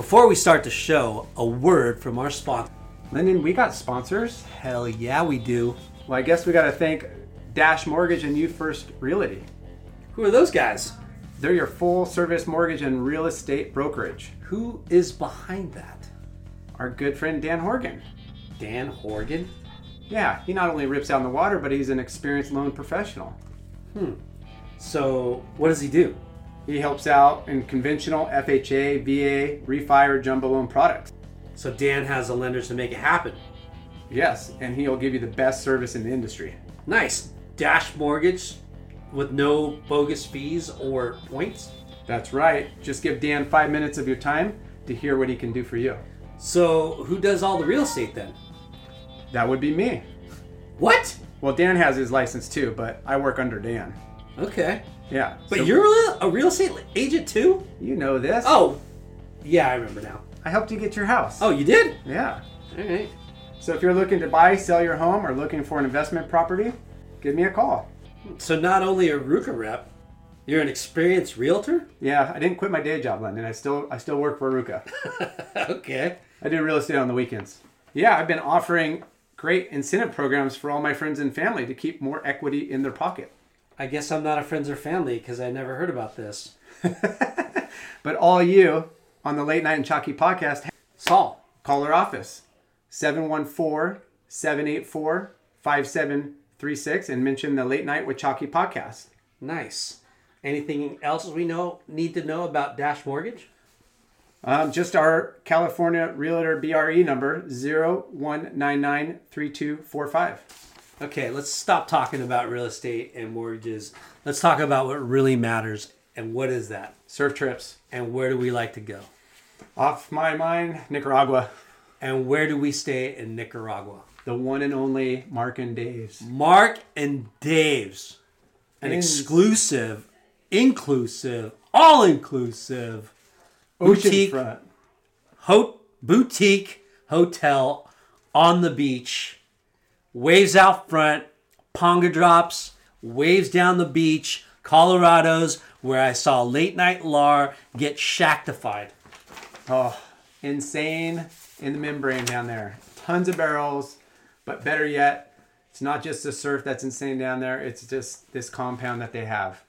Before we start the show, a word from our sponsor. Lyndon, we got sponsors. Hell yeah, we do. Well, I guess we got to thank Dash Mortgage and You First Realty. Who are those guys? They're your full service mortgage and real estate brokerage. Who is behind that? Our good friend Dan Horgan. Dan Horgan? Yeah, he not only rips out in the water, but he's an experienced loan professional. Hmm. So, what does he do? He helps out in conventional FHA, VA, refi, or jumbo loan products. So, Dan has the lenders to make it happen. Yes, and he'll give you the best service in the industry. Nice. Dash mortgage with no bogus fees or points? That's right. Just give Dan five minutes of your time to hear what he can do for you. So, who does all the real estate then? That would be me. What? Well, Dan has his license too, but I work under Dan. Okay. Yeah. But so- you're a real estate agent too? You know this. Oh, yeah, I remember now. I helped you get your house. Oh, you did? Yeah. All right. So if you're looking to buy, sell your home, or looking for an investment property, give me a call. So, not only a RVCA rep, you're an experienced realtor? Yeah, I didn't quit my day job, Lyndon. I still I still work for RVCA. okay. I do real estate on the weekends. Yeah, I've been offering great incentive programs for all my friends and family to keep more equity in their pocket. I guess I'm not a friends or family because I never heard about this. But all you on the Late Night and Chalky podcast, Saul. call our office 714-784-5736 and mention the Late Night with Chalky podcast. Nice. Anything else we know need to know about Dash Mortgage? Um, just our California Realtor BRE number 01993245. Okay, let's stop talking about real estate and mortgages. Let's talk about what really matters. And what is that? Surf trips. And where do we like to go? Off my mind, Nicaragua. And where do we stay in Nicaragua? The one and only Mark and Dave's. Mark and Dave's. An In- exclusive, inclusive, all inclusive boutique, Oceanfront. ho- boutique hotel on the beach. Waves out front, ponga drops, waves down the beach, Colorado's, where I saw late night Lar get shactified. Oh, insane in the membrane down there. Tons of barrels, but better yet, it's not just the surf that's insane down there. It's just this compound that they have.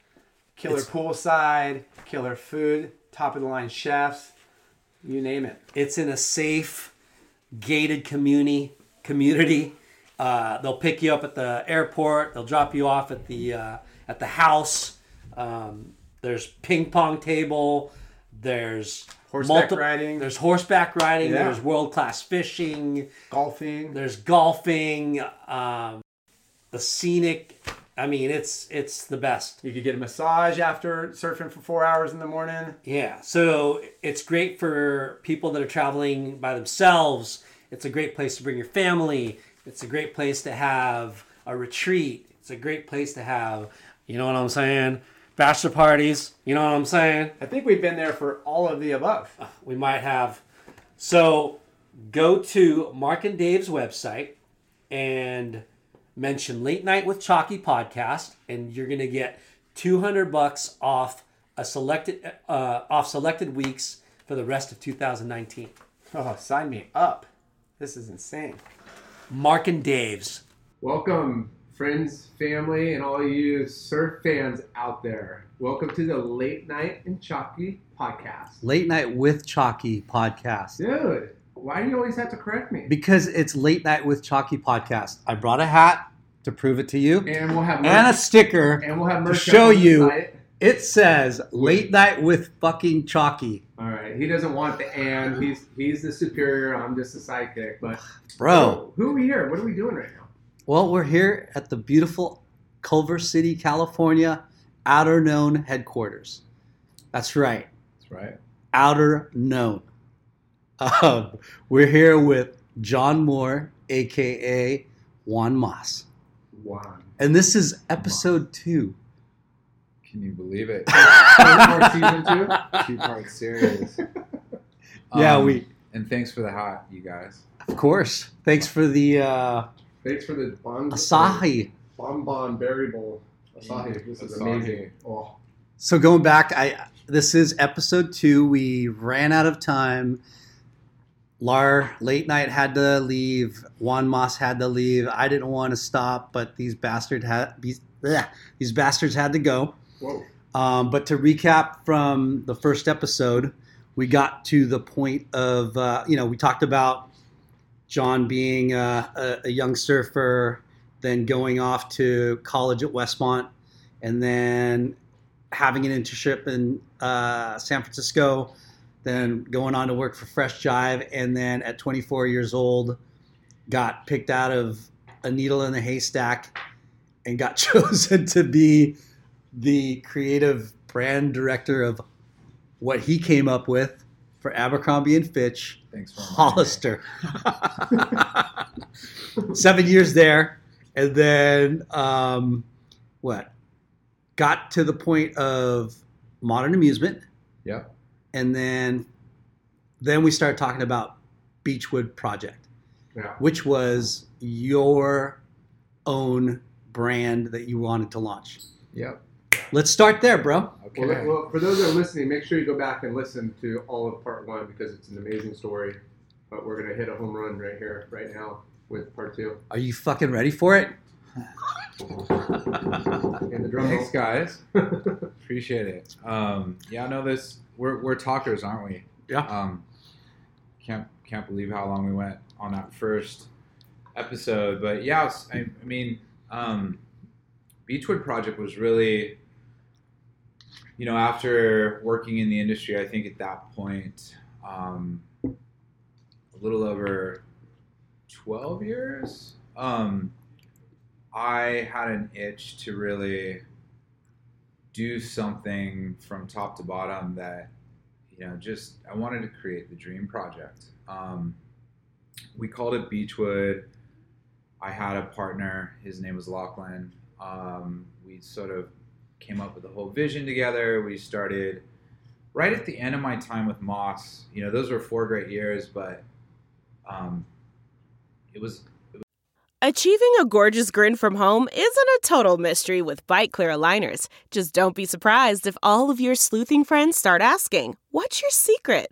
Killer It's- poolside, killer food, top of the line chefs, you name it. It's in a safe, gated community. Community. Uh, they'll pick you up at the airport. They'll drop you off at the uh, at the house. Um, there's ping pong table. There's Horseback riding. There's horseback riding. Yeah. There's world class fishing. Golfing. There's golfing. Um, the scenic. I mean, it's it's the best. You could get a massage after surfing for four hours in the morning. Yeah, so it's great for people that are traveling by themselves. It's a great place to bring your family. It's a great place to have a retreat. It's a great place to have, you know what I'm saying? Bachelor parties. You know what I'm saying? I think we've been there for all of the above. We might have. So go to Mark and Dave's website and mention Late Night with Chalky podcast, and you're gonna get 200 bucks off a selected uh, off selected weeks for the rest of 2019. Oh, sign me up. This is insane. Mark and Dave's. Welcome, friends, family, and all you surf fans out there. Welcome to the Late Night and Chalky podcast. Late Night with Chalky podcast. Dude, why do you always have to correct me? Because it's Late Night with Chalky podcast. I brought a hat to prove it to you And we'll have and a sticker. and we'll have merch up show you. site. It says Late Night with fucking Chalky. All right, he doesn't want the and. He's he's the superior. I'm just a sidekick. But Bro, who are we here? What are we doing right now? well, we're here at the beautiful Culver City, California, Outerknown headquarters. That's right, That's right. Outerknown. Um, we're here with John Moore, aka Juan Moss, Juan. and this is episode two. Can you believe it? Season two? Two part series. Yeah, Um, we And thanks for the hat, you guys. of course. Thanks for the uh, Thanks for the bon- Asahi. bonbon berry bowl. Asahi. This is Asahi. amazing. Oh, So going back, I this is episode two. We ran out of time. Lar late night had to leave. Juan Moss had to leave. I didn't want to stop, but these bastard had these, bleh, these bastards had to go. Whoa. Um, but to recap from the first episode, we got to the point of uh, you know we talked about John being uh, a, a young surfer, then going off to college at Westmont, and then having an internship in uh, San Francisco, then going on to work for Fresh Jive, and then at 24 years old, got picked out of a needle in the haystack and got chosen to be the creative brand director of what he came up with for Abercrombie and Fitch, Thanks for. Hollister. Seven years there, and then um, what? Got to the point of modern amusement, Yep. and then then we started talking about Beechwood Project, Yeah. which was your own brand that you wanted to launch. Yep. Let's start there, bro. Okay. Well, well, for those that are listening, make sure you go back and listen to all of part one because it's an amazing story. But we're gonna hit a home run right here, right now, with part two. Are you fucking ready for it? And the drum Thanks, roll. guys. Appreciate it. Um, yeah, know this we're we're talkers, aren't we? Yeah. Um, can't can't believe how long we went on that first episode, but yeah, I, I mean, um, Beechwood Project was really, you know, after working in the industry, I think at that point, um, a little over twelve years. Um, I had an itch to really do something from top to bottom that, you know, just I wanted to create the dream project. Um, we called it Beechwood. I had a partner. His name was Lachlan. Um, we sort of came up with the whole vision together. We started right at the end of my time with Moss. You know, those were four great years, but um, it was Achieving a gorgeous grin from home isn't a total mystery with Byte Clear aligners. Just don't be surprised if all of your sleuthing friends start asking, What's your secret?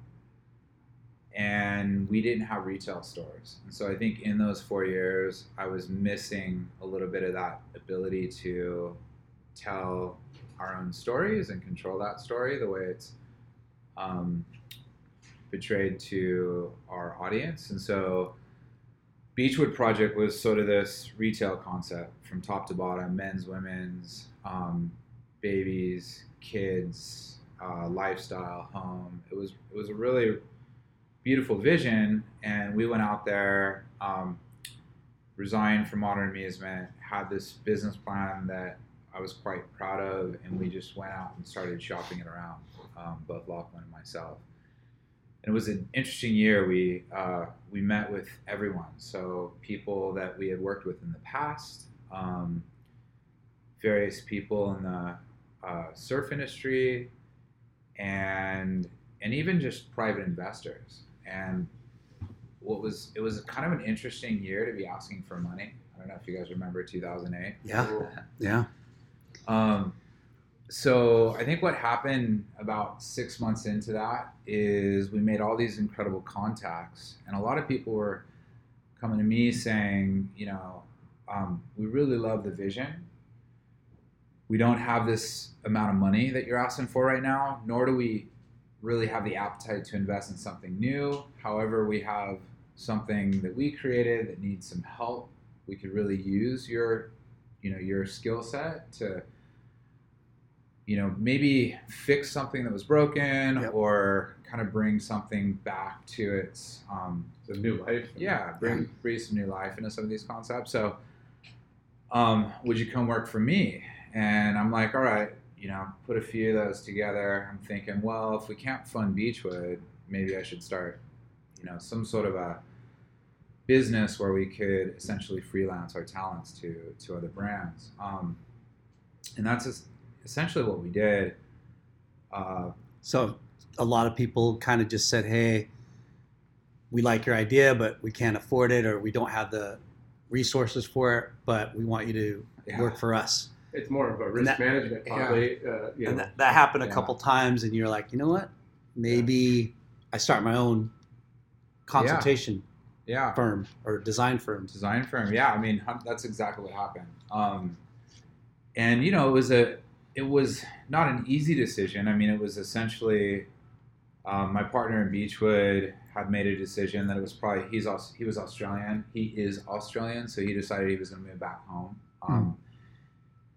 and we didn't have retail stores. So i think in those four years i was missing a little bit of that ability to tell our own stories and control that story the way it's um, betrayed to our audience. And so beechwood project was sort of this retail concept from top to bottom men's women's um, babies kids uh, lifestyle home. It was it was a really beautiful vision and we went out there um, resigned from modern amusement had this business plan that i was quite proud of and we just went out and started shopping it around um, both lachlan and myself. And it was an interesting year. We uh, we met with everyone. So people that we had worked with in the past um, various people in the uh, surf industry and and even just private investors and what was it was kind of an interesting year to be asking for money I don't know if you guys remember 2008. Yeah, Cool. yeah. Um, so I think what happened about six months into that is we made all these incredible contacts, and a lot of people were coming to me saying, you know, um, we really love the vision. We don't have this amount of money that you're asking for right now, nor do we really have the appetite to invest in something new. However, we have something that we created that needs some help. We could really use your, you know, your skill set to, you know, maybe fix something that was broken Yep. or kind of bring something back to its, um, It's new life. yeah, bring breathe some new life into some of these concepts. So, um, would you come work for me? And I'm like, all right, you know, put a few of those together. I'm thinking, well, if we can't fund Beechwood, maybe I should start, you know, some sort of a business where we could essentially freelance our talents to to other brands. Um, and that's essentially what we did. Uh, So a lot of people kind of just said, "Hey, we like your idea, but we can't afford it, or we don't have the resources for it, but we want you to Yeah. work for us." It's more of a risk that- management, Yeah. Uh, you and know. that, that happened a Yeah. couple times, and you're like, you know what? Maybe I start my own consultation yeah, firm or design firm. design firm yeah i mean that's exactly what happened um, and you know it was a it was not an easy decision i mean it was essentially um, my partner in beechwood had made a decision that it was probably he's Aus- he was australian he is australian so he decided he was going to move back home um,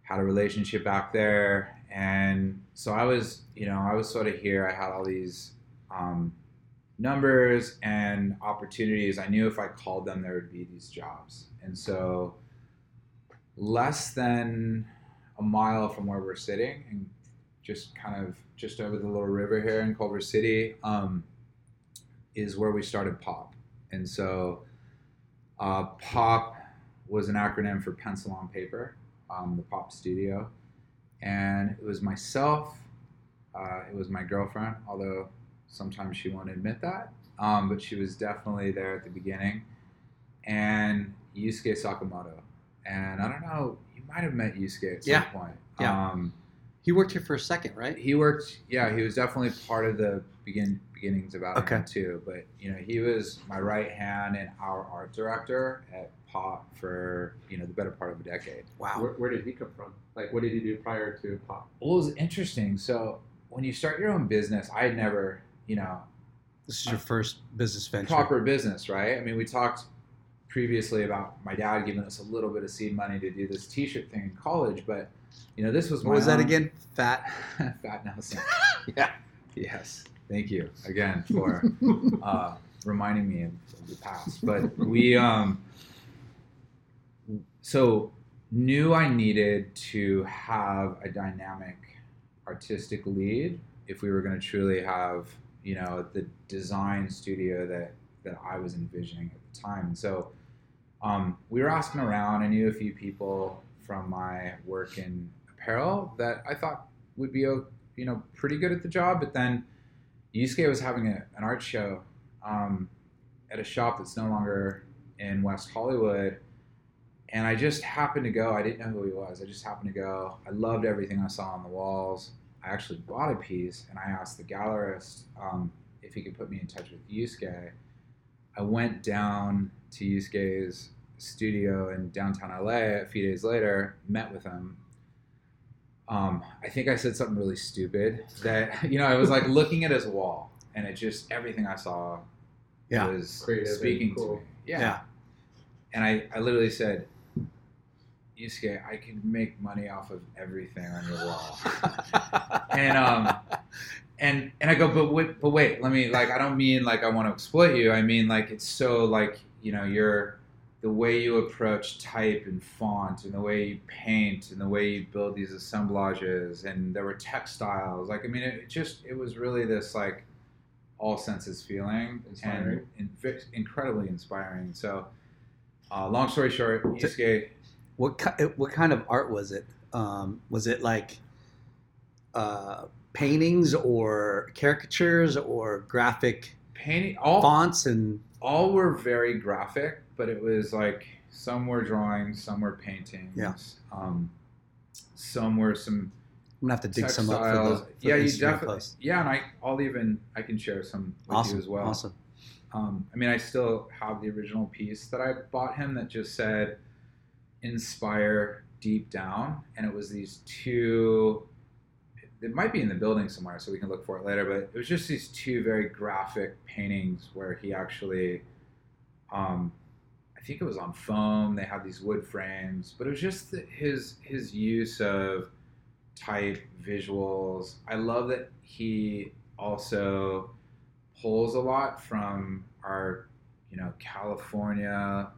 had a relationship back there and so i was you know i was sort of here i had all these um, numbers and opportunities. I knew if I called them, there would be these jobs. And so, less than a mile from where we're sitting, and just kind of just over the little river here in Culver City, um, is where we started POP. And so, uh, POP was an acronym for Pencil on Paper, um, the POP Studio. And it was myself, uh, it was my girlfriend, although sometimes she won't admit that, um, but she was definitely there at the beginning, and Yusuke Sakamoto. And I don't know, you might have met Yusuke at some Yeah. point. Yeah. Um, He worked here for a second, right? he worked, yeah, he was definitely part of the begin beginnings of Okay. Outerknown too. But you know, he was my right hand and our art director at Pop for you know the better part of a decade. Wow. Where, where did he come from? Like, what did he do prior to pop? Well, it was interesting. So when you start your own business, I had never, you know, This is your first business venture. proper business, right? I mean, we talked previously about my dad giving us a little bit of seed money to do this T-shirt thing in college, but you know, this was What my was that again? Fat. Fat Nelson. Yeah. Yes. Thank you again for uh, reminding me of, of the past. But we, um, so knew I needed to have a dynamic artistic lead if we were going to truly have, you know, the design studio that that I was envisioning at the time. And so um, we were asking around. I knew a few people from my work in apparel that I thought would be, you know, pretty good at the job. But then Yusuke was having a, an art show um, at a shop that's no longer in West Hollywood. And I just happened to go. I didn't know who he was. I just happened to go. I loved everything I saw on the walls. I actually bought a piece and I asked the gallerist um, if he could put me in touch with Yusuke. I went down to Yusuke's studio in downtown LA a few days later, met with him. Um, I think I said something really stupid that, you know, I was like looking at his wall and it just, everything I saw Yeah. was Creative speaking cool. to me. Yeah. Yeah. And I, I literally said, Yusuke, I can make money off of everything on your wall. and um and and I go, but wait, but wait, let me like I don't mean like I want to exploit you. I mean like it's so like you know you're the way you approach type and font and the way you paint and the way you build these assemblages and there were textiles. Like I mean it, it just it was really this like all senses feeling Inspiring. and, and incredibly inspiring. So uh, long story short, Yusuke What what kind of art was it? Um, was it like uh, paintings or caricatures or graphic painting all fonts and all were very graphic, but it was like some were drawings, some were paintings. Yeah. Um, some were some I'm gonna have to dig some up for textiles. the, for yeah, you Instagram definitely. post. Yeah, and I, I'll even I can share some with Awesome, you as well. awesome. Um, I mean, I still have the original piece that I bought him that just said "inspire deep down," and it was these two. It might be in the building somewhere, so we can look for it later. But it was just these two very graphic paintings where he actually, um, I think it was on foam. They had these wood frames, but it was just the, his his use of type visuals. I love that he also pulls a lot from our, you know, California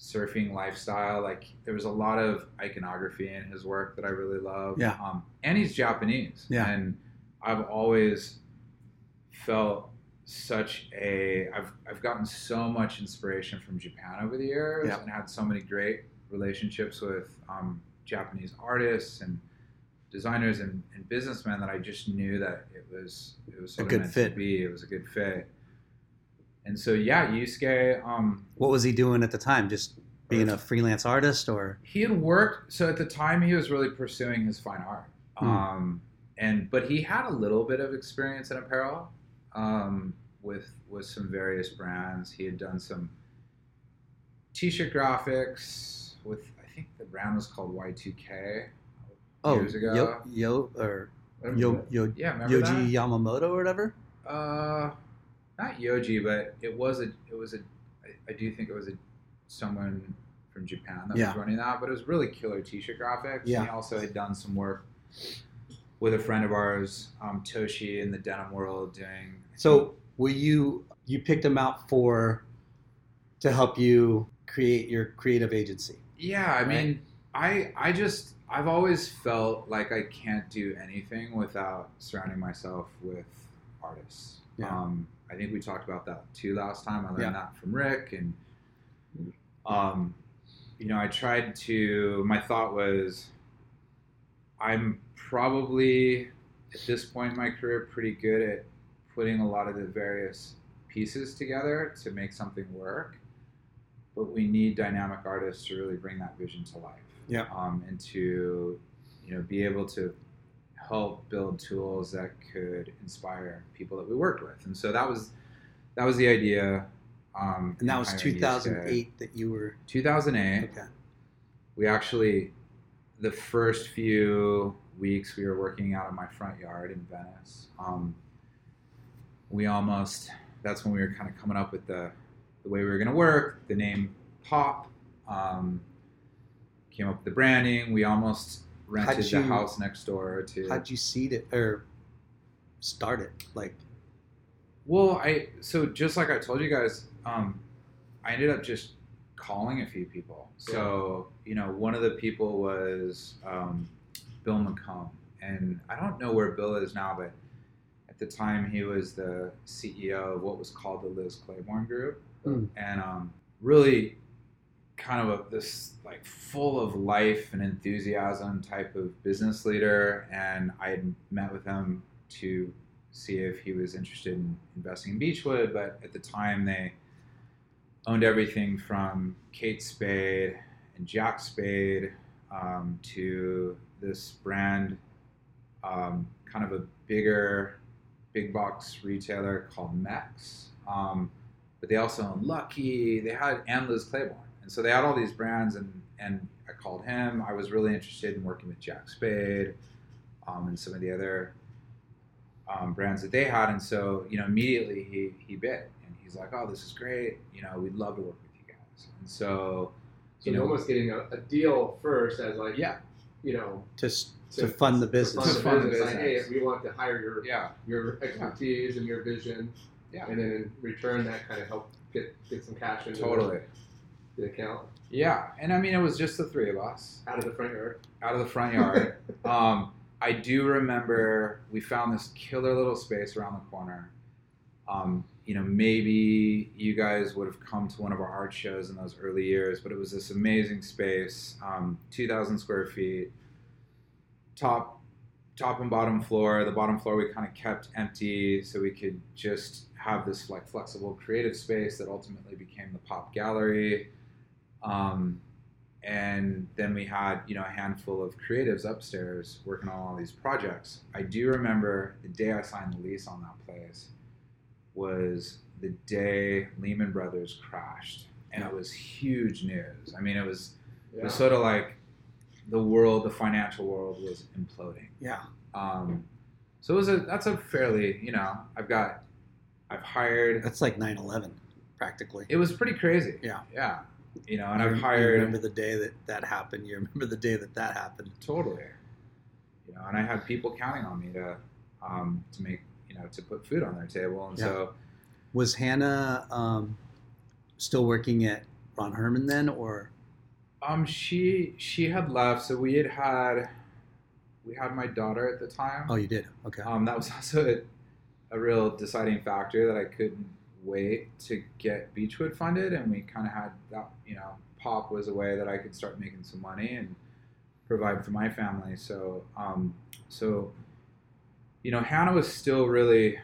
surfing lifestyle. Like there was a lot of iconography in his work that I really love. Yeah. Um, and he's Japanese. Yeah. And I've always felt such a I've I've gotten so much inspiration from Japan over the years Yeah. and had so many great relationships with um, Japanese artists and designers and, and businessmen that I just knew that it was it was sort good fit. to be. It was a good fit. And so yeah, Yusuke, um, What was he doing at the time? Just being a freelance artist, or he had worked so at the time he was really pursuing his fine art. Hmm. Um, and but he had a little bit of experience in apparel um, with with some various brands. He had done some t-shirt graphics with I think the brand was called Y2K oh, years ago. Yo, Yo or yo, yo, Yeah, Yoji that? Yamamoto or whatever. Uh, not Yoji, but it was a. It was a. I, I do think it was a someone from Japan that Yeah. was running that, but it was really killer T-shirt graphics. Yeah. He also had done some work with a friend of ours, um, Toshi, in the denim world, doing. So, were you you picked him out for to help you create your creative agency? Yeah, I mean, I I just I've always felt like I can't do anything without surrounding myself with artists. Yeah. Um, I think we talked about that too last time. I learned Yeah. that from Rick, and um, you know, I tried to. My thought was, I'm probably at this point in my career pretty good at putting a lot of the various pieces together to make something work but we need dynamic artists to really bring that vision to life. Yeah. Um, and to, you know, be able to help build tools that could inspire people that we worked with. And so that was that was the idea. Um, And that was hiring 2008 that you were 2008. okay. We actually, the first few weeks we were working out of my front yard in Venice. Um, we almost, that's when we were kind of coming up with the, the way we were going to work, the name Pop, um, came up with the branding. We almost rented you- the house next door to. How'd you seed it or start it? Like, Well, I so just like I told you guys, um, I ended up just calling a few people. So you know, one of the people was um, Bill McComb, and I don't know where Bill is now, but at the time he was the CEO of what was called the Liz Claiborne Group, Hmm. and um, really kind of a, this like full of life and enthusiasm type of business leader. And I had met with him to see if he was interested in investing in Beechwood, but at the time they owned everything from Kate Spade and Jack Spade um, to this brand, um, kind of a bigger, big box retailer called Mexx. Um, but they also owned Lucky. They had and Liz Claiborne, and so they had all these brands. And and I called him. I was really interested in working with Jack Spade um, and some of the other um, brands that they had. And so you know immediately he he bit, and he's like, "Oh, this is great. You know, we'd love to work with you guys." And so So you know, almost getting a, a deal first as like, yeah, you know, to s- to fund the to business. fund To the fund the business. Like, hey, we want to hire your yeah, your expertise and your vision, yeah, and then in return that kind of help get get some cash into totally. The, the account Yeah, and I mean, it was just the three of us. out of the front yard. out of the front yard. um, I do remember we found this killer little space around the corner. Um, you know, maybe you guys would have come to one of our art shows in those early years, but it was this amazing space, um, 2,000 square feet, top, top and bottom floor. The bottom floor we kind of kept empty so we could just have this like flexible creative space that ultimately became the pop gallery. Um, and then we had you know a handful of creatives upstairs working on all these projects. I do remember the day I signed the lease on that place was the day Lehman Brothers crashed, and it was huge news. I mean, it was it was sort of like the world, the financial world, was imploding. Yeah. Um, so it was a that's a fairly you know I've got I've hired. That's like 9/11, practically. It was pretty crazy. Yeah. Yeah. You know, and You I've hired remember the day that that happened. You remember the day that that happened. totally. You know, and I had people counting on me to um, to make you know to put food on their table, and Yeah. so Was Hannah um, still working at Ron Herman then, or um she she had left, so we had had we had my daughter at the time. oh, you did? Okay. Um, that was also a, a real deciding factor that I couldn't wait to get Beechwood funded, and we kind of had that. You know, Pop was a way that I could start making some money and provide for my family. So, um, so you know, Hannah was still really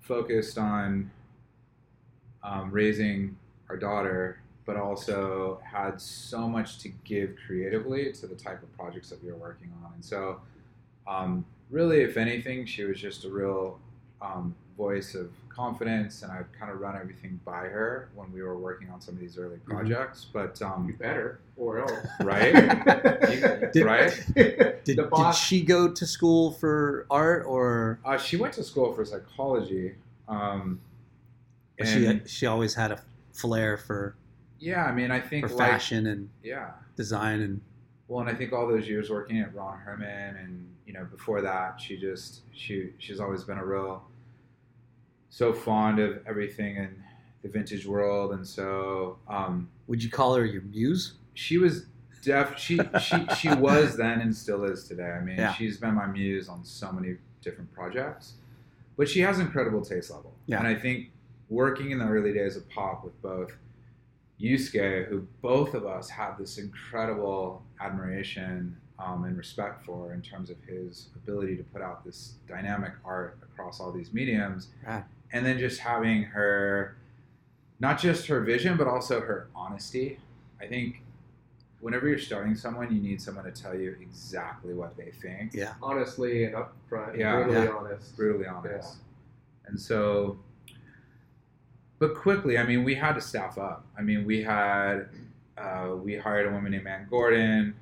focused on um, raising our daughter, but also had so much to give creatively to the type of projects that we were working on, and so um, really, if anything, she was just a real um, voice of confidence, and I've kind of run everything by her when we were working on some of these early projects. But You um, better, or else. right, Did- right. Did, the did she go to school for art, or Uh, she went to school for psychology. Um, or she and she always had a flair for yeah, I mean, I think for like fashion and yeah. design and Well, and I think all those years working at Ron Herman, and you know, before that, she just she she's always been a real so fond of everything in the vintage world, and so um, would you call her your muse? she was def she she she was then and still is today. I mean, Yeah. she's been my muse on so many different projects, but she has incredible taste level. Yeah. And I think working in the early days of pop with both Yusuke, who both of us have this incredible admiration um, and respect for in terms of his ability to put out this dynamic art across all these mediums, Right. And then just having her, not just her vision, but also her honesty. I think whenever you're starting someone, you need someone to tell you exactly what they think. Yeah. Honestly and upfront, Yeah. brutally Yeah. honest. brutally honest. And so, but quickly, I mean, we had to staff up. I mean, we had, uh, we hired a woman named Ann Gordon.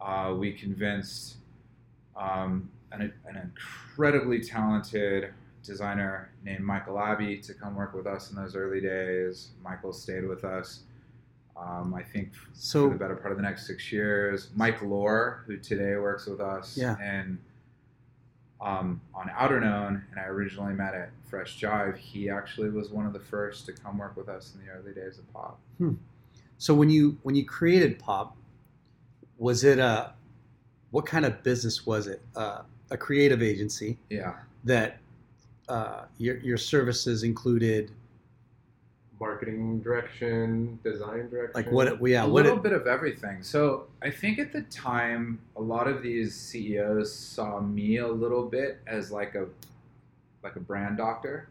Uh, we convinced um, an, an incredibly talented designer named Michael Abbey to come work with us in those early days. Michael stayed with us. Um, I think for the better part of the next six years. Mike Lohr, who today works with us, Yeah. and um, on Outerknown, and I originally met at Fresh Jive. He actually was one of the first to come work with us in the early days of pop. so when you when you created Pop, was it a what kind of business was it? Uh, a creative agency Yeah, that uh, your your services included Marketing direction, design direction. like what? Yeah, a what? little It, bit of everything. So I think at the time, a lot of these CEOs saw me a little bit as like a like a brand doctor.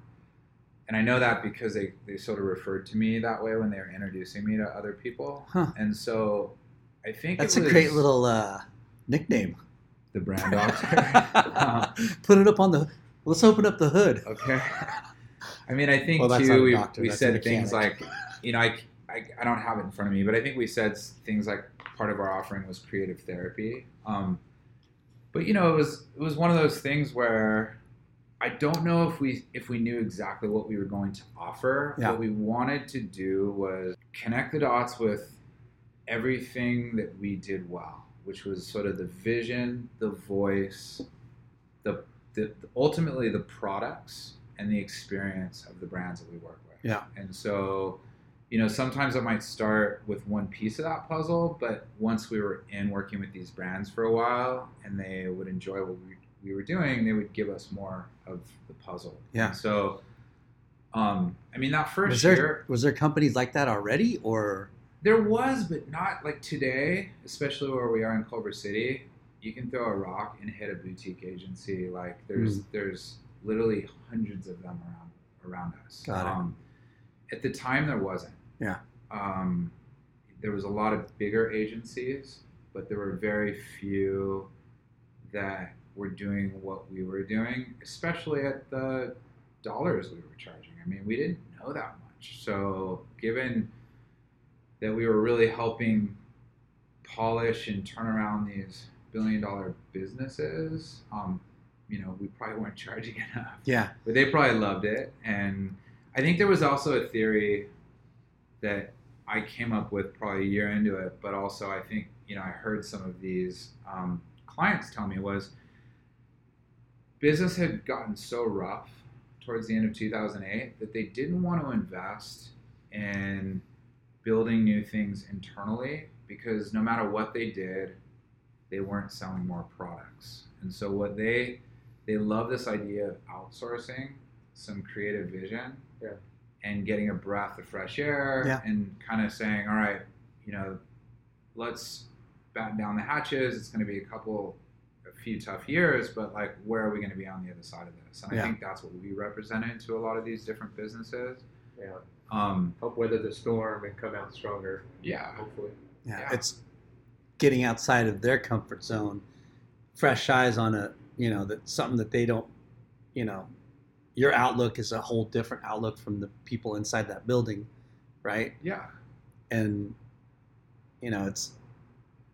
And I know that because they, they sort of referred to me that way when they were introducing me to other people. Huh. And so I think that's it a great little uh, nickname. the brand doctor. Uh, Put it up on the. Let's open up the hood. Okay. I mean, I think Well, too. We, we said things like, you know, I, I, I don't have it in front of me, but I think we said things like part of our offering was creative therapy. Um, but you know, it was it was one of those things where I don't know if we if we knew exactly what we were going to offer. Yeah. What we wanted to do was connect the dots with everything that we did well, which was sort of the vision, the voice, the, ultimately the products and the experience of the brands that we work with. Yeah. And so, you know, sometimes it might start with one piece of that puzzle, but once we were in working with these brands for a while and they would enjoy what we, we were doing, they would give us more of the puzzle. Yeah. And so, um, I mean, that first Was there year, was there companies like that already, or there was, but not like today, especially where we are in Culver City. You can throw a rock and hit a boutique agency. Like there's Mm. there's literally hundreds of them around around us. Got it. Um, at the time, there wasn't. Yeah. Um, there was a lot of bigger agencies, but there were very few that were doing what we were doing, especially at the dollars we were charging. I mean, we didn't know that much. So, given that we were really helping polish and turn around these billion dollar businesses, um, you know, we probably weren't charging enough. Yeah. But they probably loved it. And I think there was also a theory that I came up with probably a year into it, but also I think, you know, I heard some of these um, clients tell me was business had gotten so rough towards the end of 2008 that they didn't want to invest in building new things internally because no matter what they did, they weren't selling more products. And so what they they love this idea of outsourcing some creative vision Yeah. and getting a breath of fresh air Yeah. and kind of saying, all right, you know, let's batten down the hatches. It's going to be a couple, a few tough years, but like, where are we going to be on the other side of this? And Yeah. I think that's what we represented to a lot of these different businesses. Yeah. Um, Help weather the storm and come out stronger, yeah, hopefully. Yeah, Yeah. it's getting outside of their comfort zone, fresh eyes on a you know that something that they don't, you know, your outlook is a whole different outlook from the people inside that building, right? yeah, And you know it's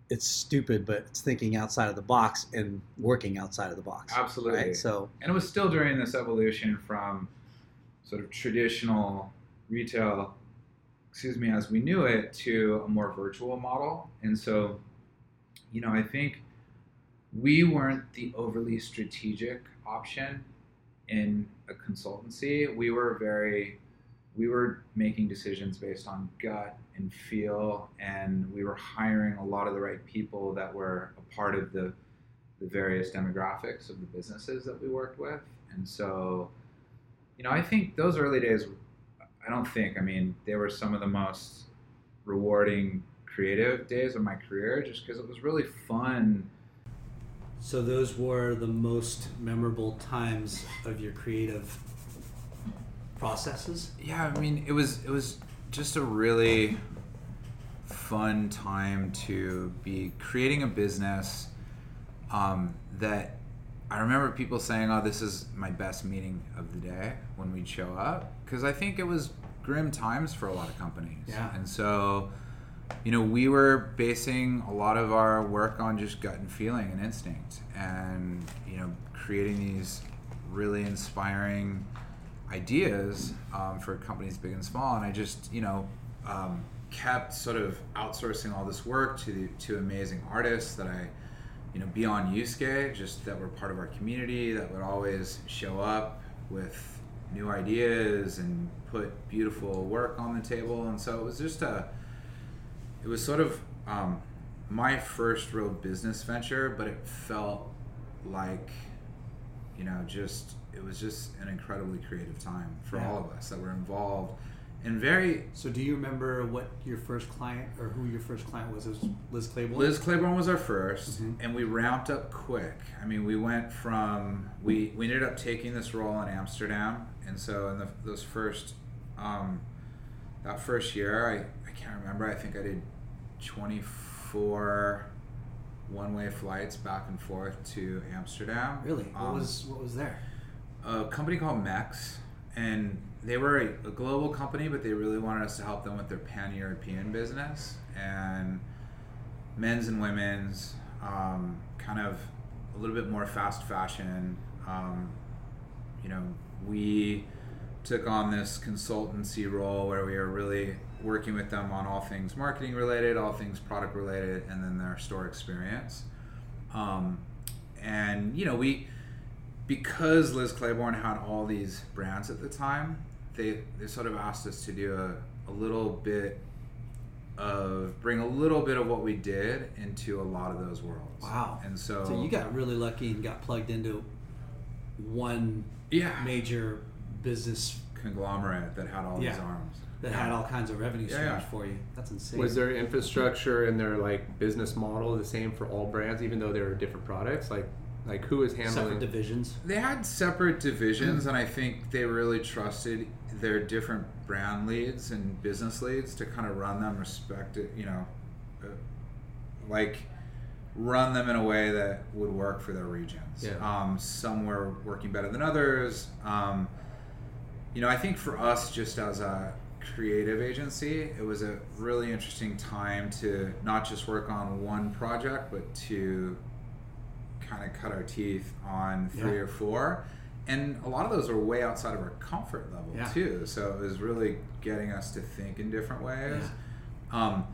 it's stupid, but it's thinking outside of the box and working outside of the box. absolutely. Right. So and it was still during this evolution from sort of traditional retail excuse me as we knew it to a more virtual model and so you know i think we weren't the overly strategic option in a consultancy we were very we were making decisions based on gut and feel and we were hiring a lot of the right people that were a part of the the various demographics of the businesses that we worked with. And so, you know, I think those early days, I don't think, I mean, they were some of the most rewarding creative days of my career just because it was really fun. So those were the most memorable times of your creative processes. Yeah, I mean, it was it was just a really fun time to be creating a business um, that I remember people saying, "Oh, this is my best meeting of the day" when we'd show up because I think it was grim times for a lot of companies. Yeah. and so you know, we were basing a lot of our work on just gut and feeling and instinct, and you know, creating these really inspiring ideas um, for companies big and small. And I just, you know, um, kept sort of outsourcing all this work to the, to amazing artists that I, you know, beyond Yusuke, just that were part of our community that would always show up with new ideas and put beautiful work on the table. And so it was just a it was sort of um, my first real business venture, but it felt like, you know, just it was just an incredibly creative time for Yeah. all of us that were involved, and very. So do you remember what your first client or who your first client was? It was Liz Claiborne. Liz Claiborne was our 1st Mhm. and we ramped up quick. I mean, we went from we we ended up taking this role in Amsterdam, and so in the, those first um, that first year, I can't remember. I think I did twenty four one way flights back and forth to Amsterdam. Really? What Um, was what was there? a company called Mexx, and they were a, a global company, but they really wanted us to help them with their pan European business and men's and women's, um, kind of a little bit more fast fashion. Um, you know, we took on this consultancy role where we were really working with them on all things marketing related, all things product related, and then their store experience. Um, and you know, we because Liz Claiborne had all these brands at the time, they they sort of asked us to do a, a little bit of bring a little bit of what we did into a lot of those worlds. Wow. And so, So you got really lucky and got plugged into one yeah major business conglomerate that had all these arms. That had all kinds of revenue streams yeah. for you. That's insane. Was their infrastructure and their like business model the same for all brands, even though they were different products? Like, Like who was handling? Separate divisions. They had separate divisions, and I think they really trusted their different brand leads and business leads to kind of run them respected, you know, uh, like run them in a way that would work for their regions. Yeah. Um, some were working better than others. Um, you know, I think for us, just as a creative agency, it was a really interesting time to not just work on one project, but to kind of cut our teeth on three Yeah. or four. And a lot of those are way outside of our comfort level Yeah. too. So it was really getting us to think in different ways. Um,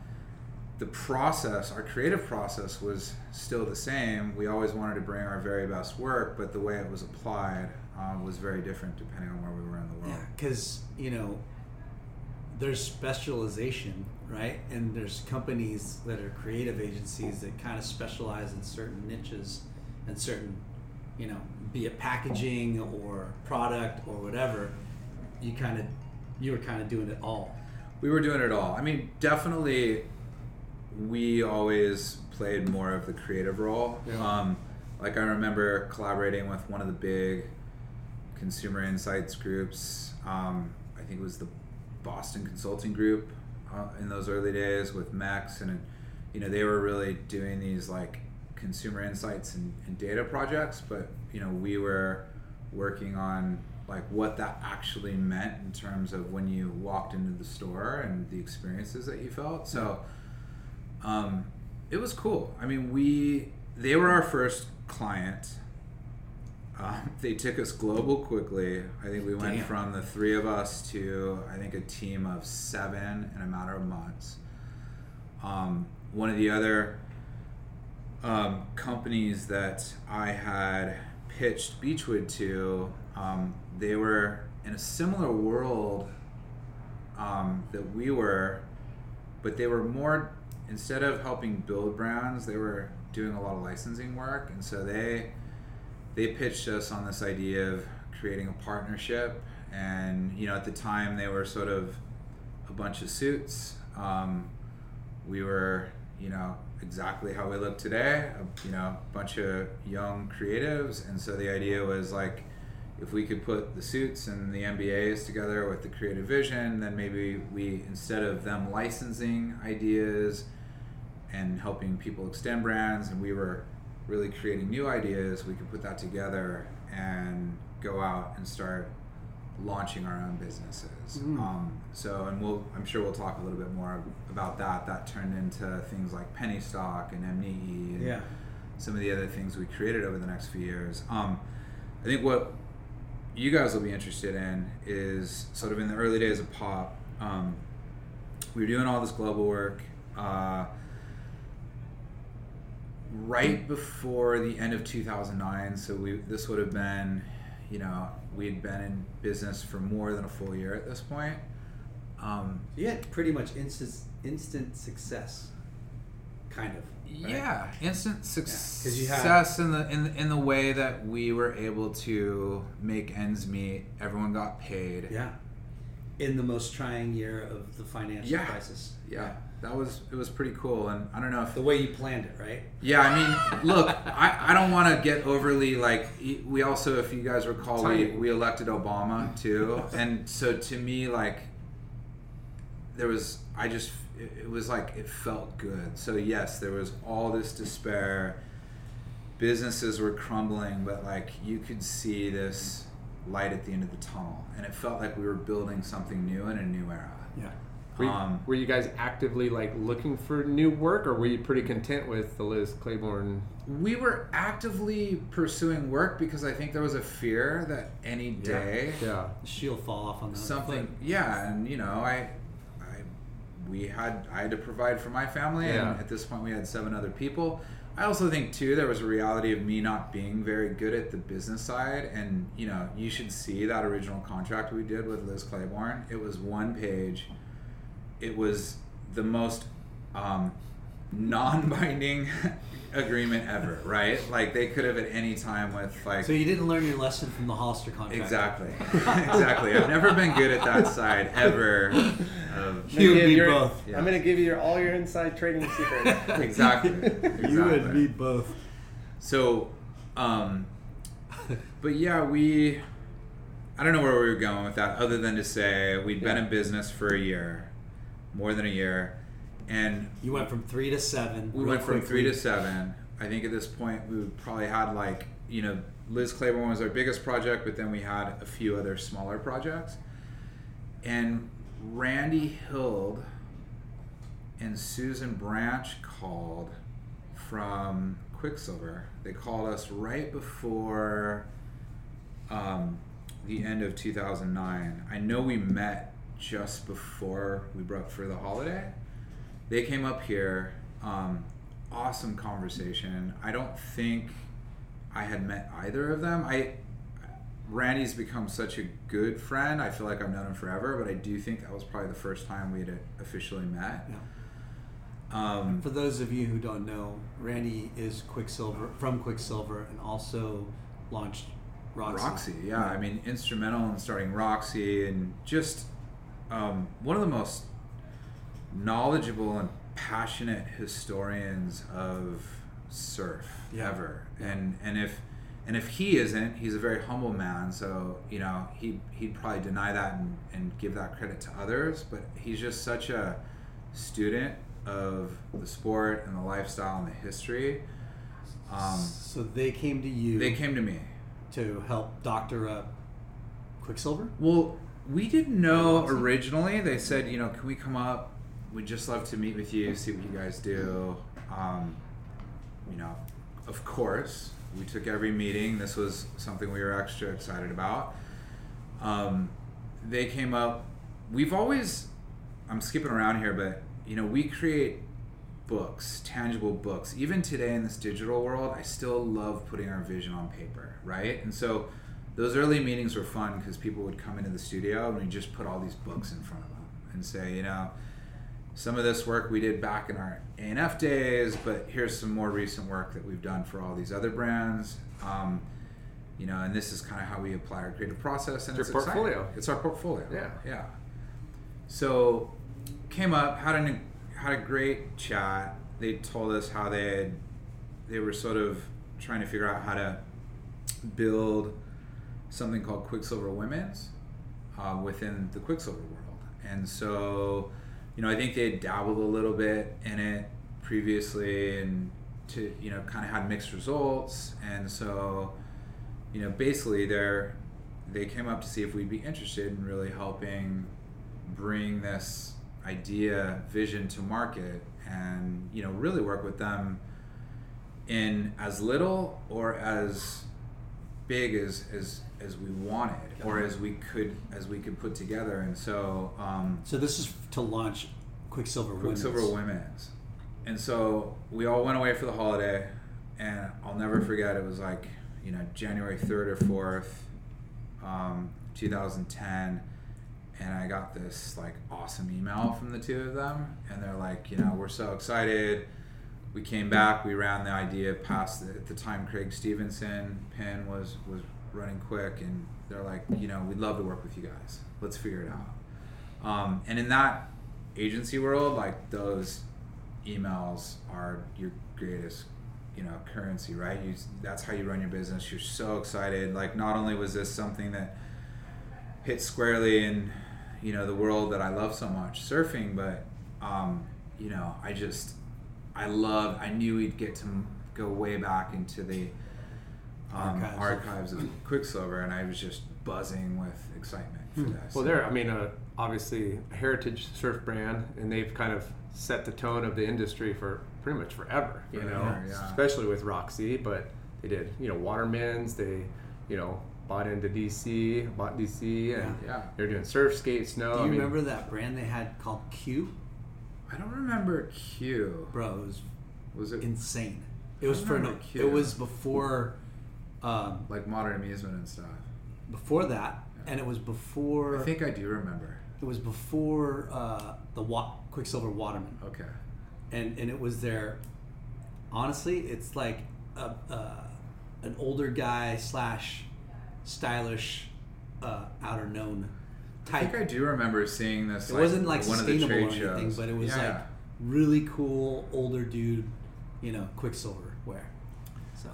the process, our creative process, was still the same. We always wanted to bring our very best work, but the way it was applied um, was very different depending on where we were in the world. Yeah, because you know, there's specialization, right? And there's companies that are creative agencies that kind of specialize in certain niches and certain, you know, be it packaging or product or whatever. You kind of, you were kind of doing it all. We were doing it all. I mean, definitely, we always played more of the creative role. Yeah. Um, like I remember collaborating with one of the big consumer insights groups. Um, I think it was the Boston Consulting Group uh, in those early days with Max, and you know they were really doing these like consumer insights and, and data projects. But you know we were working on like what that actually meant in terms of when you walked into the store and the experiences that you felt. So um, it was cool. I mean, we they were our first client. Um, they took us global quickly. I think we went Damn. from the three of us to I think a team of seven in a matter of months. Um, one of the other um, companies that I had pitched Beechwood to, um, they were in a similar world um, that we were, but they were more instead of helping build brands, they were doing a lot of licensing work, and so they they pitched us on this idea of creating a partnership. And you know, at the time, they were sort of a bunch of suits. Um, we were, you know, exactly how we look today. You know, a bunch of young creatives, and so the idea was like, if we could put the suits and the MBAs together with the creative vision, then maybe we, instead of them licensing ideas and helping people extend brands, and we were really creating new ideas, we could put that together and go out and start launching our own businesses. Um, so, and we'll, I'm sure we'll talk a little bit more about that. That turned into things like Penny Stock and MNE and Yeah. some of the other things we created over the next few years. Um, I think what you guys will be interested in is sort of in the early days of pop. Um, we were doing all this global work. Uh, right before the end of 2009, so we this would have been, you know, we had been in business for more than a full year at this point. Um, You had pretty much instant instant success, kind of. right? Yeah, instant success had- in the in the, in the way that we were able to make ends meet. Everyone got paid. Yeah. In the most trying year of the financial Yeah. crisis. Yeah, that was it was pretty cool, and I don't know if The way you planned it, right? Yeah, I mean, look, I, I don't want to get overly like. We also, if you guys recall, we, we elected Obama too, and so to me, like, there was I just it, it was like it felt good. So yes, there was all this despair. Businesses were crumbling, but like you could see this light at the end of the tunnel, and it felt like we were building something new in a new era. Yeah. Were you, Um, were you guys actively like looking for new work, or were you pretty content with the Liz Claiborne? we were actively pursuing work because I think there was a fear that any day Yeah. She'll fall off on something foot. yeah and you know I I we had I had to provide for my family Yeah. and at this point we had seven other people I also think too there was a reality of me not being very good at the business side and you know you should see that original contract we did with Liz Claiborne it was one page it was the most um, non-binding agreement ever right like they could have at any time with like So you didn't learn your lesson from the Hollister contract. Exactly. exactly. I've never been good at that side ever. Of, You and me your- both. Yeah. I'm gonna give you your, all your inside trading secrets. exactly. exactly. You and me both. So, Um, but yeah, we. I don't know where we were going with that, other than to say we'd been in business for a year, more than a year, and You went from three to seven. we went from three to seven. I think at this point we probably had like you know Liz Claiborne was our biggest project, but then we had a few other smaller projects. And Randy Hild and Susan Branch called from Quiksilver. They called us right before um, the end of 2009. I know we met just before we broke for the holiday. They came up here. Um, awesome conversation. I don't think I had met either of them. I Randy's become such a good friend. I feel like I've known him forever, but I do think that was probably the first time we had officially met. Um, For those of you who don't know, Randy is Quiksilver from Quiksilver and also launched Roxy. Roxy, yeah. I mean, instrumental in starting Roxy and just um, one of the most knowledgeable and passionate historians of surf Yeah. ever. And and if and if he isn't, he's a very humble man. So you know he he'd probably deny that and, and give that credit to others. But he's just such a student of the sport and the lifestyle and the history. Um, So they came to you they came to me. to help doctor up Quiksilver. Well, we didn't know originally. They said, you know, can we come up? We'd just love to meet with you, see what you guys do. Um, you know, of course, we took every meeting. This was something we were extra excited about. Um, they came up. We've always, I'm skipping around here, but you know, we create books, tangible books. Even today in this digital world, I still love putting our vision on paper, right? And so those early meetings were fun because people would come into the studio and we just put all these books in front of them and say, you know, some of this work we did back in our A&F days, but here's some more recent work that we've done for all these other brands. Um, you know, and this is kind of how we apply our creative process. And It's it's, your exciting. portfolio. It's our portfolio. Yeah. Yeah. So came up, had an had a great chat. They told us how they had, they were sort of trying to figure out how to build something called Quiksilver Women's uh, within the Quiksilver world. And so, you know, I think they had dabbled a little bit in it previously and to, you know, kind of had mixed results. And so, you know, basically they're, they came up to see if we'd be interested in really helping bring this idea vision to market and you know really work with them in as little or as big as as as we wanted or as we could as we could put together and so um So this is to launch Quiksilver Quiksilver Women's. Women's. And so we all went away for the holiday, and I'll never forget. It was like you know January third or fourth, um, 2010, and I got this like awesome email from the two of them, and they're like, you know, we're so excited. We came back. We ran the idea past the, at the time. Craig Stevenson Penn was was running quick, and they're like, you know, we'd love to work with you guys. Let's figure it out. Um, and in that agency world, like those emails are your greatest, you know, currency, right? You that's how you run your business. You're so excited. Like not only was this something that hit squarely in, you know, the world that I love so much, surfing, but um, you know, I just I love. I knew we'd get to go way back into the um, Archives of- archives of Quiksilver, and I was just buzzing with excitement for this. Well, they're, I mean, uh, obviously a heritage surf brand, and they've kind of set the tone of the industry for pretty much forever, you know, Forever, yeah. especially with Roxy. But they did, you know, Watermans, they, you know, bought into DC, bought DC, and Yeah. they're doing surf, skate, snow. Do I you mean, remember that brand they had called Q? I don't remember Q. Bro, it was Was it insane. It was for no, Q. it was before um, like modern amusement and stuff? before that, and it was before I think I do remember. it was before uh, the wa- Quiksilver Waterman, Okay. and and it was their. Honestly, it's like a, uh, an older guy slash stylish, uh, outerknown I type. think I do remember seeing this. it wasn't like one of the sustainable or trade anything, shows. but it was Yeah. like really cool older dude, you know, Quiksilver wear. So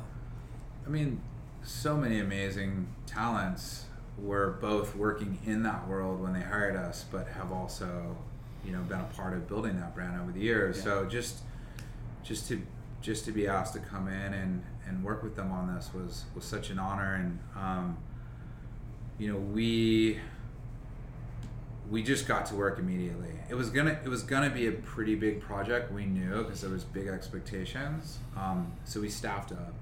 I mean, so many amazing talents were both working in that world when they hired us, but have also, you know, been a part of building that brand over the years. So just, just to, just to be asked to come in and, and work with them on this was was such an honor, and um, you know, we we just got to work immediately. It was gonna it was gonna be a pretty big project. We knew because there was big expectations. Um, so we staffed up.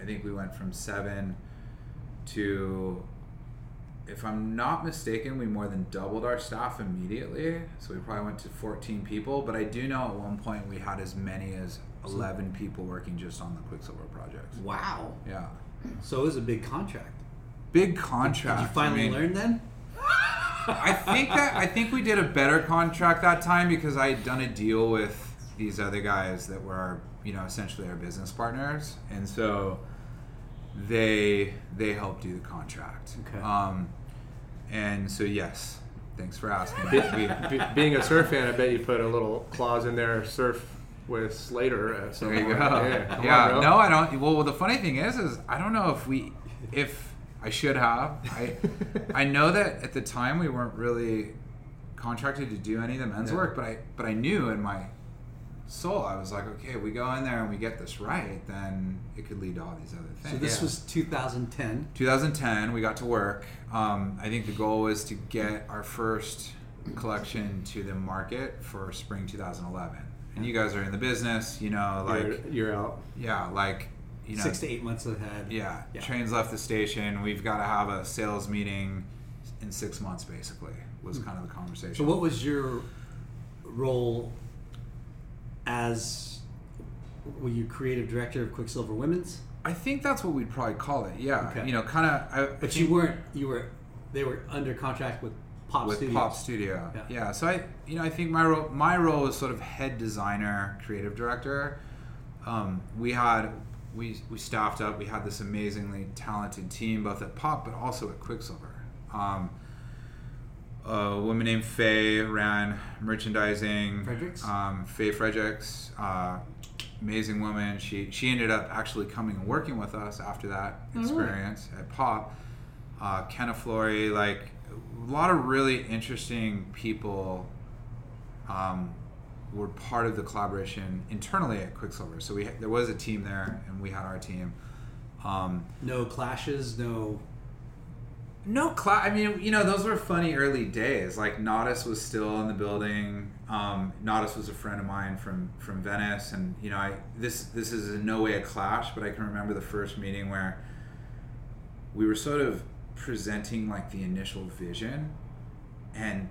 I think we went from seven to, if I'm not mistaken, we more than doubled our staff immediately. So we probably went to 14 people. But I do know at one point we had as many as 11 people working just on the Quiksilver project. Wow. Yeah, So it was a big contract. big contract. Did you finally I mean, learn then? I think that I think we did a better contract that time because I had done a deal with these other guys that were our, you know essentially our business partners, and so they they helped do the contract. Okay. Um, and so yes, thanks for asking. Be- be- being a surf fan, I bet you put a little clause in there, surf with Slater at some There you point. go. Yeah, Yeah. on, no, I don't. Well, the funny thing is, is I don't know if we, if I should have. I, I know that at the time we weren't really contracted to do any of the men's Yeah. work, but I, but I knew in my soul, I was like, okay, we go in there and we get this right, then it could lead to all these other things. So this Yeah. was 2010. 2010 we got to work um, i think the goal was to get our first collection to the market for spring 2011 and you guys are in the business you know like you're, you're out. yeah like you know Six to eight months ahead. yeah, Yeah. trains left the station we've got to have a sales meeting in six months basically was kind of the conversation So what was your role as were you creative director of Quiksilver Women's? i think that's what we'd probably call it yeah Okay. you know kind of But you weren't you were they were under contract with Pop with Studios. Pop Studio. Yeah. Yeah. So I, you know, I think my role, my role was sort of head designer, creative director. Um, we had, we we staffed up. We had this amazingly talented team, both at Pop but also at Quiksilver. Um, a woman named Faye ran merchandising. Fredericks? Um, Faye Fredericks, uh, amazing woman. She she ended up actually coming and working with us after that Oh, really? experience at Pop. Uh, Kenna Flory, like a lot of really interesting people um, were part of the collaboration internally at Quiksilver. So we there was a team there, and we had our team. Um, No clashes, no no class. I mean, you know, those were funny early days. Like Natas was still in the building. Um, Natas was a friend of mine from from Venice, and you know, I this this is in no way a clash, but I can remember the first meeting where we were sort of presenting like the initial vision, and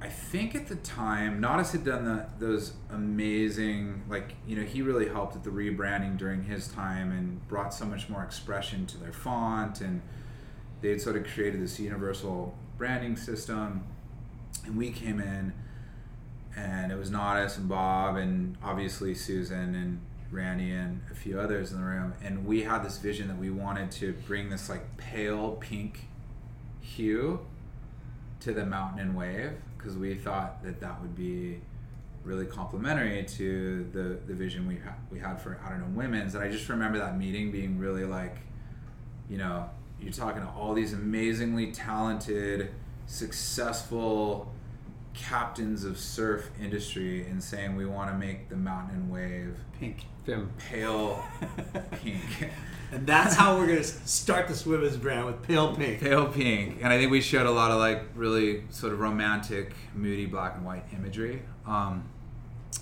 I think at the time Natas had done the, those amazing like you know he really helped at the rebranding during his time and brought so much more expression to their font and they had sort of created this universal branding system and we came in and it was Natas and Bob and obviously Susan and Randy and a few others in the room and we had this vision that we wanted to bring this like pale pink hue to the mountain and wave because we thought that that would be really complementary to the the vision we had we had for I don't know women's. And I just remember that meeting being really like you know you're talking to all these amazingly talented successful captains of surf industry and saying we want to make the mountain wave pink. Tim. pale pink And that's how we're gonna start this women's brand with pale pink. pale pink and i think we showed a lot of like really sort of romantic moody black and white imagery um,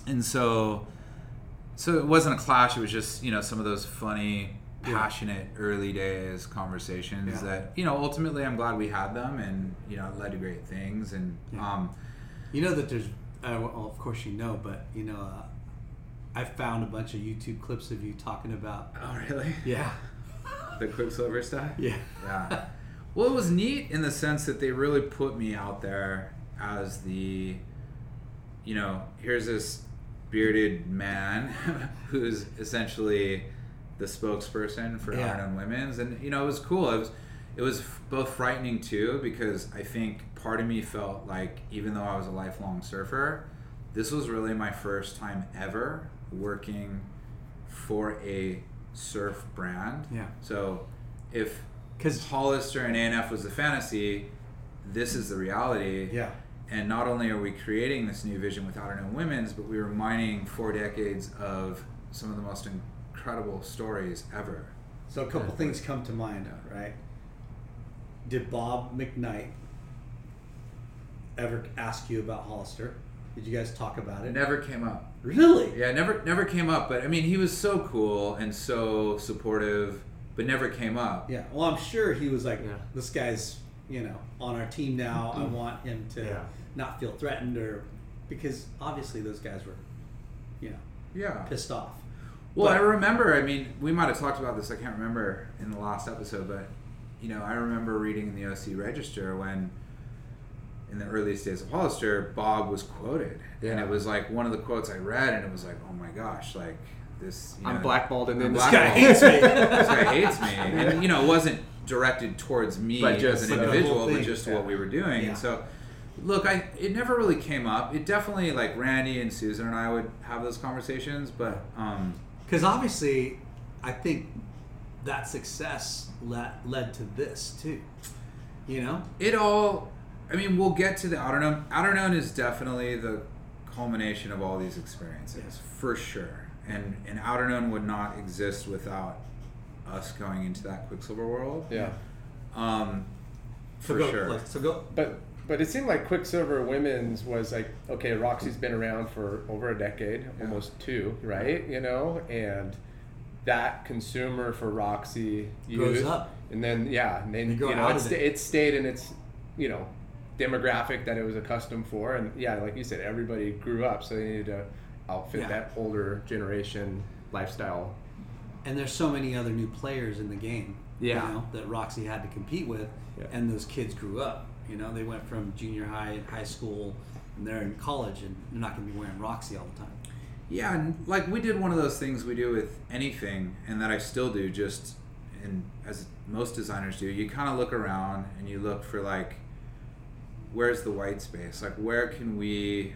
and so so it wasn't a clash it was just you know some of those funny passionate early days conversations Yeah. that you know ultimately i'm glad we had them and you know led to great things and Yeah. um, You know that there's, uh, well, of course you know, but you know, uh, I found a bunch of YouTube clips of you talking about. oh really Yeah, the quiksilver stuff yeah, yeah. Well, it was neat in the sense that they really put me out there as the, you know, here's this bearded man who's essentially the spokesperson for Yeah. Iron on Women's, and you know, it was cool. It was, it was both frightening too because I think part of me felt like even though I was a lifelong surfer, this was really my first time ever working for a surf brand. Yeah. So if because Hollister and ANF was the fantasy, this is the reality. Yeah. And not only are we creating this new vision with Outerknown Women's, but we were mining four decades of some of the most incredible stories ever. So a couple things come to mind, right? Did Bob McKnight ever ask you about Hollister? Did you guys talk about It it? never came up. Really? Yeah, never never came up. But I mean, he was so cool and so supportive, but never came up. Yeah. Well, I'm sure he was like, Yeah. this guy's, you know, on our team now. I mm-hmm. want him to Yeah. not feel threatened or because obviously those guys were, you know, Yeah. pissed off. Well, But- I remember. I mean, we might have talked about this. I can't remember in the last episode, but you know, I remember reading in the OC Register when, in the earliest days of Hollister, Bob was quoted, and it was like one of the quotes I read, and it was like, oh my gosh, like this. You I'm blackballed in the I'm blackballed. hates me. this guy hates me, and you know, it wasn't directed towards me But just as an individual, but just to yeah. what we were doing. Yeah. And so, look, I it never really came up. It definitely like Randy and Susan and I would have those conversations, but um, Because obviously, I think that success led, led to this too. You know? it all i mean we'll get to the outerknown outer known is definitely the culmination of all these experiences Yes. for sure and and outerknown would not exist without us going into that quiksilver world Yeah. um So for go, sure like, so go. But but it seemed like Quiksilver Women's was like okay, Roxy's been around for over a decade, almost two, right? You know, and that consumer for Roxy Grows up. and then yeah, and then grow you know it's of it. it stayed in its you know demographic that it was accustomed for, and yeah, like you said, everybody grew up, so they needed to outfit Yeah. that older generation lifestyle. And there's so many other new players in the game. Yeah. You know, that Roxy had to compete with, Yeah. and those kids grew up. You know, they went from junior high, and high school, and they're in college, and they're not going to be wearing Roxy all the time. yeah and like we did one of those things we do with anything and that i still do just and as most designers do you kind of look around and you look for like where's the white space? Like where can we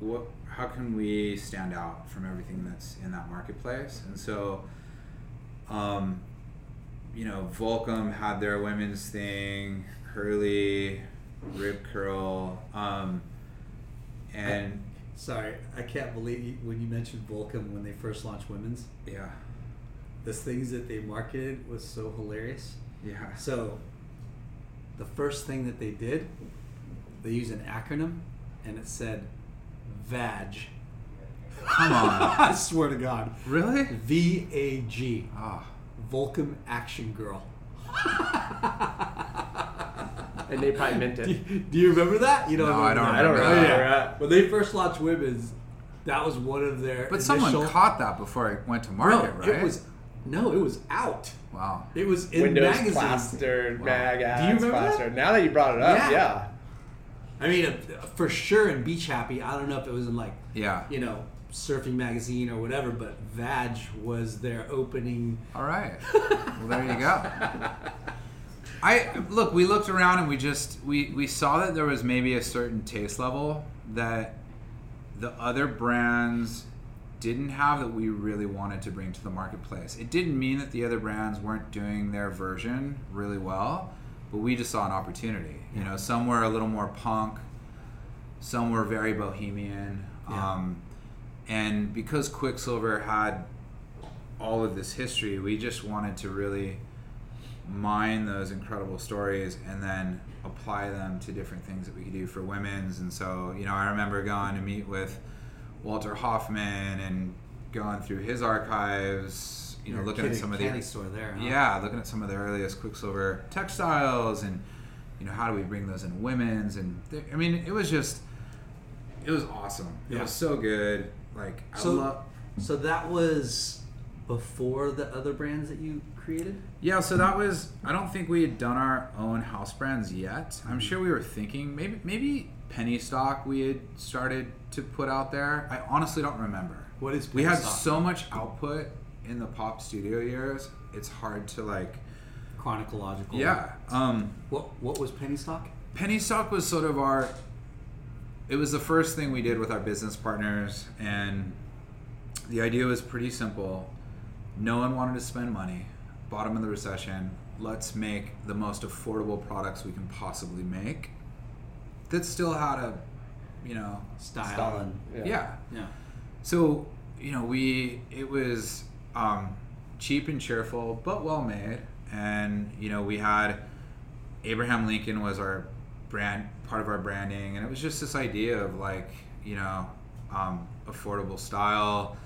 what how can we stand out from everything that's in that marketplace? And so um you know volcom had their women's thing hurley rip curl um and Sorry, I can't believe you, when you mentioned Volcom when they first launched women's. yeah The things that they marketed was so hilarious. yeah So, the first thing that they did, they used an acronym, and it said VAG. come on I swear to God, really V A G, ah Volcom Action Girl. And they probably meant Do it. you, do you remember that? You don't. No, I don't that. I don't remember remember that. that. When they first launched women's, that was one of their. But initial, someone caught that before it went to Bro, market, right? It was no, it was out. wow. It was in Windows magazines. plastered, Wow. mag Do you ads remember that? plastered. Now that you brought it up, Yeah. yeah. I mean, uh, for sure in Beach Happy. I don't know if it was in like Yeah. you know surfing magazine or whatever, but Vag was their opening. All right. Well, there you go. I look. We looked around and we just we we saw that there was maybe a certain taste level that the other brands didn't have that we really wanted to bring to the marketplace. It didn't mean that the other brands weren't doing their version really well, but we just saw an opportunity. You know, some were a little more punk, some were very bohemian. Yeah. Um, and because Quiksilver had all of this history, we just wanted to really mine those incredible stories and then apply them to different things that we could do for women's. And so, you know, I remember going to meet with Walter Hoffman and going through his archives, you know, Your looking kid at some of the store there. Huh? yeah, looking at some of the earliest Quiksilver textiles and you know how do we bring those in women's and th- I mean it was just it was awesome. It Yeah. was so good. Like I So- love So that was before the other brands that you created. Yeah, so that was I don't think we had done our own house brands yet. I'm sure we were thinking maybe maybe penny stock we had started to put out there. I honestly don't remember. What is we penny had stock? so much output in the pop studio years. It's hard to like Chronological. yeah. Um What What was penny stock? penny stock was sort of our it was the first thing we did with our business partners and the idea was pretty simple no one wanted to spend money. Bottom of the recession. Let's make the most affordable products we can possibly make. That still had a, you know, Style, Style. and yeah. yeah. So you know, we it was um, cheap and cheerful, but well made, and you know, we had Abraham Lincoln was our brand part of our branding, and it was just this idea of like you know, um, affordable style,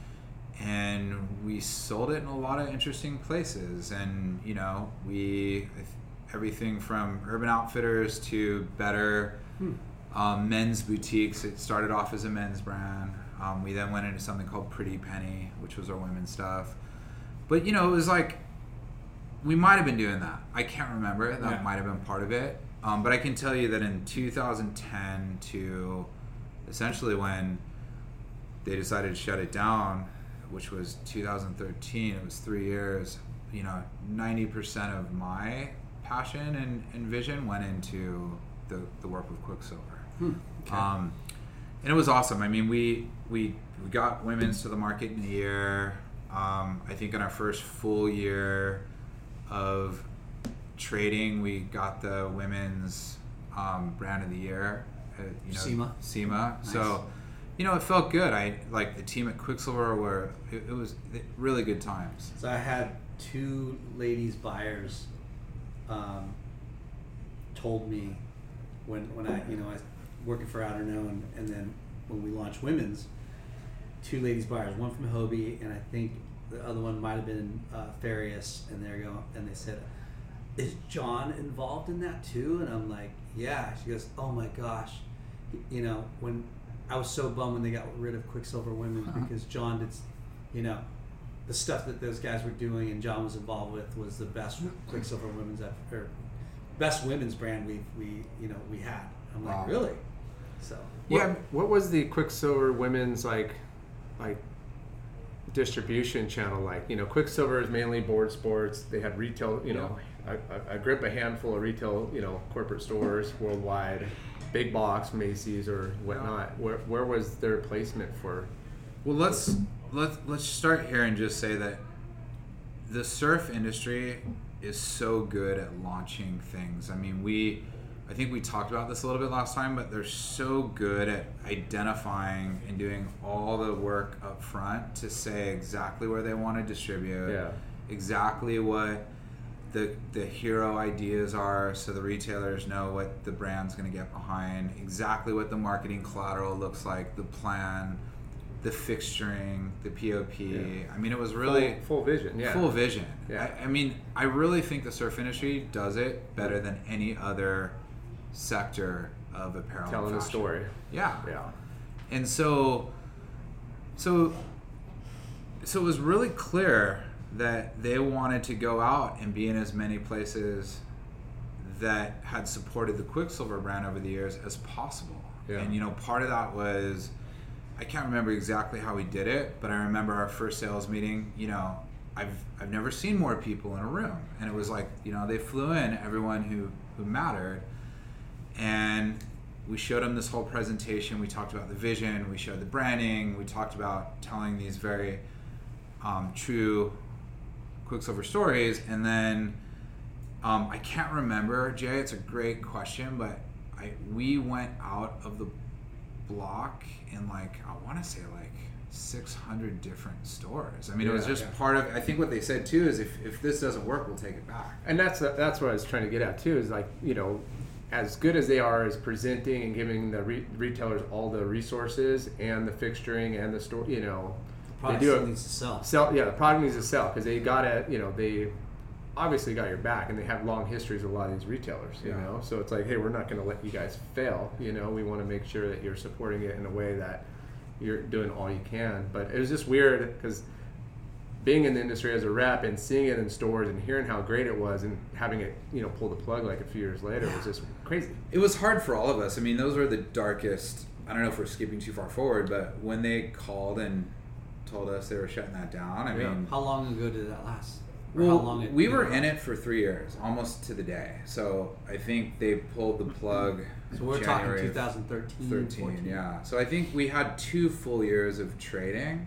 and we sold it in a lot of interesting places, and you know, we everything from Urban Outfitters to better um, men's boutiques. It started off as a men's brand. Um, we then went into something called Pretty Penny, which was our women's stuff. But you know, it was like we might have been doing that. I can't remember. That Yeah. might have been part of it. Um, but I can tell you that in 2010 to essentially when they decided to shut it down, which was 2013, it was three years. You know, 90% of my passion and, and vision went into the, the work with Quiksilver. Um, and it was awesome. I mean, we we we got women's to the market in a year. Um, I think in our first full year of trading, we got the women's um, brand of the year. Uh, you know, SIMA. SIMA. Nice. So, you know, it felt good. I like the team at Quiksilver were it, it was really good times. So I had two ladies buyers um, told me when when I you know I was working for Outerknown and then when we launched women's, two ladies buyers, one from Hobie and I think the other one might have been uh, Farius, and there you go, and they said, "Is John involved in that too?" And I'm like, "Yeah." She goes, "Oh my gosh," you know when. I was so bummed when they got rid of Quiksilver Women's uh-huh. because John did, you know, the stuff that those guys were doing and John was involved with was the best Quiksilver women's or er, best women's brand we we you know we had. I'm like Wow. really, so What, Yeah. What was the Quiksilver women's like, like distribution channel like? You know, Quiksilver is mainly board sports. They had retail. You know, I, I, I grip a handful of retail. You know, corporate stores worldwide, big box Macy's or whatnot. Where where was their placement for? Well, let's let's let's start here and just say that the surf industry is so good at launching things. I mean, we I think we talked about this a little bit last time, but they're so good at identifying and doing all the work up front to say exactly where they want to distribute, Yeah. exactly what the the hero ideas are so the retailers know what the brand's going to get behind exactly what the marketing collateral looks like the plan the fixturing the pop i mean it was really full, full vision. Yeah. full vision Yeah. I, I mean i really think the surf industry does it better than any other sector of apparel Telling fashion. story. yeah Yeah. and so so so it was really clear that they wanted to go out and be in as many places that had supported the Quiksilver brand over the years as possible. Yeah. And you know, part of that was I can't remember exactly how we did it, but I remember our first sales meeting, you know, I've I've never seen more people in a room. And it was like, you know, they flew in everyone who who mattered and we showed them this whole presentation. We talked about the vision, we showed the branding, we talked about telling these very um, true Quiksilver stories, and then um, I can't remember, Jay. It's a great question, but I we went out of the block in like I want to say like 600 different stores. I mean, it was just yeah. part of. I think what they said too is if if this doesn't work, we'll take it back. And that's that's what I was trying to get at too. Is like you know, as good as they are as presenting and giving the re- retailers all the resources and the fixturing and the store, you know, product they do still it. needs to sell. Sell, yeah, the product needs to sell because they got to, you know, they obviously got your back and they have long histories with a lot of these retailers, you Yeah. know. So it's like, hey, we're not going to let you guys fail. You know, we want to make sure that you're supporting it in a way that you're doing all you can. But it was just weird because being in the industry as a rep and seeing it in stores and hearing how great it was and having it, you know, pull the plug like a few years later was just crazy. It was hard for all of us. I mean, those were the darkest. I don't know if we're skipping too far forward, but when they called and told us they were shutting that down, I Yeah. mean, How long ago did that last? Or well, how long we were in it for three years, almost to the day. So I think they pulled the plug. So we're January talking 2013, 13, 14. yeah. So I think we had two full years of trading,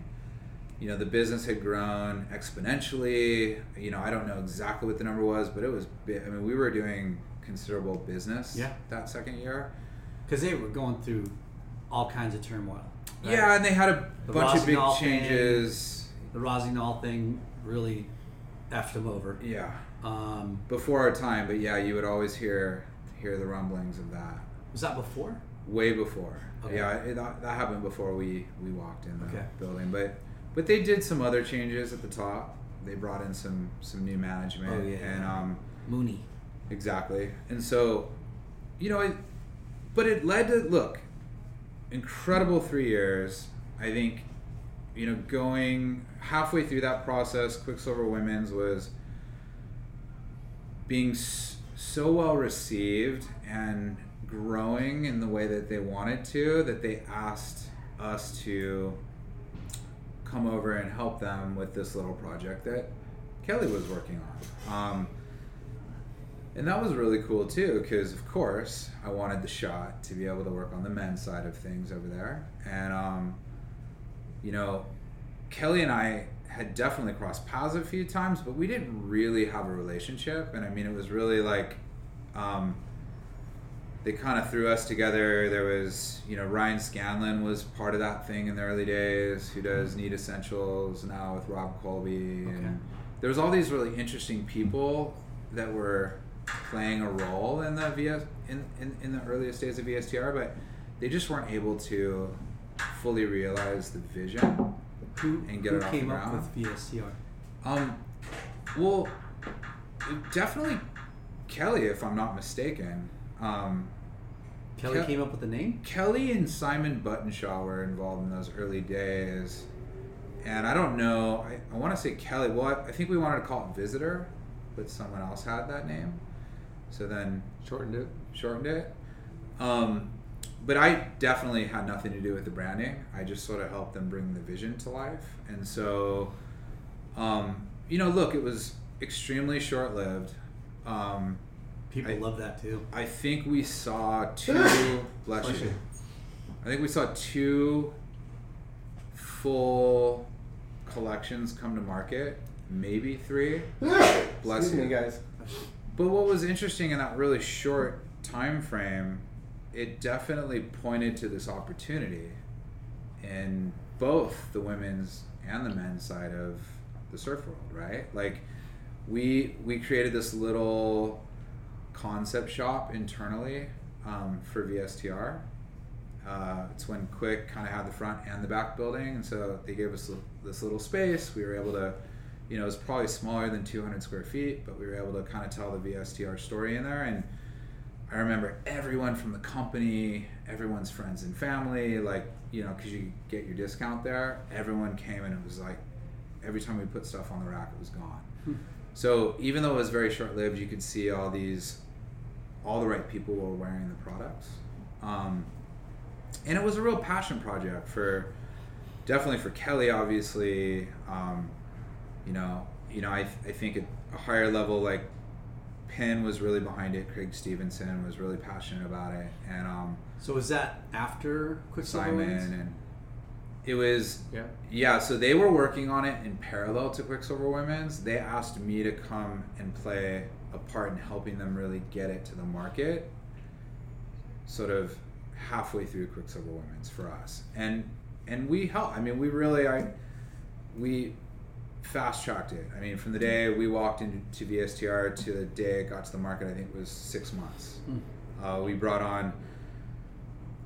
you know the business had grown exponentially. You know I don't know exactly what the number was, but it was. Big. I mean we were doing considerable business Yeah. that second year. Because they were going through all kinds of turmoil. Right? Yeah, and they had a The bunch of big Rossignol thing. changes. The Rossignol thing really effed them over. Yeah, Um, before our time, but yeah, you would always hear hear the rumblings of that. was that before? way before. Okay. Yeah, it, that, that happened before we we walked in the Okay. building. But but they did some other changes at the top. They brought in some some new management Oh, yeah. and um Mooney. exactly. And so, you know, it, but it led to look incredible three years. I think you know going halfway through that process, Quiksilver Women's was being so well received and growing in the way that they wanted to that they asked us to come over and help them with this little project that Kelly was working on. Um, and that was really cool too, because of course I wanted the shot to be able to work on the men's side of things over there. And, um, you know, Kelly and I had definitely crossed paths a few times, but we didn't really have a relationship. And I mean, it was really like, um, they kind of threw us together. There was, you know, Ryan Scanlon was part of that thing in the early days, who does Need Essentials now with Rob Colby. Okay. And there was all these really interesting people that were playing a role in the VS in, in, in the earliest days of VSTR, but they just weren't able to fully realize the vision. Who, And get who it off the came up with VSTR? Um, well, definitely Kelly, if I'm not mistaken. Um, Kelly Ke- came up with the name? Kelly and Simon Buttonshaw were involved in those early days. And I don't know, I, I want to say Kelly. Well, I, I think we wanted to call it Visitor, but someone else had that name. So then Shortened it. shortened it. Um, but I definitely had nothing to do with the branding. I just sort of helped them bring the vision to life. And so, um, you know, look, it was extremely short lived. Um, People I- love that too. I think we saw two. bless you. you. I think we saw two full collections come to market, maybe three. Bless Excuse you. guys. But what was interesting in that really short time frame, it definitely pointed to this opportunity in both the women's and the men's side of the surf world, right? Like we we created this little concept shop internally um, for VSTR. Uh, it's when Quick kind of had the front and the back building, and so they gave us this little space. We were able to, you know, it was probably smaller than 200 square feet, but we were able to kind of tell the VSTR story in there. And I remember everyone from the company, everyone's friends and family, like, you know, because you get your discount there, everyone came and it was like, every time we put stuff on the rack, it was gone. So even though it was very short lived, you could see all these, all the right people were wearing the products. Um, and it was a real passion project for, definitely for Kelly, obviously. Um, you know, you know, I, I think at a higher level, like Penn was really behind it. Craig Stevenson was really passionate about it, and um, So was that after Quiksilver Simon Women's? and it was Yeah. yeah. So they were working on it in parallel to Quiksilver Women's. They asked me to come and play a part in helping them really get it to the market, sort of halfway through Quiksilver Women's for us, and and we helped. I mean, we really I we fast tracked it. I mean, from the day we walked into VSTR to the day it got to the market, I think it was six months. Uh, we brought on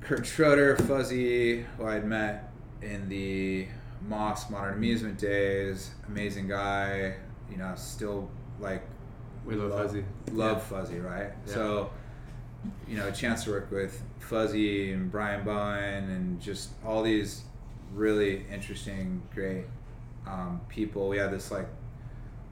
Kurt Schroeder, Fuzzy, who I'd met in the Moss Modern Amusement days. Amazing guy. You know, still like We love Fuzzy. Love Fuzzy, right? So, you know, a chance to work with Fuzzy and Brian Bowen and just all these really interesting, great um, people. We had this like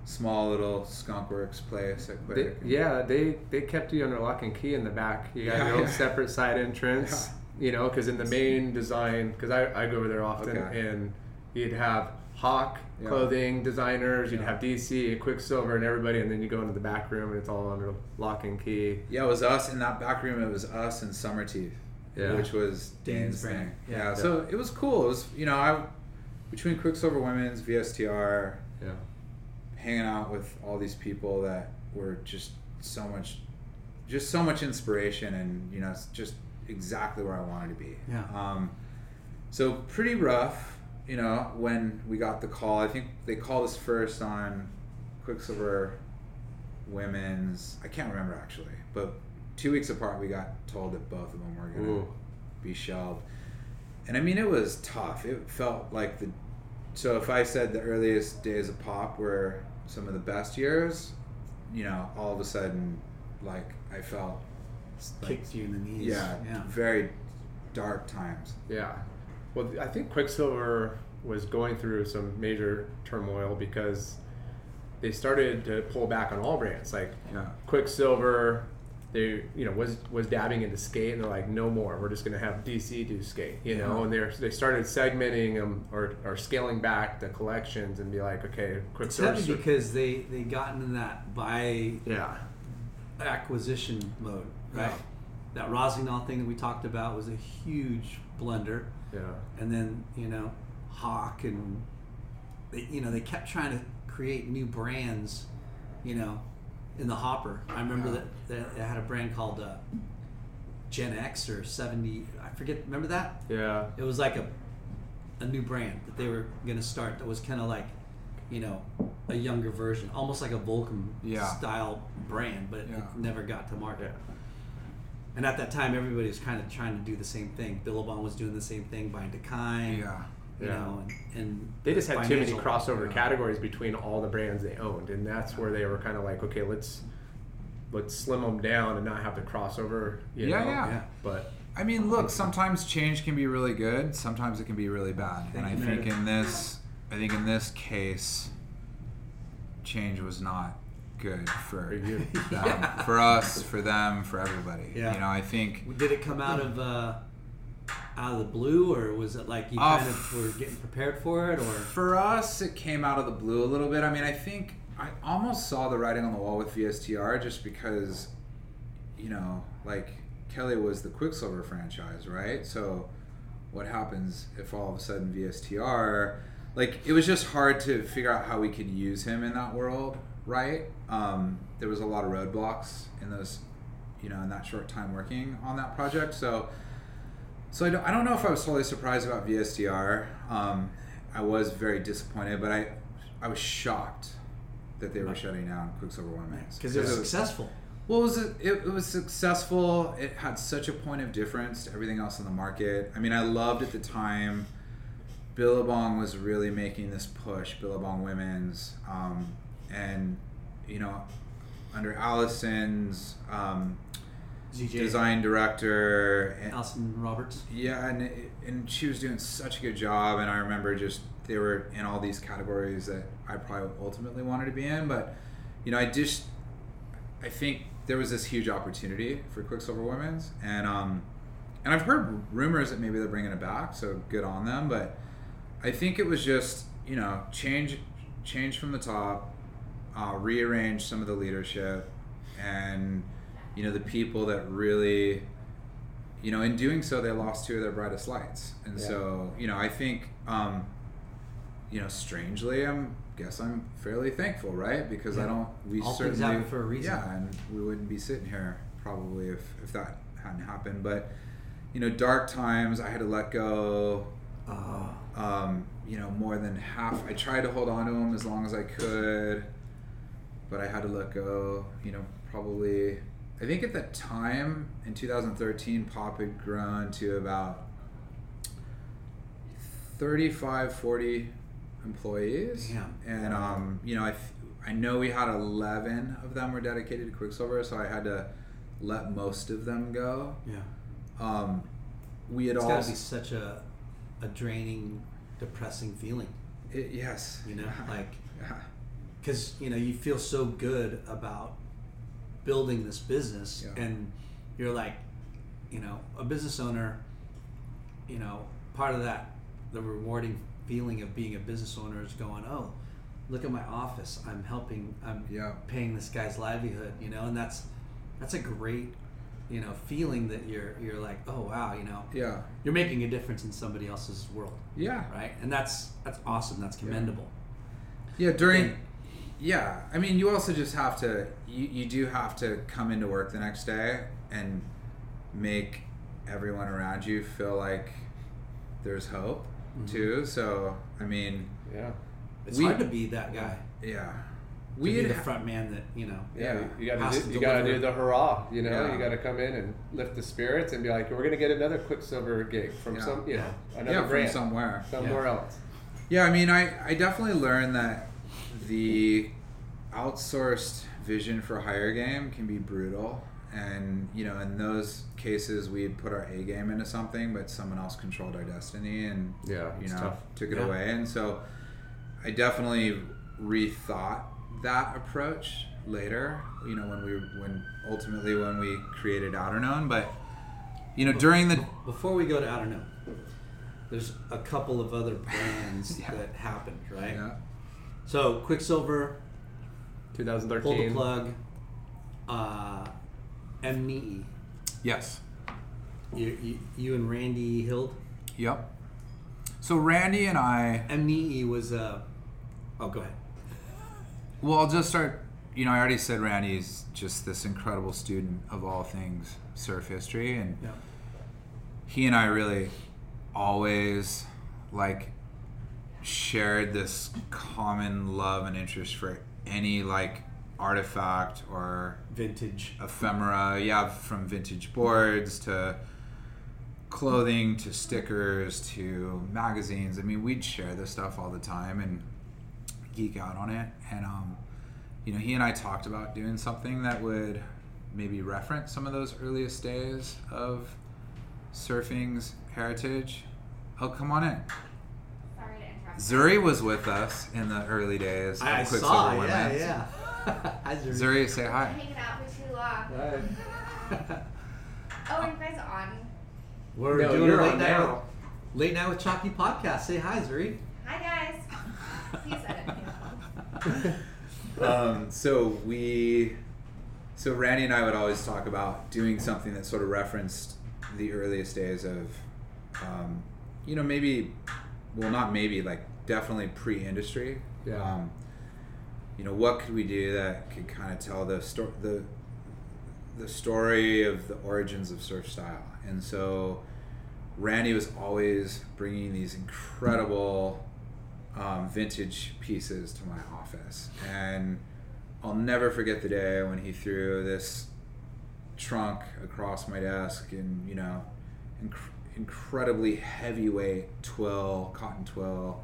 small little skunkworks place at They, yeah, they they kept you under lock and key in the back. You got Yeah, your own yeah. separate side entrance. You know, because in the main design, because I, I go over there often, Okay. and you'd have Hawk Yeah. clothing designers, you'd Yeah. have DC, Quiksilver, and everybody, and then you go into the back room and it's all under lock and key. Yeah, it was us in that back room. It was us and Summer Teeth, Yeah. which was Dane's Dane's, thing. Yeah. Yeah. so it was cool. It was you know I between Quiksilver Women's, VSTR, Yeah. hanging out with all these people that were just so much, just so much inspiration, and you know, it's just exactly where I wanted to be. Yeah. Um, so pretty rough, you know, when we got the call. I think they called us first on Quiksilver Women's. I can't remember actually, but two weeks apart, we got told that both of them were gonna Ooh. be shelved. And I mean, it was tough. It felt like the. So if I said the earliest days of pop were some of the best years, you know, all of a sudden, like I felt, like, Kicked you in the knees. yeah, Yeah. very dark times. Yeah. Well, I think Quiksilver was going through some major turmoil because they started to pull back on all brands. Like Yeah. Quiksilver, they you know was was dabbing into skate, and they're like, no more. We're just going to have DC do skate, you know. And they they started segmenting them or, or scaling back the collections and be like, okay, It's Quiksilver. heavy because they they got into that buy yeah. acquisition mode, right? Yeah. That Rossignol thing that we talked about was a huge blunder, Yeah. and then you know Hawk and they, you know they kept trying to create new brands, you know, in the hopper. I remember that, that they had a brand called uh, Gen X or seventy. I forget. Remember that? Yeah. It was like a a new brand that they were gonna start. That was kind of like, you know, a younger version, almost like a Volcom Yeah. style brand, but Yeah. it never got to market. Yeah. And at that time, everybody was kind of trying to do the same thing. Billabong was doing the same thing, buying Dakine, Yeah. You Yeah. know, and, and They just had too many financial- crossover yeah. categories between all the brands they owned, and that's where they were kind of like, okay, let's let's slim them down and not have the crossover. You Yeah, know? yeah. Yeah. But I mean, look, sometimes change can be really good. Sometimes it can be really bad. And I think in this, I think in this case, change was not good for For you. them, for us, for them, for everybody. Yeah. You know, I think Did it come out of uh, out of the blue, or was it like you Uh, kind of were getting prepared for it, or for us, it came out of the blue a little bit. I mean, I think I almost saw the writing on the wall with VSTR just because, you know, like Kelly was the Quiksilver franchise, right? So, what happens if all of a sudden VSTR, like, it was just hard to figure out how we could use him in that world, right? Um, there was a lot of roadblocks in those, you know, in that short time working on that project. So, so I don't, I don't know if I was totally surprised about VSTR. Um, I was very disappointed, but I I was shocked that they were shutting down Quiksilver Women's because it was successful? well, it was it, it was successful. It had such a point of difference to everything else in the market. I mean, I loved at the time. Billabong was really making this push, Billabong Women's, um, and you know, under Allison's um, ZJ design director, and, Alison Roberts. yeah, and and she was doing such a good job, and I remember just they were in all these categories that I probably ultimately wanted to be in, but you know, I just I think there was this huge opportunity for Quiksilver Women's, and um, and I've heard rumors that maybe they're bringing it back, so good on them, but I think it was just you know change change from the top, uh, rearrange some of the leadership, and you know the people that really you know, in doing so, they lost two of their brightest lights, and so you know, I think, um, you know, strangely, I'm guess I'm fairly thankful, right? Because I don't. We All certainly for a reason. Yeah, and we wouldn't be sitting here probably if if that hadn't happened. But you know, dark times. I had to let go. Oh, Um, you know, more than half. I tried to hold on to them as long as I could, but I had to let go. You know, probably. I think at the time in 2013, Pop had grown to about 35, 40 employees. Damn. And um, you know, I, I know we had 11 of them were dedicated to Quiksilver, so I had to let most of them go. yeah. Um, we had all. It's gotta be such a a draining, depressing feeling. it, yes, You know, like yeah. because you know you feel so good about building this business Yeah. and you're like you know a business owner you know part of that the rewarding feeling of being a business owner is going oh look at my office i'm helping i'm Yeah. paying this guy's livelihood you know and that's that's a great you know feeling that you're you're like oh wow you know Yeah. you're making a difference in somebody else's world Yeah. right and that's that's awesome that's commendable Yeah, during. Yeah, I mean, you also just have to. You, you do have to come into work the next day and make everyone around you feel like there's hope mm-hmm. too. So, I mean, Yeah. it's We- hard to be that guy yeah, we be the front man that you know Yeah, you got has to to do, you got to do the hurrah. You know, Yeah. you got to come in and lift the spirits and be like, we're gonna get another Quiksilver gig from Yeah. some, you know, another yeah from brand somewhere. somewhere else. Yeah, I mean, I, I definitely learned that the outsourced vision for higher game can be brutal. And, you know, in those cases, we'd put our A game into something, but someone else controlled our destiny and, Yeah, you know, tough. took it Yeah. away. And so I definitely rethought that approach later, you know, when we, when ultimately when we created Outerknown. But, you know, during the, before we go to I don't there's a couple of other brands Yeah. that happened right yeah, so Quiksilver 2013. pull the plug uh yes. you, you, you and Randy Hild Yep. So Randy and I M.Nii was uh oh go ahead Well, I'll just start. You know, I already said Randy's just this incredible student of all things surf history, and yeah he and I really always like shared this common love and interest for any like artifact or vintage ephemera. Yeah, from vintage boards to clothing to stickers to magazines. I mean, we'd share this stuff all the time and geek out on it. And, um, you know, he and I talked about doing something that would maybe reference some of those earliest days of surfing's heritage. Oh, come on in. Sorry to interrupt. Zuri was with us in the early days of I Quiksilver saw yeah Women's. yeah Hi, Zuri. Zuri, say I'm hi. hanging out for too long. Oh, are you guys are on? we're No, doing you're a late on night now. late night with Chalky podcast say hi Zuri Hi guys. You said it. um, so we so randy and i would always talk about doing something that sort of referenced the earliest days of um, you know maybe well not maybe like definitely pre-industry. Yeah. um, you know what could we do that could kind of tell the story the the story of the origins of surf style? And so randy was always bringing these incredible um, vintage pieces to my office. And i'll never forget the day when he threw this trunk across my desk and you know inc- incredibly heavyweight twill cotton twill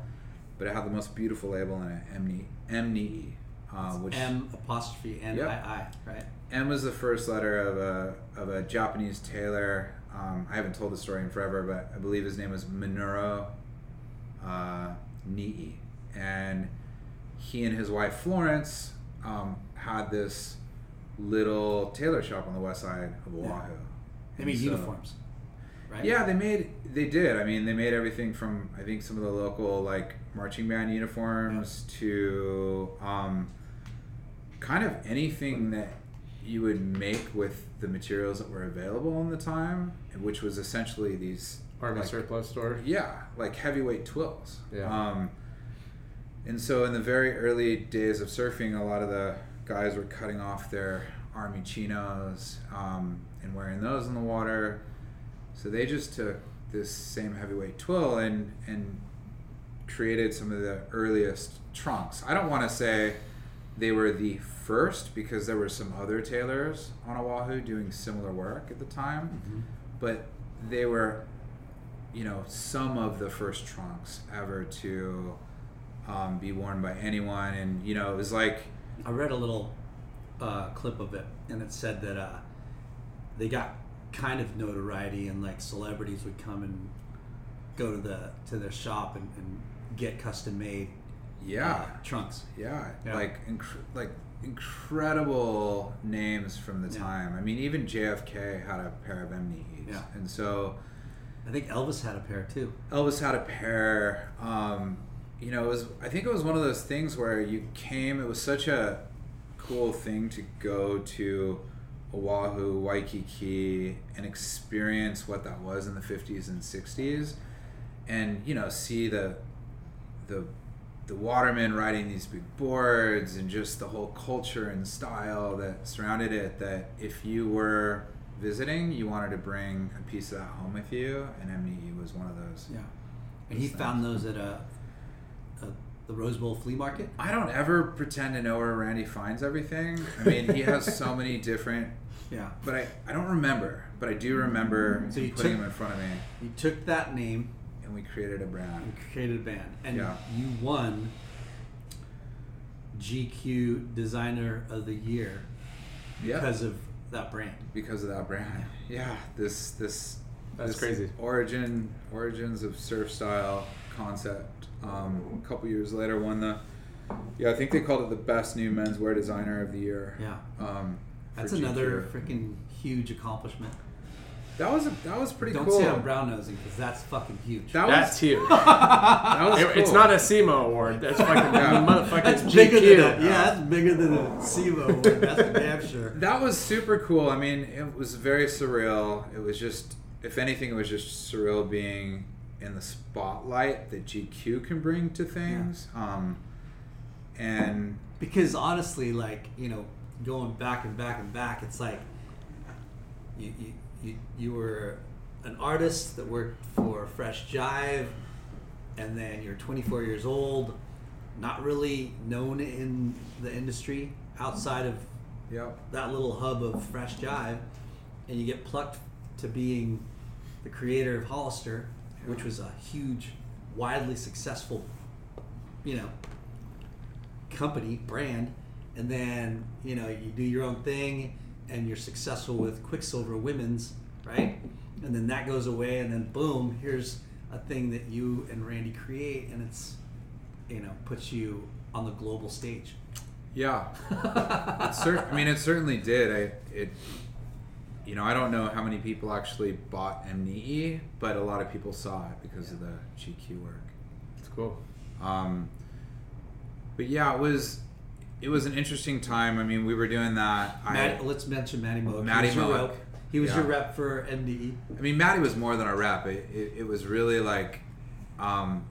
but it had the most beautiful label in it M.Nii M.Nii uh, which M apostrophe N Yep. I I right M was the first letter of a of a Japanese tailor. Um, I haven't told the story in forever, but I believe his name was Minoru uh, Nii, and he and his wife Florence um, had this little tailor shop on the west side of Oahu. they made so- uniforms right yeah, they made they did. I mean, they made everything from I think some of the local like marching band uniforms to um, kind of anything that you would make with the materials that were available in the time, which was essentially these Army like, surplus store. yeah, like heavyweight twills. Yeah. Um, and so in the very early days of surfing, a lot of the guys were cutting off their army chinos um, and wearing those in the water. So they just took this same heavyweight twill and and created some of the earliest trunks. I don't want to say they were the first because there were some other tailors on Oahu doing similar work at the time, but they were, you know, some of the first trunks ever to um, be worn by anyone. And you know, it was like, I read a little uh, clip of it, and it said that uh, they got kind of notoriety, and like celebrities would come and go to the to their shop and, and get custom made yeah, uh, trunks. Yeah, Yeah. like inc- like incredible names from the Yeah. time. I mean, even JFK had a pair of MNEs, Yeah. and so I think Elvis had a pair too. Elvis had a pair. Um, you know, it was I think it was one of those things where you came. It was such a cool thing to go to Oahu, Waikiki, and experience what that was in the 50s and 60s, and you know see the the the watermen riding these big boards and just the whole culture and style that surrounded it. That if you were visiting, you wanted to bring a piece of that home with you, and M.Nii was one of those. Yeah. And he found those at a, a the Rose Bowl flea market. I don't ever pretend to know where Randy finds everything. I mean, he has so many different, Yeah. but I, I don't remember. But I do remember So you putting took- them in front of me, You took that name and we created a brand. We created a band, and Yeah. you won GQ Designer of the Year Yeah, because of that brand. because of that brand. Yeah, this this That's this crazy. Origin origins of surf style concept. Um, a couple years later, won the. Yeah, I think they called it the best new menswear designer of the year. Yeah. Um, for That's another freaking huge accomplishment. That was a, that was pretty Don't cool. say I'm brown nosing because that's fucking huge. That was That's huge. that was It- It's not a SIMA award. That's fucking Yeah. motherfucking that's GQ. bigger than that. Yeah, that's bigger than a SIMA award. That's for damn sure. That was super cool. I mean, it was very surreal. It was just, if anything, it was just surreal being in the spotlight that GQ can bring to things. Um, and Because honestly, like you know, going back and back and back, it's like you you, you, you were an artist that worked for Fresh Jive, and then you're 24 years old, not really known in the industry outside of yep, that little hub of Fresh Jive, and you get plucked to being the creator of Hollister, which was a huge, widely successful, you know, company brand, and then you know you do your own thing, and you're successful with Quiksilver Women's, right? And then that goes away, and then boom, here's a thing that you and Randy create, and it's, you know, puts you on the global stage. yeah. It cer- I mean, it certainly did. I it, you know, I don't know how many people actually bought M.Nii, but a lot of people saw it because of the GQ work. It's cool. Um, but yeah, it was it was an interesting time. I mean, we were doing that. I, let's mention Matty Moak. Matty he was your Moak. rep. He was Yeah. your rep for E. M.Nii. I mean, Maddie was more than a rep. It, it, it was really like um,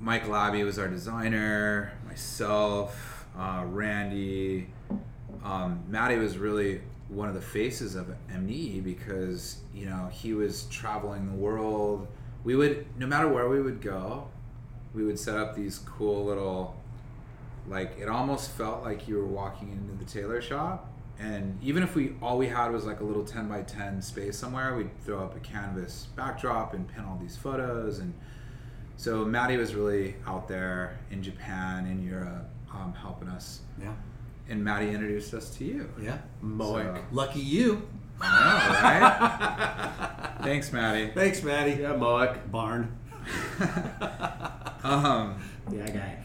Mike Labby was our designer, myself, uh, Randy. Um, Maddie was really one of the faces of M.Nii because you know he was traveling the world. We would, no matter where we would go, we would set up these cool little, like it almost felt like you were walking into the tailor shop. And even if we all we had was like a little ten by ten space somewhere, we'd throw up a canvas backdrop and pin all these photos. And so Maddie was really out there in Japan, in Europe, um, helping us. Yeah. And Maddie introduced us to you. Yeah. Moek. So- Lucky you. I know, right? Thanks, Maddie. Thanks, Matty. Yeah, Moek. Barn. Um, Yeah, guy.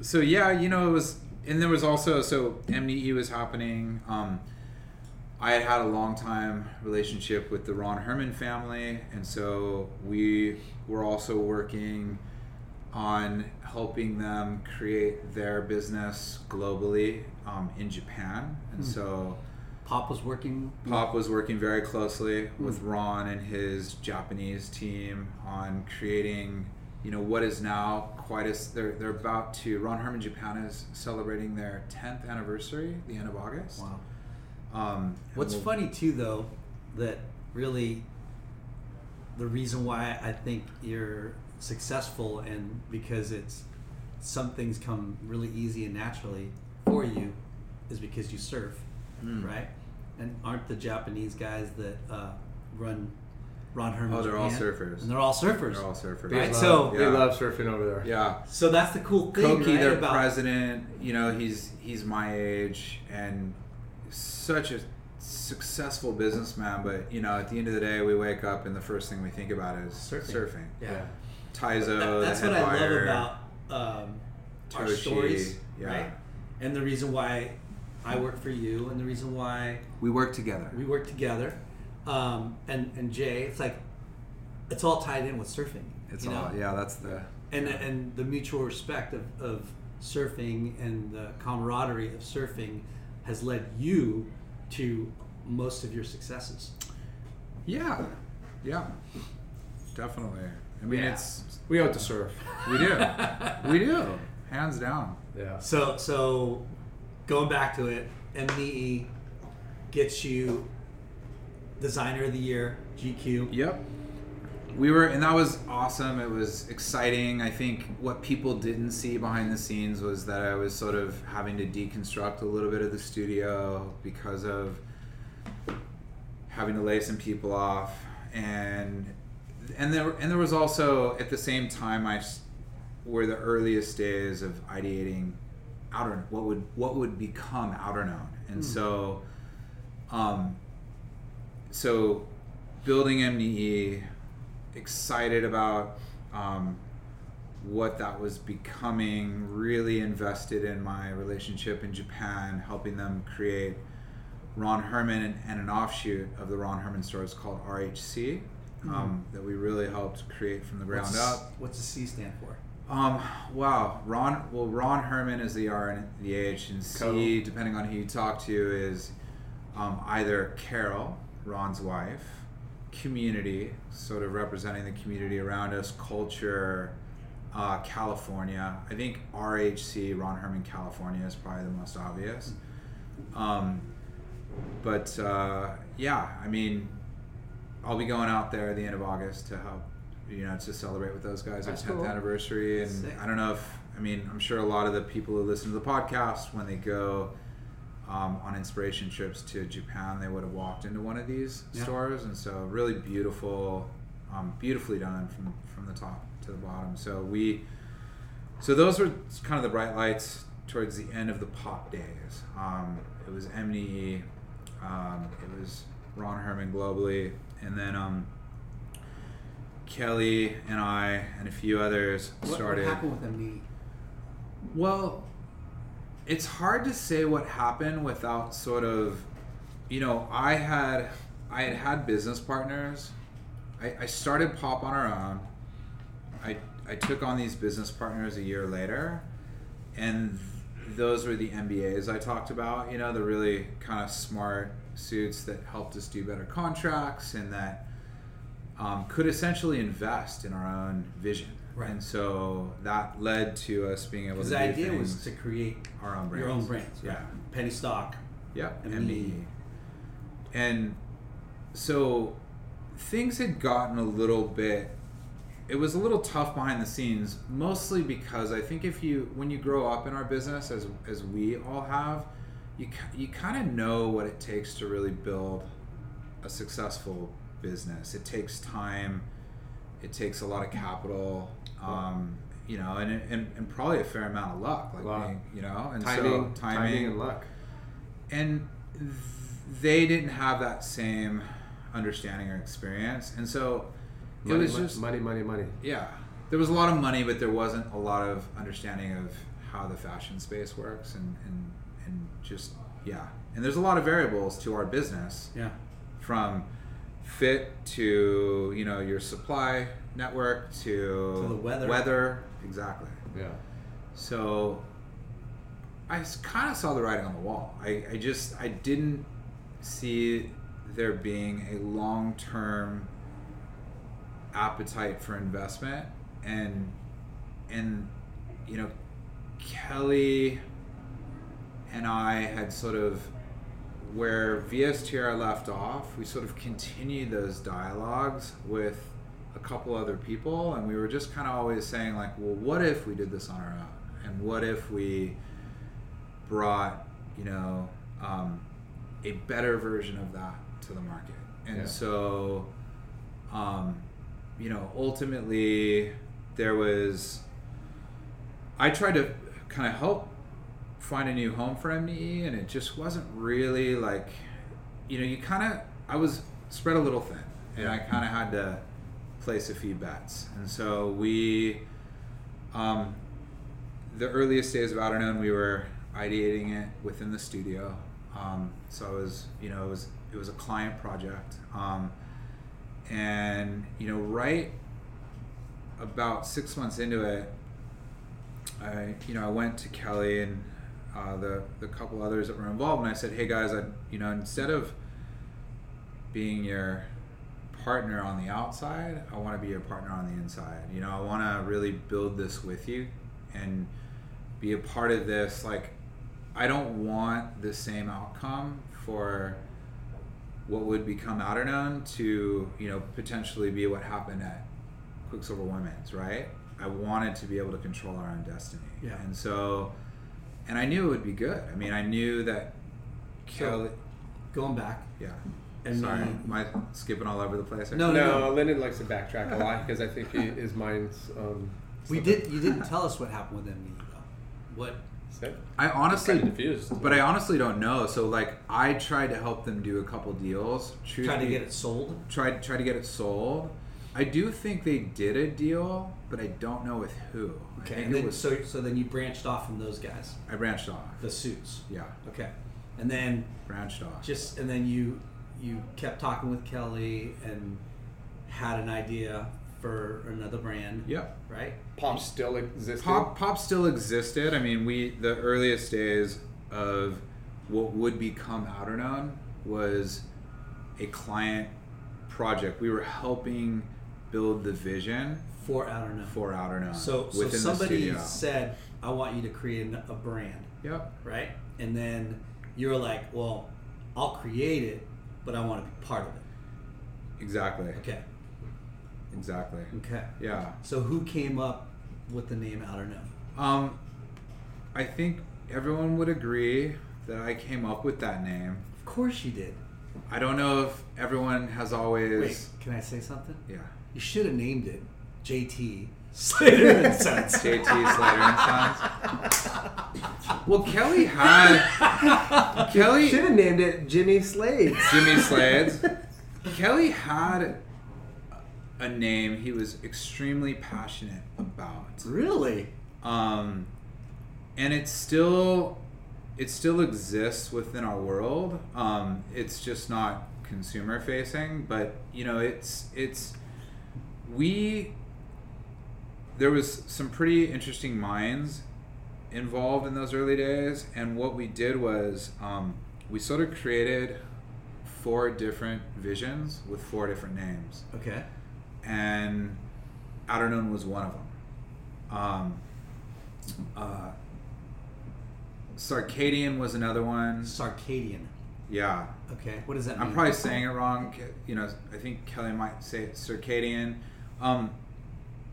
So yeah, you know, it was, and there was also so M.Nii was happening. Um, I had had a long time relationship with the Ron Herman family, and so we were also working on helping them create their business globally um, in Japan, and so. Pop was working. Pop was working very closely with Ron and his Japanese team on creating, you know, what is now quite as they're they're about to. Ron Herman Japan is celebrating their 10th anniversary, the end of August. Wow. Um, What's we'll- funny too, though, that really the reason why I think you're successful and because it's some things come really easy and naturally for you is because you surf, Mm. right? And aren't the Japanese guys that uh, run Ron Herman? Oh, they're all Japan? surfers. And they're all surfers. They're all surfers. Right, Love- so- they love surfing over there. Yeah. So that's the cool thing, Koki, right? their about president, you know, he's he's my age and such a successful businessman. But you know, at the end of the day, we wake up and the first thing we think about is Surfing. surfing. yeah. Taizo, That- that's the what head I love about um, our Toshi, stories, yeah. right? And the reason why I work for you, and the reason why We work together. we work together, um, and and Jay, it's like it's all tied in with surfing. It's you know? all yeah. That's the and and the mutual respect of, of surfing and the camaraderie of surfing has led you to most of your successes? Yeah, yeah, definitely. I mean, Yeah. it's We owe it to surf. we do, we do, hands down. Yeah. So so going back to it, M.Nii gets you designer of the year, GQ. Yep. We were, and that was awesome. It was exciting. I think what people didn't see behind the scenes was that I was sort of having to deconstruct a little bit of the studio because of having to lay some people off, and and there and there was also at the same time I s- were the earliest days of ideating outer what would what would become outer known, and so. Um, so building M.Nii, excited about um, what that was becoming, really invested in my relationship in Japan, helping them create Ron Herman and, an offshoot of the Ron Herman stores called RHC. Um, that we really helped create from the ground What's, up. What's the C stand for? Um, wow, Ron. Well, Ron Herman is the R and the H, and C, Cool. depending on who you talk to, is um, either Carol, Ron's wife, community, sort of representing the community around us, culture, uh, California. I think RHC, Ron Herman, California, is probably the most obvious. Um, but uh, yeah, I mean, I'll be going out there at the end of August to help, you know, to celebrate with those guys That's our 10th cool. anniversary. And Sick. I don't know if, I mean, I'm sure a lot of the people who listen to the podcast, when they go um, on inspiration trips to Japan, they would have walked into one of these Yeah. stores. And so, really beautiful, um, beautifully done from, from the top to the bottom. So, we, so those were kind of the bright lights towards the end of the pop days. Um, it was M.Nii, um, it was Ron Herman globally, and then um, Kelly and I and a few others What, what happened with M.Nii? Well, it's hard to say what happened without sort of, you know, I had I had had business partners. I, I started Pop on our own. I I took on these business partners a year later, and those were the MBAs I talked about. You know, the really kind of smart suits that helped us do better contracts and that um, could essentially invest in our own vision. Right. And so that led to us being able to the idea was to create our own brands. your own brands. Yeah. Penny stock. Yep. And M.Nii. me. And so things had gotten a little bit it was a little tough behind the scenes mostly because I think if you when you grow up in our business as as we all have you you kind of know what it takes to really build a successful business it takes time it takes a lot of capital um, you know and, and and probably a fair amount of luck like Luck. being, you know and Timing, so timing, and luck. and they didn't have that same understanding or experience and so it Money, was mon- just money, money, money. yeah there was a lot of money but there wasn't a lot of understanding of how the fashion space works and and, and just yeah and there's a lot of variables to our business Yeah. from fit to you know your supply network to, To the weather. weather exactly Yeah. so I kind of saw the writing on the wall. I, I just I didn't see there being a long term appetite for investment and and you know Kelly and I had sort of where VSTR left off, we sort of continued those dialogues with a couple other people, and we were just kind of always saying, like, well, what if we did this on our own? And what if we brought, you know, um, a better version of that to the market? And Yeah. so, um, you know, ultimately, there was, I tried to kind of help find a new home for M.Nii, and it just wasn't really like, you know, you kind of, I was spread a little thin, and I kind of had to place a few bets. And so we, um, the earliest days of Outer Known, we were ideating it within the studio. Um, so it was, you know, it was it was a client project, um, and you know, right about six months into it, I, you know, I went to Kelly and uh, the the couple others that were involved, and I said, "Hey guys, I, you know, instead of being your partner on the outside. I want to be your partner on the inside. You know, I want to really build this with you and be a part of this. Like, I don't want the same outcome for what would become Outerknown to, you know, potentially be what happened at Quiksilver Women's, right? I wanted to be able to control our own destiny. Yeah. And so, and I knew it would be good. I mean, I knew that Kelly, Going back. yeah. And Sorry, then- am I skipping all over the place? here? No, no, No, Lyndon likes to backtrack a lot because I think he, his mind's. Um, We did. You didn't tell us what happened with M.Nii though. What? I honestly, Kinda diffused. but I honestly don't know. So like, I tried to help them do a couple deals. Truth Trying to be- get it sold. tried try to get it sold. I do think they did a deal, but I don't know with who. Okay. And then was. so so then you branched off from those guys, I branched off. the suits. Yeah, Okay. And then branched off. just and then you you kept talking with Kelly and had an idea for another brand. Yep. Right. Pop still existed. Pop pop still existed. I mean, we the earliest days of what would become Outerknown was a client project. We were helping build the vision For Outerknown. for Outerknown So so somebody said, "I want you to create a brand." Yep. Right. And then you were like, "Well, I'll create it, but I want to be part of it." Exactly. Okay. Exactly. Okay. Yeah. So who came up with the name Outerknown? Um, I think everyone would agree that I came up with that name. Of course you did. I don't know if everyone has always. Wait, can I say something? Yeah. You should have named it JT Slater and Sons. JT Slater and Sons. Well, Kelly had Kelly Should have named it Jimmy Slade. Jimmy Slades. Kelly had a name he was extremely passionate about. Really? um, and it still it still exists within our world. Um, it's just not consumer facing, but you know, it's it's we there was some pretty interesting minds involved in those early days, and what we did was um, we sort of created four different visions with four different names Okay. and Outerknown was one of them. Um, uh, Sarcadian was another one. Sarcadian. Yeah, Okay. What does that mean? I'm probably saying it wrong. You know, I think Kelly might say it Circadian. Um,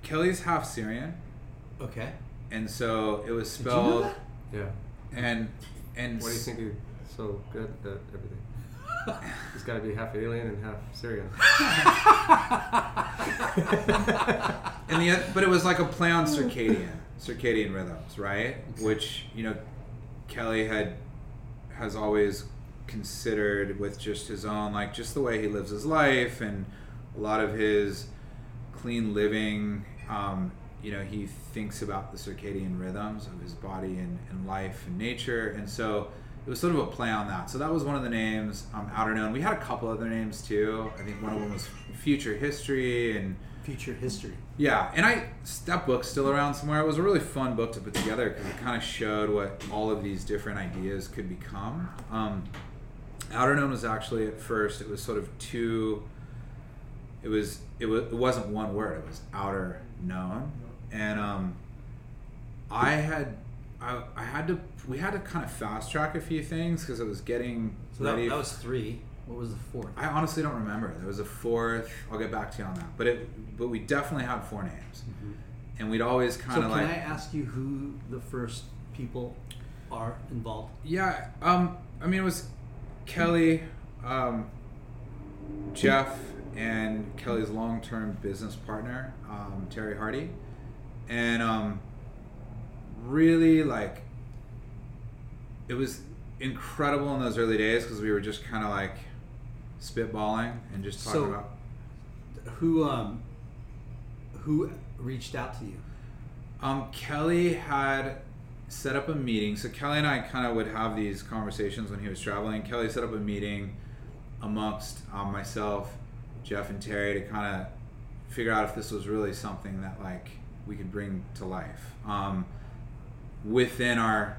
Kelly's half Syrian, Okay. and so it was Did you know spelled that? Yeah. and and Why do you think he's so good at everything? He's got to be half alien and half Syrian. and the oth- but it was like a play on circadian circadian rhythms right which you know kelly had has always considered with just his own like just the way he lives his life and a lot of his clean living um, you know he thinks about the circadian rhythms of his body and, and life and nature and so it was sort of a play on that so that was one of the names um, outer known we had a couple other names too i think one of them was future history and Future history. yeah, and I that book's still around somewhere. It was a really fun book to put together because it kind of showed what all of these different ideas could become. Um, Outer Known was actually at first it was sort of two. It was it was it wasn't one word. It was Outer Known, and um, I had I, I had to we had to kind of fast track a few things because it was getting So that, ready. that was three. What was the fourth? I honestly don't remember. There was a fourth. I'll get back to you on that. But it, but we definitely had four names, and we'd always kind Mm-hmm. so of can I ask you who the first people are involved? yeah. Um, I mean, it was Kelly, um, Jeff, and Kelly's long-term business partner, um, Terry Hardy, and um, really like, it was incredible in those early days because we were just kind of like spitballing and just talking So- about Who um who reached out to you? Um, Kelly had set up a meeting. So Kelly and I kind of would have these conversations when he was traveling. Kelly set up a meeting amongst um, myself, Jeff, and Terry to kind of figure out if this was really something that like we could bring to life um, within our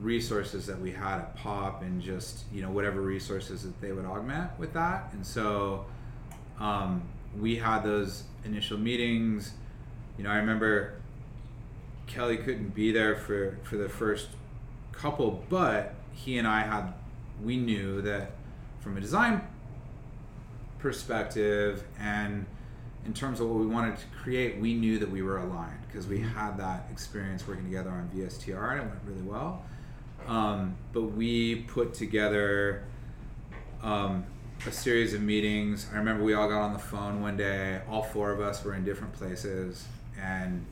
resources that we had at Pop and just you know whatever resources that they would augment with that. And so um, we had those initial meetings. You know, I remember Kelly couldn't be there for for the first couple, but he and I had we knew that from a design perspective and in terms of what we wanted to create, we knew that we were aligned because we had that experience working together on VSTR and it went really well. Um, but we put together um, a series of meetings. I remember we all got on the phone one day. All four of us were in different places, and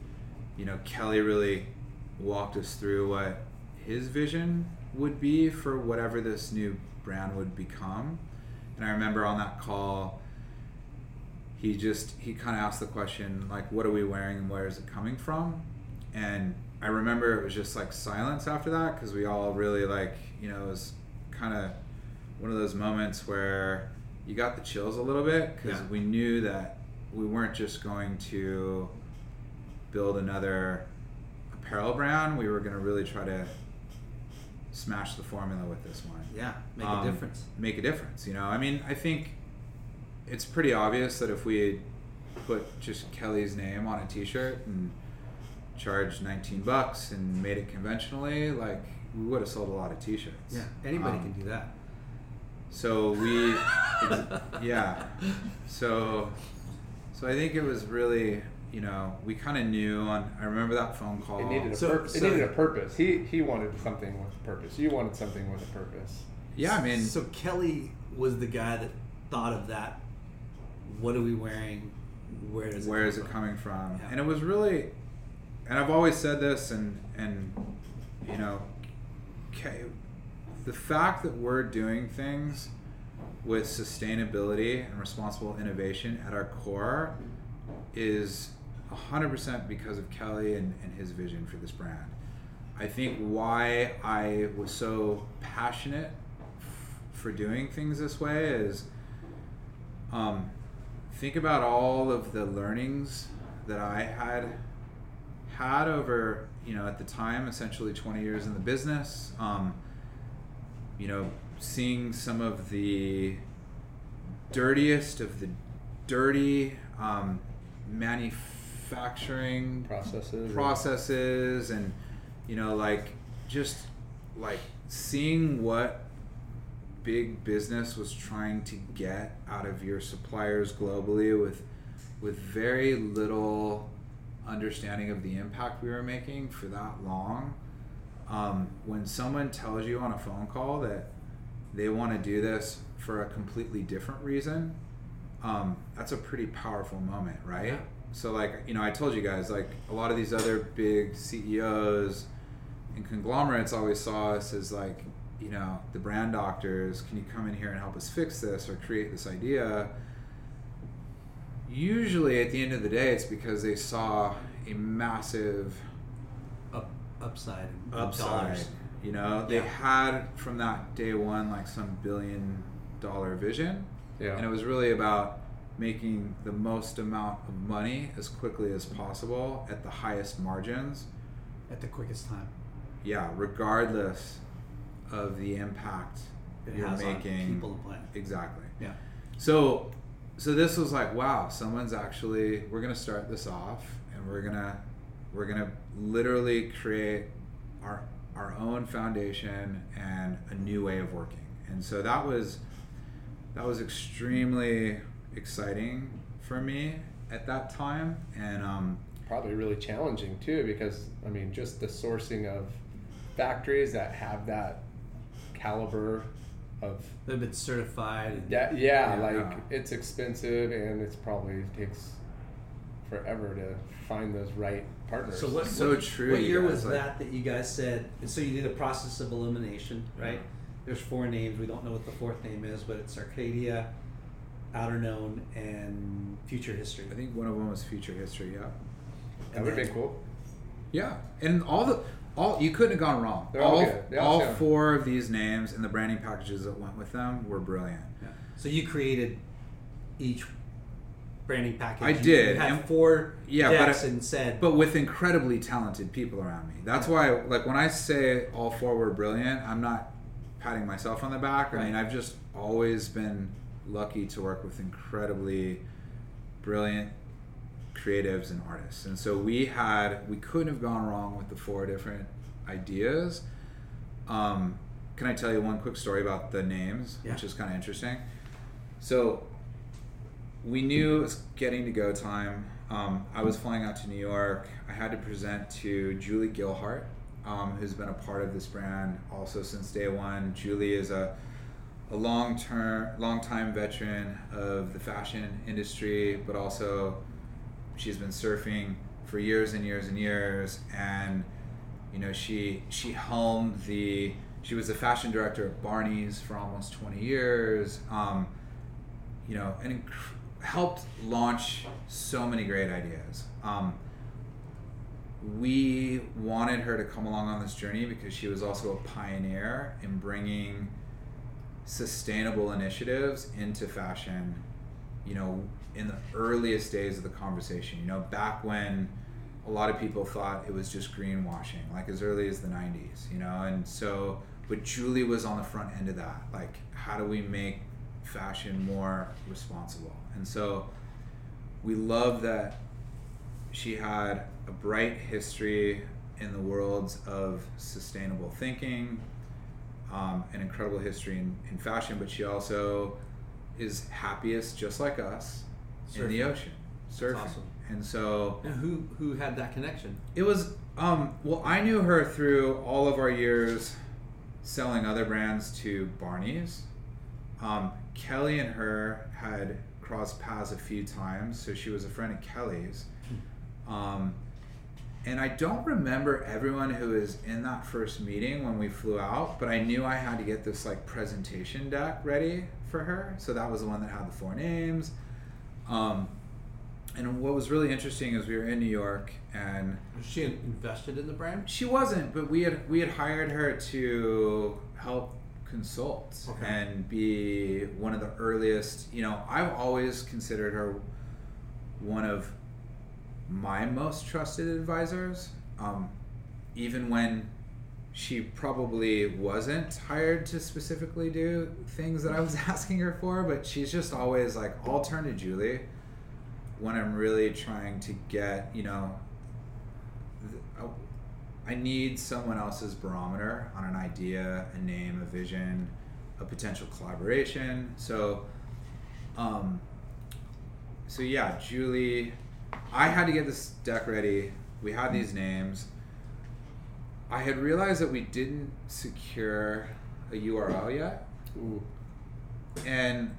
you know, Kelly really walked us through what his vision would be for whatever this new brand would become. And I remember on that call, he just he kind of asked the question like, "What are we wearing and where is it coming from?" And I remember it was just like silence after that because we all really like you know it was kind of one of those moments where you got the chills a little bit because Yeah. we knew that we weren't just going to build another apparel brand. We were going to really try to smash the formula with this one. Yeah, make Um, a difference. Make a difference. You know, I mean, I think it's pretty obvious that if we put just Kelly's name on a T-shirt and charged 19 bucks and made it conventionally, like we would have sold a lot of T-shirts. Yeah, anybody Um, can do that. So we, yeah. So, so I think it was really, you know, we kind of knew on. I remember that phone call. It needed a So- pur- so- it needed a purpose. He he wanted something with a purpose. You wanted something with a purpose. yeah, I mean, so Kelly was the guy that thought of that. What are we wearing? Where does it where come is it coming from Yeah. and it was really and i've always said this and and you know K- the fact that we're doing things with sustainability and responsible innovation at our core is 100% because of kelly and, and his vision for this brand i think why i was so passionate f- for doing things this way is um, think about all of the learnings that I had had over, you know, at the time, essentially 20 years in the business. Um, you know, seeing some of the dirtiest of the dirty um, manufacturing Manufacturing processes. processes and you know like just like seeing what big business was trying to get out of your suppliers globally with with very little understanding of the impact we were making for that long um, when someone tells you on a phone call that they want to do this for a completely different reason um, that's a pretty powerful moment right Yeah. So like you know i told you guys like a lot of these other big ceos and conglomerates always saw us as like you know the brand doctors can you come in here and help us fix this or create this idea usually at the end of the day it's because they saw a massive Up, upside. upside Dollars. you know they Yeah. had from that day one like some billion dollar vision Yeah. and it was really about making the most amount of money as quickly as possible at the highest margins At the quickest time. yeah regardless of the impact It you're making people and planet. exactly Yeah. so so this was like wow someone's actually we're gonna start this off and we're gonna we're gonna literally create our our own foundation and a new way of working and so that was that was extremely exciting for me at that time and um Probably really challenging too, because I mean, just the sourcing of factories that have that caliber of They've been certified. And, yeah, yeah, Yeah. like Yeah. it's expensive and it's probably takes forever to find those right partners. So what? So what, true, What year guys, was like- that that you guys said? And so you did a process of elimination, right? There's four names. We don't know what the fourth name is, but it's Arcadia, Outer Known, and Future History. i think one of them was future history yeah that would have been cool. Yeah, and all the all you couldn't have gone wrong. They're all all good. They all all four of these names and the branding packages that went with them were brilliant. Yeah. So you created each branding package. I You- did, You had and- four Yeah, decks but I- and said, but with incredibly talented people around me. That's why, like, when I say all four were brilliant, I'm not patting myself on the back. I mean, I've just always been lucky to work with incredibly brilliant creatives and artists. And so we had, we couldn't have gone wrong with the four different ideas. Um, can I tell you one quick story about the names, Yeah. which is kind of interesting? So we knew it was getting to go time. Um, I was flying out to New York. I had to present to Julie Gilhart, um, who's been a part of this brand also since day one. Julie is a a long term, long time veteran of the fashion industry, but also she's been surfing for years and years and years. And you know, she she helmed the. She was the fashion director at Barney's for almost twenty years. Um, you know, and inc- helped launch so many great ideas. Um, we wanted her to come along on this journey because she was also a pioneer in bringing sustainable initiatives into fashion you know in the earliest days of the conversation. You know back when a lot of people thought it was just greenwashing like as early as the 90s you know? And so but julie was on the front end of that. Like how do we make fashion more responsible? And so we love that she had a bright history in the worlds of sustainable thinking, um, an incredible history in, in fashion, but she also is happiest, just like us, in the ocean, surfing. awesome. And so and who who had that connection? it was, um, well, I knew her through all of our years selling other brands to Barney's. Um, Kelly and her had crossed paths a few times, so she was a friend of Kelly's. Um, and I don't remember everyone who was in that first meeting when we flew out, but I knew I had to get this like presentation deck ready for her. So that was the one that had the four names. Um, and what was really interesting is we were in New York and Was she invested in the brand? she wasn't, but we had we had hired her to help consult Okay. and be one of the earliest. You know, I've always considered her one of my most trusted advisors. Um, even when she probably wasn't hired to specifically do things that I was asking her for, but she's just always like, I'll turn to Julie when I'm really trying to get, you know, I- need someone else's barometer on an idea, a name, a vision, a potential collaboration. So, um, so yeah, Julie, I had to get this deck ready. We had these names. I had realized that we didn't secure a URL yet. Ooh. And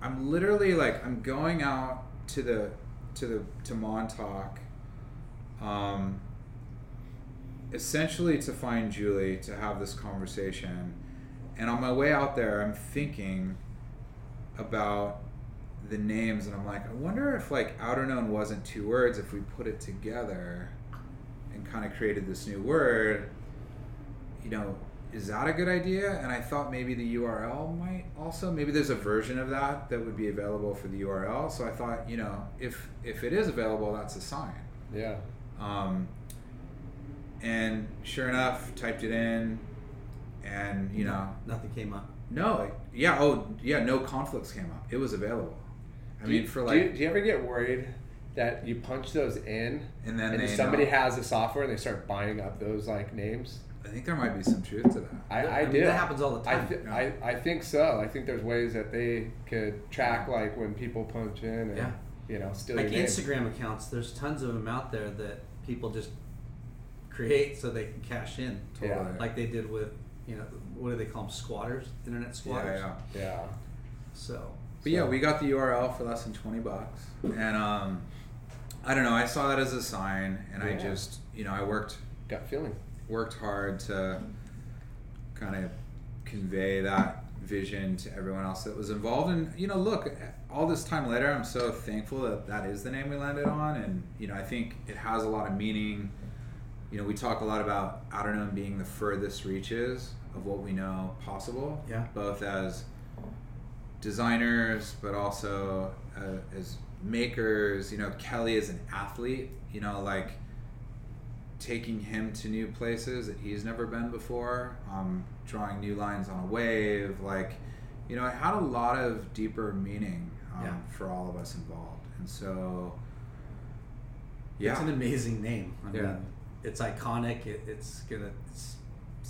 I'm literally like I'm going out to the to the to Montauk um essentially to find Julie to have this conversation. And on my way out there I'm thinking about the names and I'm like, I wonder if like outer known wasn't two words if we put it together and kind of created this new word, you know, is that a good idea? And I thought maybe the URL might also maybe there's a version of that that would be available for the URL. So I thought, you know, if if it is available, that's a sign. Yeah. Um, and sure enough, typed it in, and you know, Nothing came up. no, yeah, oh yeah, no conflicts came up. It was available. I Do mean, you, for do you, do you ever get worried that you punch those in and then and they somebody know. has the software and they start buying up those like names? I think there might be some truth to that. I, Yeah, I, I mean, do. that happens all the I, time. th- Yeah. I, I think so. I think there's ways that they could track like when people punch in and Yeah. you know steal Like your name. Instagram accounts, there's tons of them out there that people just create so they can cash in. Yeah. Like they did with, you know, what do they call them? Squatters, internet Yeah, squatters. yeah. Yeah. So. But yeah, we got the URL for less than twenty bucks, and um, I don't know. I saw that as a sign, and I just, you know, I worked Gut feeling. worked hard to kind of convey that vision to everyone else that was involved. And you know, look, all this time later, I'm so thankful that that is the name we landed on, and you know, I think it has a lot of meaning. You know, we talk a lot about Outerknown being the furthest reaches of what we know possible, Yeah. both as designers, but also uh, as makers, you know, Kelly is an athlete, you know, like taking him to new places that he's never been before, um, drawing new lines on a wave, like, you know, it had a lot of deeper meaning um, Yeah. for all of us involved. And so, yeah. It's an amazing name. I Yeah. mean, it's iconic. It, it's gonna s-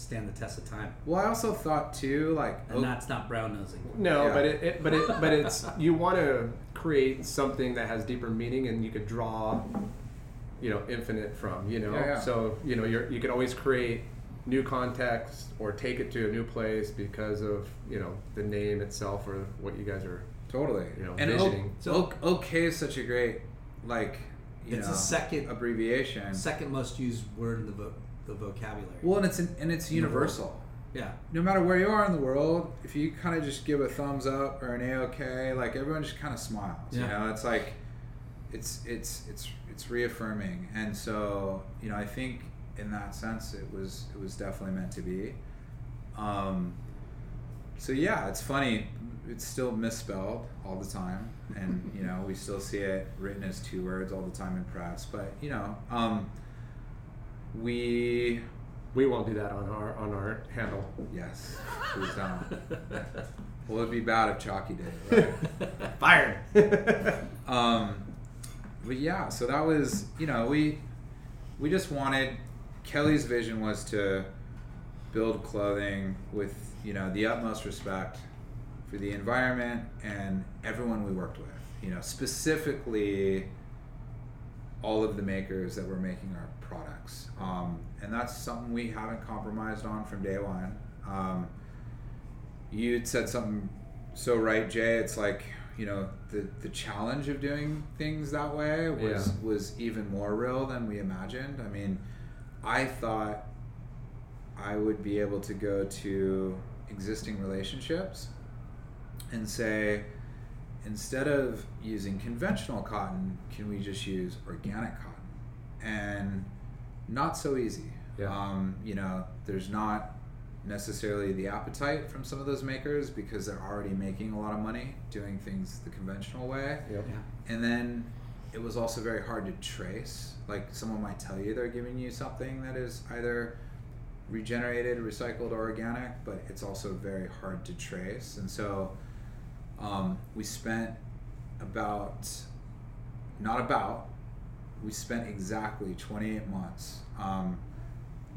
stand the test of time, well, I also thought too, like, and oh, that's not brown nosing. No, Yeah. but it, it but it but it's you want to create something that has deeper meaning and you could draw, you know, infinite from. You know, Yeah, yeah. so you know you're you can always create new context or take it to a new place because of you know the name itself or what you guys are. Totally. you know, and visioning. o- o- okay is such a great, like, you It's know, a second- abbreviation. Second most used word in the vo- the vocabulary. well, and it's an, and it's universal. yeah. No matter where you are in the world, if you kind of just give a thumbs up or an a okay, like everyone just kind of smiles. Yeah. You know, it's like, it's it's it's it's reaffirming, and so you know, I think in that sense, it was it was definitely meant to be. Um, so yeah, it's funny. It's still misspelled all the time, and you know we still see it written as two words all the time in press. But you know, um, we We won't do that on our on our handle. yes, please don't. well, it'd be bad if Chalky did it. Right? Fired. um, but yeah, so that was you know we we just wanted Kelly's vision was to build clothing with you know the utmost respect for the environment and everyone we worked with. You know specifically all of the makers that were making our um, and that's something we haven't compromised on from day one. Um, you said something so right, Jay. It's like you know the the challenge of doing things that way was Yeah. was even more real than we imagined. I mean, I thought I would be able to go to existing relationships and say, instead of using conventional cotton, can we just use organic cotton? And not so easy. Yeah. Um, you know, there's not necessarily the appetite from some of those makers because they're already making a lot of money doing things the conventional way. Yep. Yeah. And then it was also very hard to trace. Like someone might tell you they're giving you something that is either regenerated, recycled, or organic, but it's also very hard to trace. And so um, we spent about, not about, we spent exactly 28 months um,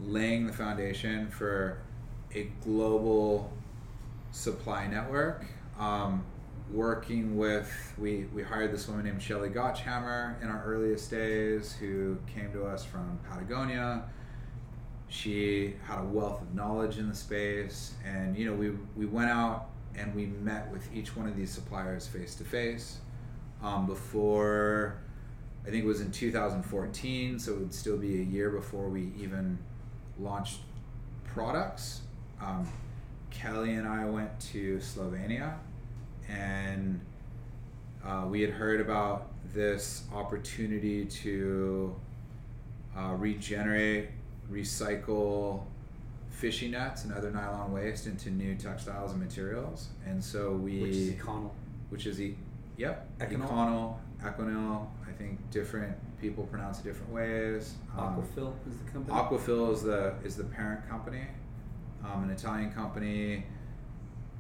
laying the foundation for a global supply network. Um, working with, we, we hired this woman named Shelly Gottschamer in our earliest days who came to us from Patagonia. She had a wealth of knowledge in the space, and you know, we, we went out and we met with each one of these suppliers face to face um, before I think it was in 2014, so it would still be a year before we even launched products. Um, Kelly and I went to Slovenia, and uh, we had heard about this opportunity to uh, regenerate, recycle fishing nets and other nylon waste into new textiles and materials. And so we, Which is Econyl. which is e- yep, Econol? Econol, Equinil. I think different people pronounce it different ways. Um, Aquafil is the company. Aquafil is the is the parent company, um, an Italian company.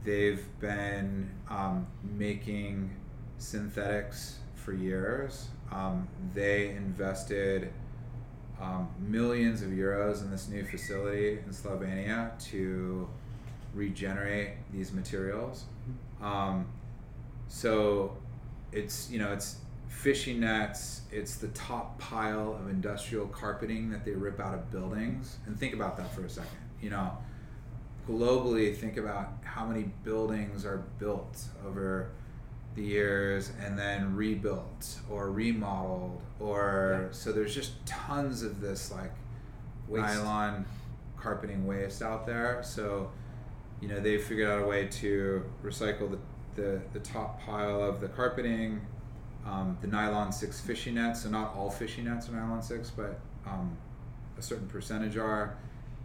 They've been um, making synthetics for years. Um, they invested um, millions of euros in this new facility in Slovenia to regenerate these materials. Um, so it's you know it's fishing nets. It's the top pile of industrial carpeting that they rip out of buildings. And think about that for a second. You know, globally, think about how many buildings are built over the years and then rebuilt or remodeled or so there's just tons of this like Waste. nylon carpeting waste out there so you know they figured out a way to recycle the, the, the top pile of the carpeting um, the nylon six fishing nets so not all fishing nets are nylon six but um, a certain percentage are.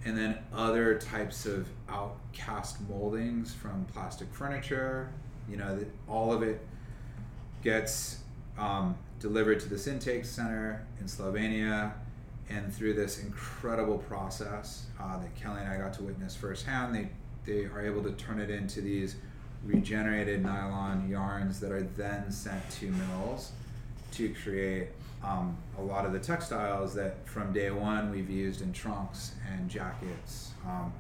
And then other types of outcast moldings from plastic furniture you know all of it gets um, delivered to this intake center in Slovenia, and through this incredible process uh, that Kelly and I got to witness firsthand, they they are able to turn it into these regenerated nylon yarns that are then sent to mills to create um, a lot of the textiles that from day one we've used in trunks and jackets. Um,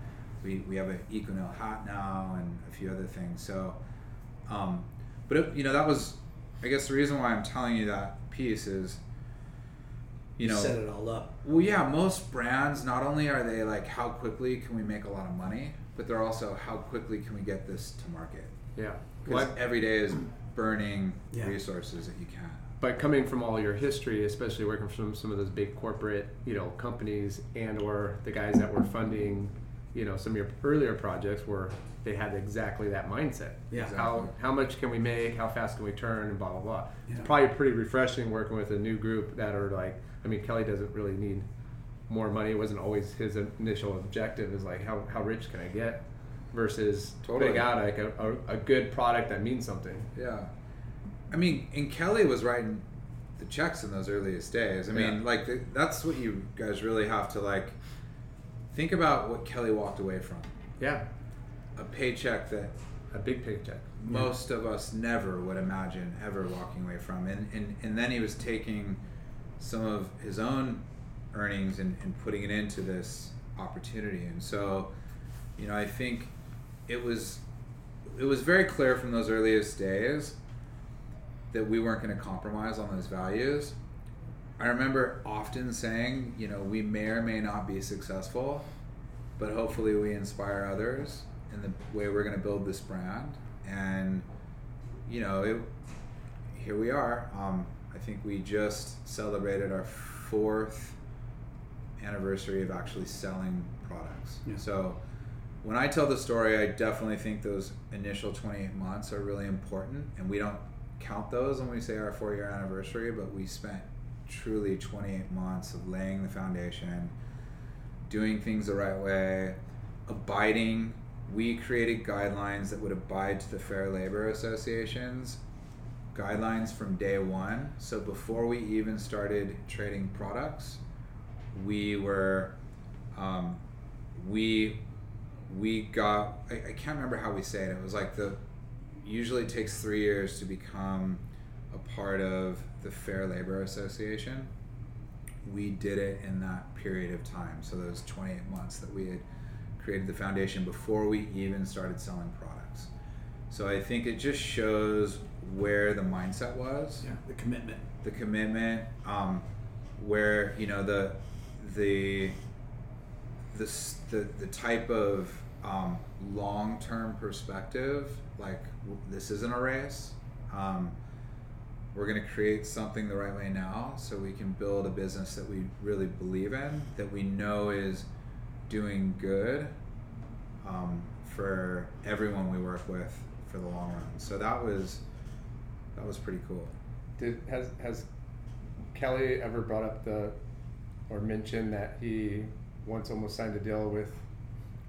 we, we have an Econyl hat now and a few other things. So, um, but it, you know that was, I guess the reason why I'm telling you that piece is, you know, set it all up. well, yeah, most brands not only are they like how quickly can we make a lot of money, but they're also how quickly can we get this to market. Yeah. Because every day is burning Yeah. resources that you can. but coming from all your history, especially working from some of those big corporate, you know, companies and or the guys that were funding, you know, some of your earlier projects where they had exactly that mindset. Yeah. How how much can we make? How fast can we turn? And blah blah blah. Yeah. It's probably pretty refreshing working with a new group that are like. I mean, Kelly doesn't really need more money. It wasn't always his initial objective. Is like how how rich can I get? Versus Totally. putting out like a, a, a good product that means something. Yeah. I mean, and Kelly was writing the checks in those earliest days. I mean, Yeah. like the, that's what you guys really have to like think about what Kelly walked away from. Yeah, A paycheck that a big paycheck. most of us never would imagine ever walking away from. And, and, and then he was taking some of his own earnings and, and putting it into this opportunity. And so, you know, I think it was it was very clear from those earliest days that we weren't going to compromise on those values. I remember often saying, you know, we may or may not be successful, but hopefully we inspire others in the way we're going to build this brand. And, you know, it, here we are. Um, I think we just celebrated our fourth anniversary of actually selling products. Yeah. So when I tell the story, I definitely think those initial 28 months are really important. And we don't count those when we say our four year anniversary, but we spent truly 28 months of laying the foundation, doing things the right way, abiding. We created guidelines that would abide to the Fair Labor Association's guidelines from day one. So before we even started trading products, we were, um, we, we got. I, I can't remember how we say it. It was like the. Usually it takes three years to become a part of the Fair Labor Association. We did it in that period of time. So those 28 months that we had created the foundation before we even started selling products. So I think it just shows where the mindset was, Yeah, the commitment. the commitment, um, where you know the the the the, the type of um, long term perspective. Like this isn't a race. Um, we're going to create something the right way now, so we can build a business that we really believe in, that we know is doing good um, for everyone we work with for the long run. So that was that was pretty cool. Did has has Kelly ever brought up the or mentioned that he once almost signed a deal with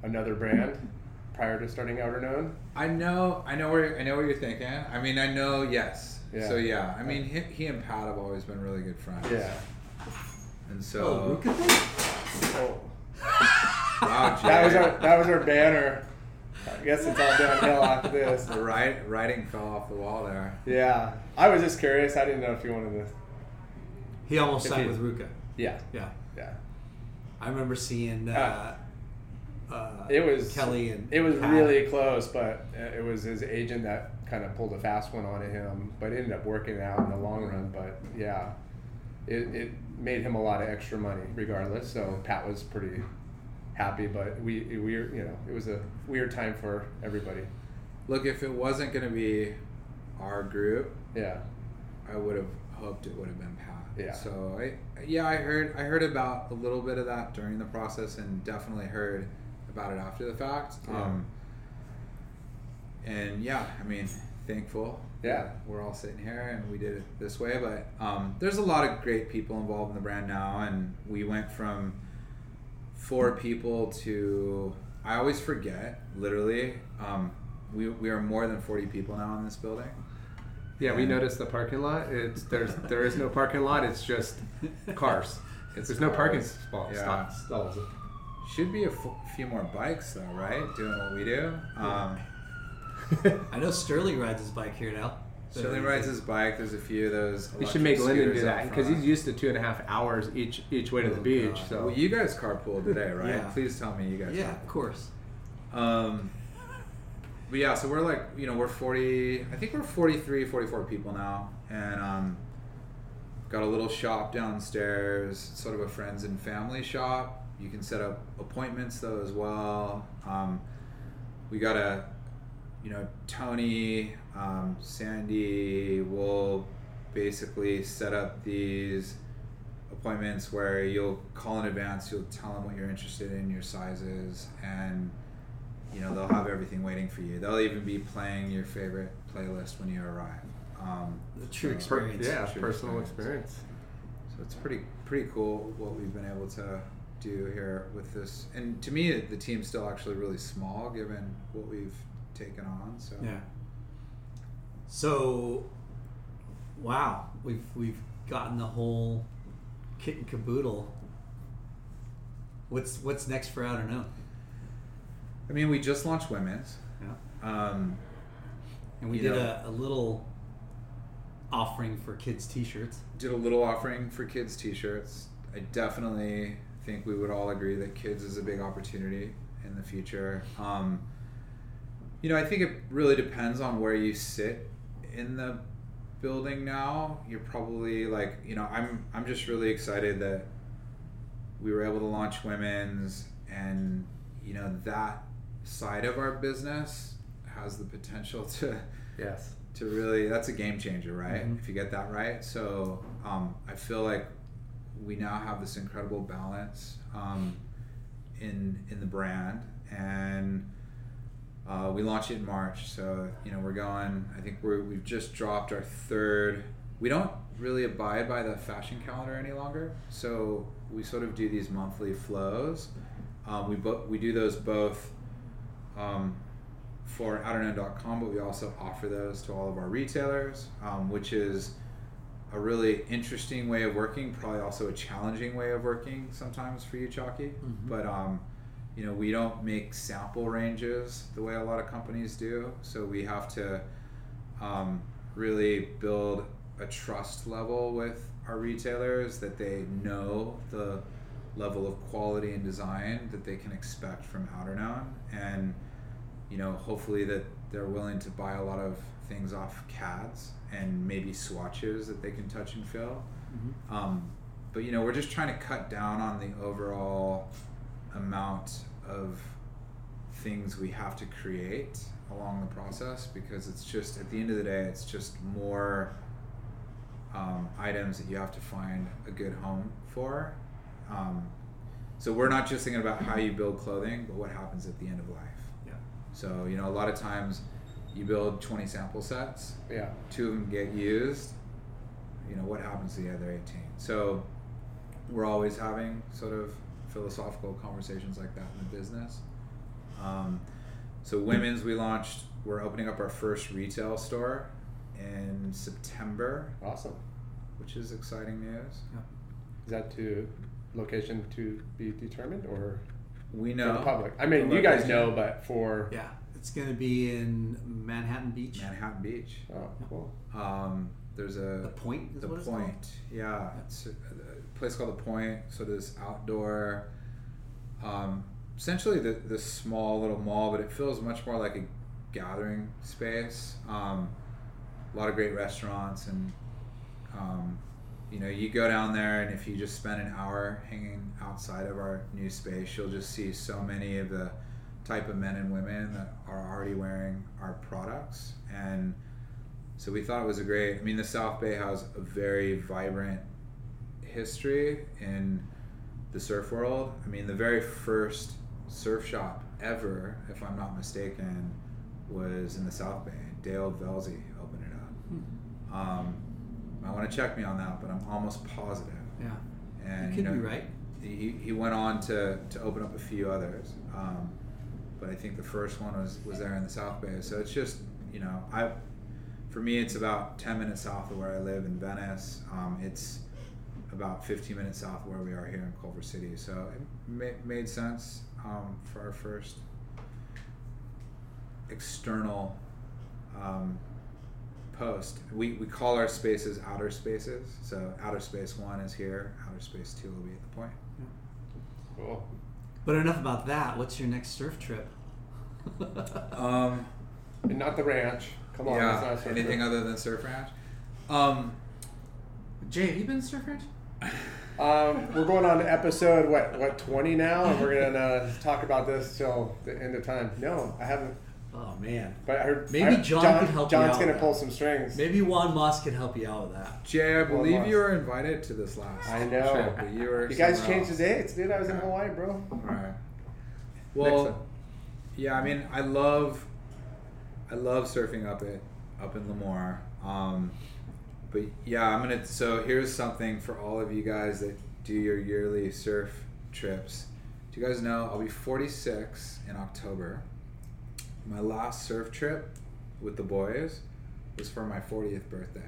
another brand prior to starting Outerknown? I know, I know where I know what you're thinking. I mean, I know, yes. Yeah. So yeah, I mean, he, he and Pat have always been really good friends. Yeah. And Oh, so, RVCA thing? Oh, wow, that was our that was our banner. I guess it's all downhill after this. the write, writing fell off the wall there. Yeah, I was just curious. I didn't know if you wanted to. He almost signed he- with RVCA. Yeah, Yeah. yeah. I remember seeing uh, uh, It was Kelly and it was Pat. really close, but uh, it was his agent that kind of pulled a fast one on him. But it ended up working out in the long run. But yeah, it, it made him a lot of extra money regardless. So Pat was pretty happy. But we we were you know it was a weird time for everybody. Look, if it wasn't going to be our group, Yeah, I would have hoped it would have been Pat. Yeah. So I, yeah, I heard, I heard about a little bit of that during the process, and definitely heard about it after the fact. Yeah. Um, and yeah, I mean, thankful. Yeah. We're all sitting here, and we did it this way. But um, there's a lot of great people involved in the brand now, and we went from four people to I always forget. Literally, um, we we are more than 40 people now in this building Yeah, we noticed the parking lot. It's there's there is no parking lot. It's just cars. It's there's no parking cars. spots. Yeah. Stalls. Should be a f- few more bikes though, right? Doing what we do. Um, I know Sterling rides his bike here now. Sterling rides his bike. There's a few of those. You should make electric Lyndon do that because he's used to two and a half hours each each way to the Oh, beach. God. So Well, you guys carpool today, right? Yeah. Please tell me you guys. Yeah, of course. Um, but yeah, so we're like, you know, we're 40, I think we're 43, 44 people now. And um, got a little shop downstairs, sort of a friends and family shop. You can set up appointments though as well. Um, we got a, you know, Tony, um, Sandy will basically set up these appointments where you'll call in advance, you'll tell them what you're interested in, your sizes, and you know they'll have everything waiting for you. They'll even be playing your favorite playlist when you arrive. Um, The true so- experience. yeah, True personal experience. experience. So it's pretty pretty cool what we've been able to do here with this. And to me, the team's still actually really small given what we've taken on. So Yeah. So, wow, we've we've gotten the whole kit and caboodle. What's what's next for Outerknown? I mean, we just launched women's. Yeah. Um, And we did know- a, a little offering for kids T-shirts. did a little offering for kids t-shirts i definitely think we would all agree that kids is a big opportunity in the future um, you know i think it really depends on where you sit in the building now you're probably like you know i'm i'm just really excited that we were able to launch women's and you know that side of our business has the potential to Yes. to really that's a game changer right? Mhm. if you get that right. So um, i feel like we now have this incredible balance um, in in the brand and uh, we launched it in march. So you know we're going i think we're, we've just dropped our third. We don't really abide by the fashion calendar any longer. So we sort of do these monthly flows. Um, we, bo- we do those both um, for outerknown.com, but we also offer those to all of our retailers, um, which is a really interesting way of working, probably also a challenging way of working sometimes for you, Chalky. But um, you know, we don't make sample ranges the way a lot of companies do, so we have to um, really build a trust level with our retailers that they know the level of quality and design that they can expect from Outerknown and you know, hopefully that they're willing to buy a lot of things off CADs and maybe swatches that they can touch and feel. Um, but you know, we're just trying to cut down on the overall amount of things we have to create along the process because it's just at the end of the day, it's just more um, items that you have to find a good home for. Um, so we're not just thinking about how you build clothing, but what happens at the end of life. Yeah. So you know, a lot of times you build 20 sample sets, Yeah. two of them get used. You know, what happens to the other 18? So we're always having sort of philosophical conversations like that in the business. Um, so women's, we launched. We're opening up our first retail store in September, Awesome. which is exciting news. Is that to location to be determined or We for know the public? I mean, the you guys location. know, but for Yeah, it's going to be in Manhattan Beach. Manhattan Beach. oh, cool. Um, there's a The Point is the what it's point called. yeah it's a, a place called the point so this outdoor um, essentially the, this small little mall but it feels much more like a gathering space um, a lot of great restaurants and um, you know you go down there and if you just spend an hour hanging outside of our new space you'll just see so many of the type of men and women that are already wearing our products and so we thought it was a great. I mean, the South Bay has a very vibrant history in the surf world. I mean, the very first surf shop ever, if I'm not mistaken, was in the South Bay. Dale Velzy opened it up. Um, I want to check me on that, but I'm almost positive. Yeah, And you could know, be right. he, he went on to, to open up a few others. Um, but I think the first one was, was there in the South Bay. So it's just, you know, I for me, it's about 10 minutes south of where I live in Venice. Um, it's about 15 minutes south of where we are here in Culver City. So it ma- made sense um, for our first external um, post. We, we call our spaces outer spaces. So outer space one is here, outer space two will be at the point. Cool. But enough about that. What's your next surf trip? Um, And not the ranch. Come on. that's not yeah, surf anything trip. other than surf ranch? Um, Jay, have you been to surf ranch? Um, we're going on episode what what twenty now, and we're gonna talk about this till the end of time. No, I haven't. Oh man. But I heard Maybe I- John could help you out. John's gonna with pull that. some strings. Maybe Juan Moss can help you out with that. Jay, I Well, believe lost. you were invited to this last I know. trip, but you were You guys somewhere changed the dates, dude. I was in Hawaii, bro. Right. Next Well, yeah. I mean, I love, I love surfing up at up in Lemoore. Um, but yeah, I'm gonna. So here's something for all of you guys that do your yearly surf trips. Do you guys know I'll be 46 in October? My last surf trip with the boys was for my 40th birthday.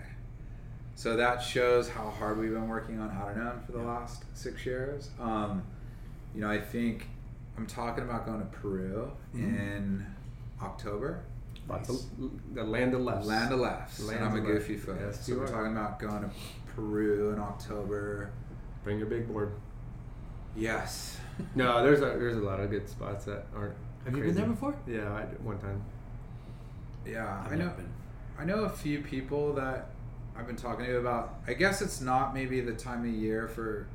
So that shows how hard we've been working on Outer for the last six years. Um, you know, I think I'm talking about going to Peru in October. Lots of- the land of lefts. Land of Laughs. Land and I'm a of goofy Laughs. foot. Yes, so we're are. talking about going to Peru in October. Bring your big board. Yes. No, there's a there's a lot of good spots that aren't. Have you crazy. been there before? Yeah, I did one time. Yeah, I've I know. been. I know a few people that I've been talking to about. I guess it's not maybe the time of year for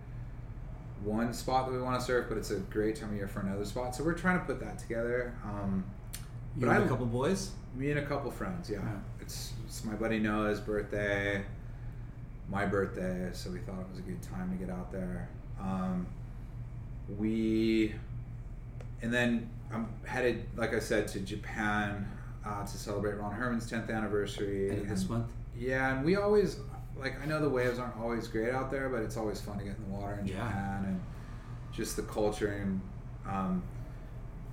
one spot that we want to surf, but it's a great time of year for another spot. So we're trying to put that together. Um, You But and I- a couple boys. me and a couple friends, yeah. Yeah. It's it's my buddy Noah's birthday, my birthday, so we thought it was a good time to get out there. Um, we, and then I'm headed, like I said, to Japan uh, to celebrate Ron Herman's 10th anniversary. Of this month. Yeah, and we always like I know the waves aren't always great out there, but it's always fun to get in the water in Yeah. Japan and just the culture and um,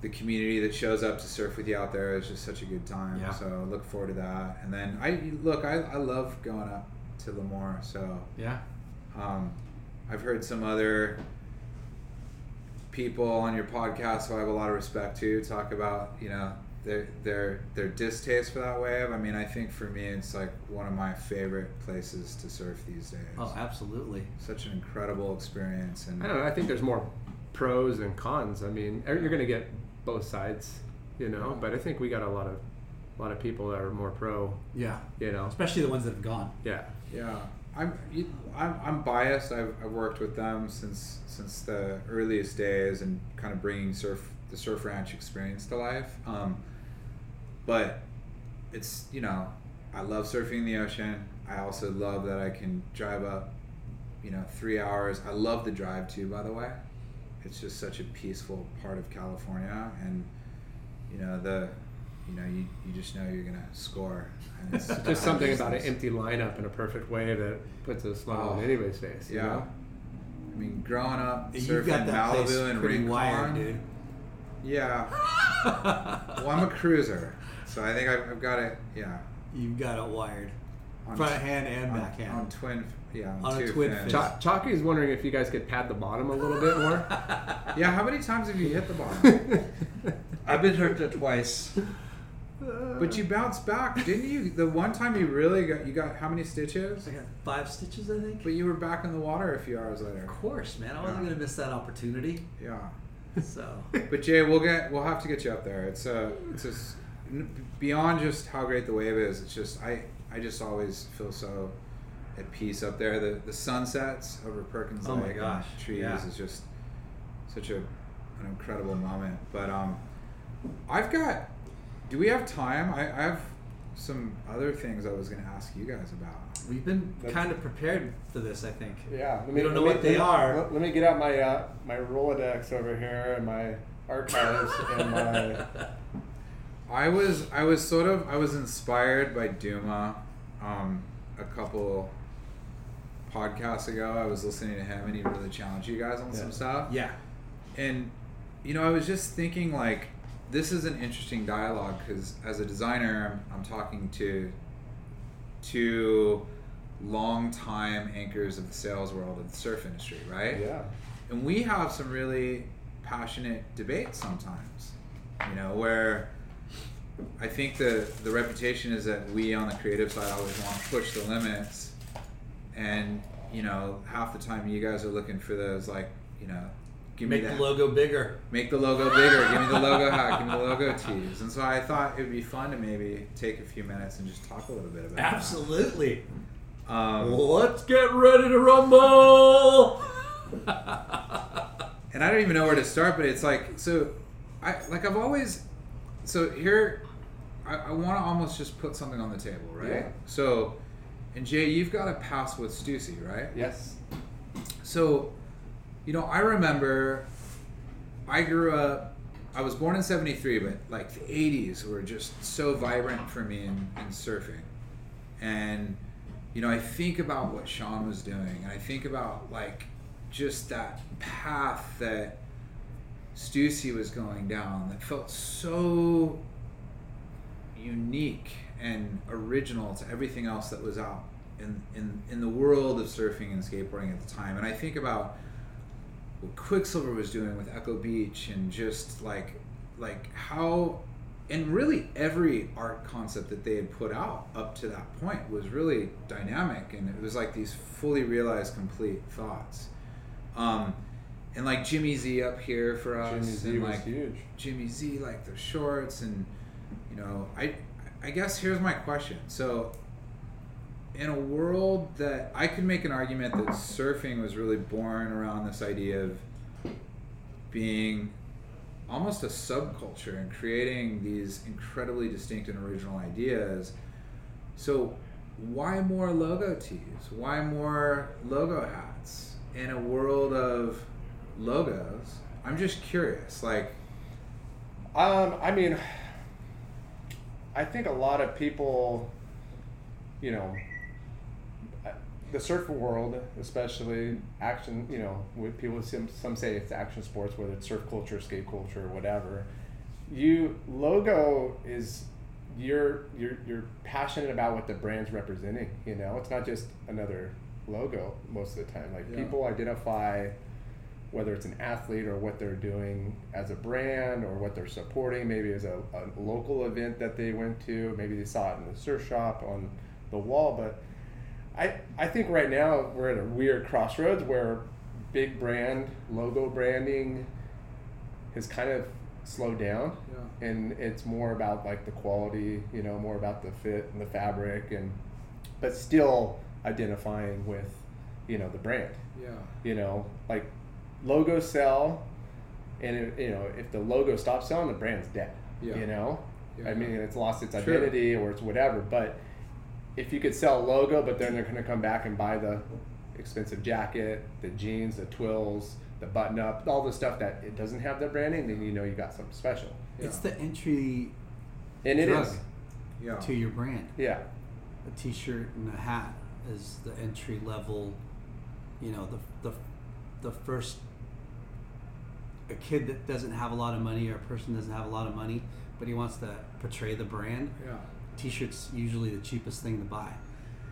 the community that shows up to surf with you out there is just such a good time. Yeah. So look forward to that. And then I look, I, I love going up to Lemoore. So Yeah. um, I've heard some other people on your podcast who I have a lot of respect to talk about, you know, their their their distaste for that wave. I mean, I think for me, it's like one of my favorite places to surf these days. Oh, absolutely. Such an incredible experience, and I don't know. I think there's more pros and cons. I mean, er- you're going to get both sides, you know. But I think we got a lot of, a lot of people that are more pro, Yeah. you know. Especially the ones that have gone. Yeah. Yeah, I'm I'm, I'm biased. I've, I've worked with them since since the earliest days and kind of bringing surf the surf ranch experience to life. Um, but it's you know I love surfing the ocean. I also love that I can drive up, you know, three hours. I love the drive too. By the way, it's just such a peaceful part of California, and you know the. You know, you, you just know you're gonna score. And it's Just something about an empty lineup in a perfect wave that puts a smile on Oh. anybody's face. you Yeah. know? I mean, growing up You've surfing got that place Malibu and pretty Rincon, wired, dude. Yeah. well, I'm a cruiser, so I think I've, I've got it. Yeah. You've got it wired. On Front t- hand and on, back hand. on twin. Yeah. On, On a two twin fins. fin. Ch- Chalky's wondering if you guys could pad the bottom a little bit more. Yeah. How many times have you hit the bottom? I've been hurt twice. But you bounced back, didn't you? The one time you really got you got how many stitches? I got five stitches, I think. But you were back in the water a few hours later. Of course, man. I wasn't Yeah. gonna miss that opportunity. Yeah. So But Jay, we'll get we'll have to get you up there. It's a it's a s- n- beyond just how great the wave is. It's just I I just always feel so at peace up there. The the sunsets over Perkins Oh my Lake and gosh, trees yeah. is just such a an incredible moment. But um, I've got. Do we have time? I, I have some other things I was going to ask you guys about. we've been That's- kind of prepared for this, I think. Yeah, let We don't know let what they let are. Let, let me get out my uh, my Rolodex over here and my archives and my. I was I was sort of I was inspired by Duma um, a couple podcasts ago. I was listening to him and he really challenged you guys on some stuff. Yeah. And you know, I was just thinking like this is an interesting dialogue because as a designer, I'm, I'm talking to two long time anchors of the sales world of the surf industry, right? Yeah. and we have some really passionate debates sometimes you know where i think the the reputation is that we on the creative side always want to push the limits and you know half the time you guys are looking for those like you know give Make me the logo bigger. make the logo bigger give me the logo hat give me the logo tease. and so i thought it would be fun to maybe take a few minutes and just talk a little bit about Absolutely. that um, Let's get ready to rumble. and I don't even know where to start, but it's like so. I like I've always so here. I, I want to almost just put something on the table, right? Yeah. So, and Jay, you've got a pass with Stussy, right? Yes. So, you know, I remember I grew up, I was born in 73, but like the 80s were just so vibrant for me in, in surfing. And, you know, I think about what Shawn was doing, and I think about like just that path that Stussy was going down that felt so unique and original to everything else that was out in, in, in the world of surfing and skateboarding at the time. And I think about what Quiksilver was doing with Echo Beach and just like like how and really every art concept that they had put out up to that point was really dynamic and it was like these fully realized complete thoughts. Um, and like Jimmy Z up here for us Jimmy Z and was like huge. Jimmy Z like the shorts and you know I I guess here's my question. So in a world that I could make an argument that surfing was really born around this idea of being almost a subculture and creating these incredibly distinct and original ideas. So why more logo tees? Why more logo hats in a world of logos? I'm just curious. Like Um, I mean, I think a lot of people, you know, the surf world, especially action, you know, with people, some, some say it's action sports, whether it's surf culture, skate culture, or whatever. You logo is you're you're you're passionate about what the brand's representing. You know, it's not just another logo most of the time. Like Yeah. people identify whether it's an athlete or what they're doing as a brand or what they're supporting, maybe as a, a local event that they went to, maybe they saw it in the surf shop on the wall. But I, I think right now we're at a weird crossroads where big brand logo branding has kind of slowed down Yeah. and it's more about like the quality, you know, more about the fit and the fabric and but still identifying with, you know, the brand yeah. you know, like logos sell, and it, you know if the logo stops selling, the brand's dead. Yeah. You know, Yeah. I mean it's lost its Sure. identity or it's whatever. But if you could sell a logo, but then they're going to come back and buy the expensive jacket, the jeans, the twills, the button up, all the stuff that it doesn't have the branding, then you know you got something special. It's the entry And it is, Yeah. to your brand. yeah, A T-shirt and a hat is the entry level. You know, the the the first. A kid that doesn't have a lot of money or a person doesn't have a lot of money, but he wants to portray the brand. Yeah. T-shirt's usually the cheapest thing to buy,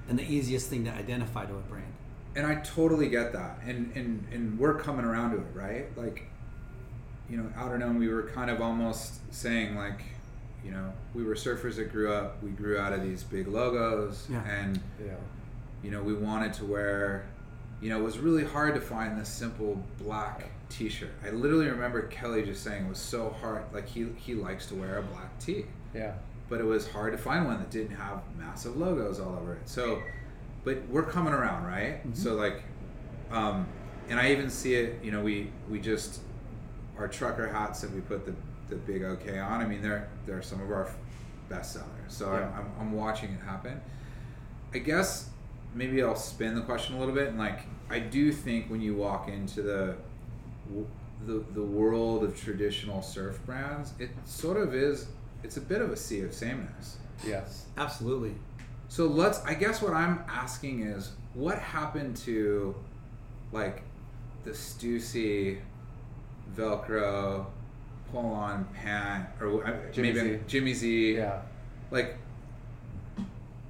and the easiest thing to identify to a brand. and I totally get that, and and and we're coming around to it, right? Like, you know, out Outerknown, we were kind of almost saying like, you know, we were surfers that grew up, we grew out of these big logos, Yeah. and yeah, you know, we wanted to wear, you know, it was really hard to find this simple black T-shirt. I literally remember Kelly just saying it was so hard. Like he he likes to wear a black tee yeah, but it was hard to find one that didn't have massive logos all over it. So, but we're coming around, right? So like, um, and I even see it. You know, we we just our trucker hats that we put the the big OK on. I mean, they're they're some of our best sellers. So Yeah. I'm, I'm I'm watching it happen. I guess maybe I'll spin the question a little bit and like I do think when you walk into the the, the world of traditional surf brands, it sort of is it's a bit of a sea of sameness. yes. Absolutely. So let's I guess what I'm asking is what happened to like the Stussy Velcro pull on pant or I- Jimmy maybe Z. Jimmy Z Yeah, like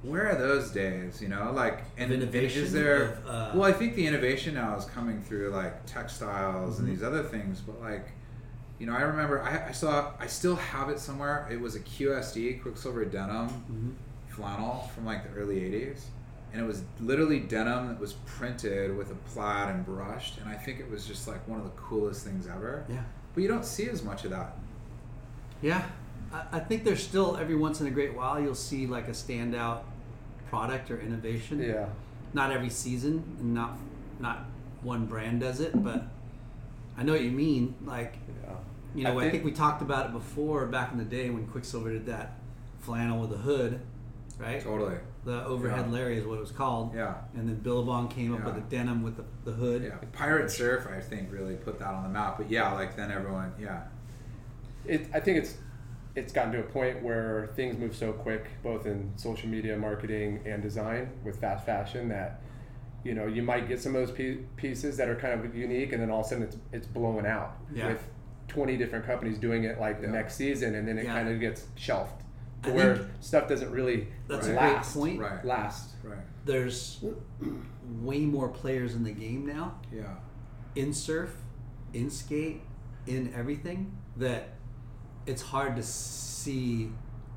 where are those days? You know, like and, and innovation, is there? of, uh, well, I think the innovation now is coming through like textiles Mm-hmm. and these other things, but like. You know, I remember I, I saw I still have it somewhere. It was a QSD Quiksilver denim Mm-hmm. flannel from like the early '80s, and it was literally denim that was printed with a plaid and brushed, and I think it was just like one of the coolest things ever. Yeah. But you don't see as much of that. Yeah, I, I think there's still every once in a great while you'll see like a standout product or innovation. Yeah. Not every season, and not not one brand does it, but I know what you mean. Like, Yeah. you know, I I think, think- we talked about it before back in the day when Quiksilver did that flannel with a hood, right? Totally. The overhead Yeah. Larry is what it was called. Yeah. And then Billabong came up Yeah. with the denim with the, the hood. Yeah. Pirate Surf, I think, really put that on the map. But yeah, like then everyone, yeah. it, I think it's it's gotten to a point where things move so quick, both in social media marketing and design with fast fashion, that you know you might get some of those pie- pieces that are kind of unique, and then all of a sudden it's it's blowing out Yeah. with twenty different companies doing it like the Yeah. next season, and then it Yeah. kind of gets shelved to I where stuff doesn't really That's a last. great point. Right. Last. Right. There's way more players in the game now. Yeah. in surf, in skate, in everything that it's hard to see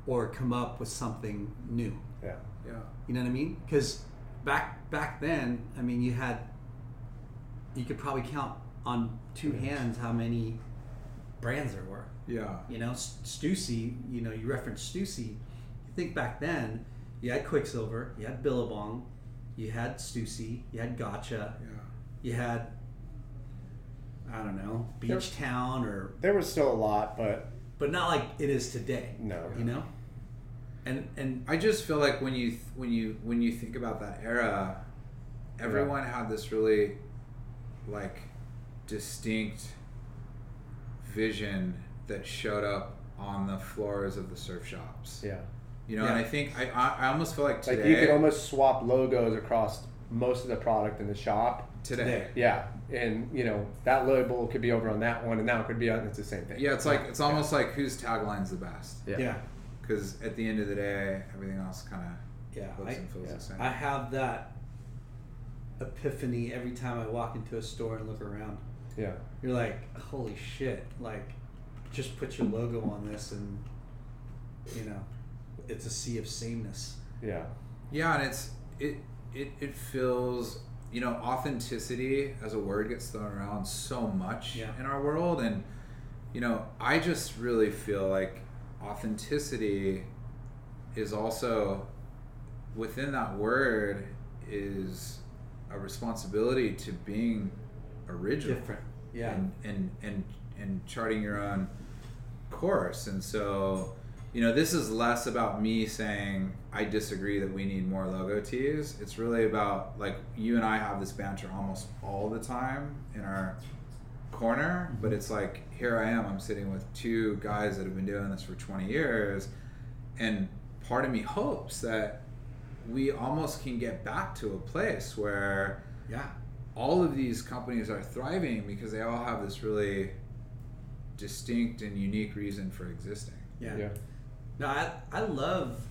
or come up with something new. Yeah. Yeah. You know what I mean? Because back back then, I mean, you had you could probably count on two hands how many brands there were. Yeah. You know, Stussy. You know, you referenced Stussy. You think back then, you had Quiksilver, you had Billabong, you had Stussy, you had Gotcha, Yeah. you had I don't know Beach Town or There was still a lot, but but not like it is today. no. You know, and and I just feel like when you when you when you think about that era, everyone had this really like distinct vision that showed up on the floors of the surf shops. Yeah. You know, Yeah. and I think I I I almost feel like today Like you could almost swap logos across most of the product in the shop. today. today. Yeah, and you know that label could be over on that one, and that one could be on. It's the same thing. Yeah, it's like it's almost like whose tagline's the best. Yeah. yeah, Because at the end of the day, everything else kind of yeah. looks I, and feels the same. I have that epiphany every time I walk into a store and look around. Yeah. You're like, holy shit! Like, just put your logo on this, and you know, it's a sea of sameness. Yeah. Yeah, and it's it it it feels you know authenticity as a word gets thrown around so much Yeah. in our world, and you know I just really feel like authenticity is also within that word is a responsibility to being original Different. Yeah. and and and and charting your own course and so you know this is less about me saying i disagree that we need more logo tees it's really about like you and i have this banter almost all the time in our corner but it's like here i am i'm sitting with two guys that have been doing this for 20 years and part of me hopes that we almost can get back to a place where yeah. all of these companies are thriving because they all have this really distinct and unique reason for existing. Yeah. Yeah. No, I, I love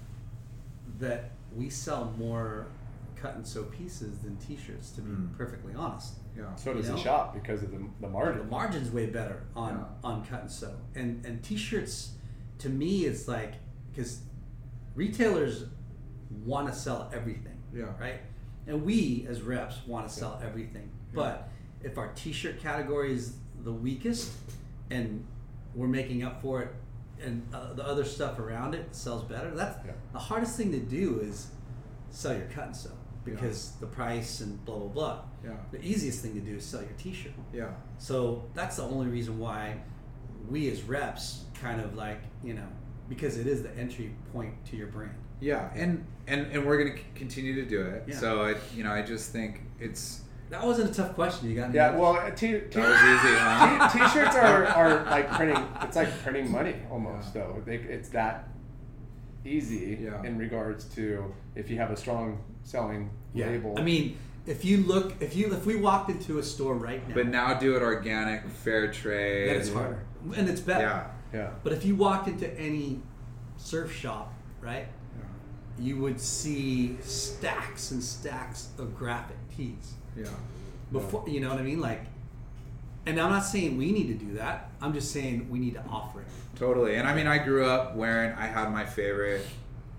that we sell more cut and sew pieces than t-shirts to be Mm. perfectly honest. Yeah. So does You know? the shop because of the, the margin. The margin. margin's way better on Yeah. on cut and sew. And and t-shirts to me it's like cuz retailers want to sell everything, Yeah. right? And we as reps want to sell everything. But if our t-shirt category is the weakest and we're making up for it and uh, the other stuff around it sells better, that's Yeah. the hardest thing to do is sell your cut and sew because the price and blah blah blah. Yeah. The easiest thing to do is sell your t-shirt. Yeah. So that's the only reason why we as reps kind of like, you know, because it is the entry point to your brand. Yeah. And and and we're going to continue to do it. Yeah. So I you know, I just think it's That wasn't a tough question. You got any Yeah. others? Well, uh, t- t- that was easy, huh? t- t-shirts are, are like printing. It's like printing money almost. Though they, it's that easy Yeah. in regards to if you have a strong selling yeah. label. I mean, if you look, if you if we walked into a store right now, But now do it organic, fair trade. then it's harder and it's better. Yeah. yeah. But if you walked into any surf shop, right, you would see stacks and stacks of graphic tees. Yeah. Before you know what I mean? Like and I'm not saying we need to do that. I'm just saying we need to offer it. Totally. And I mean, I grew up wearing, I had my favorite,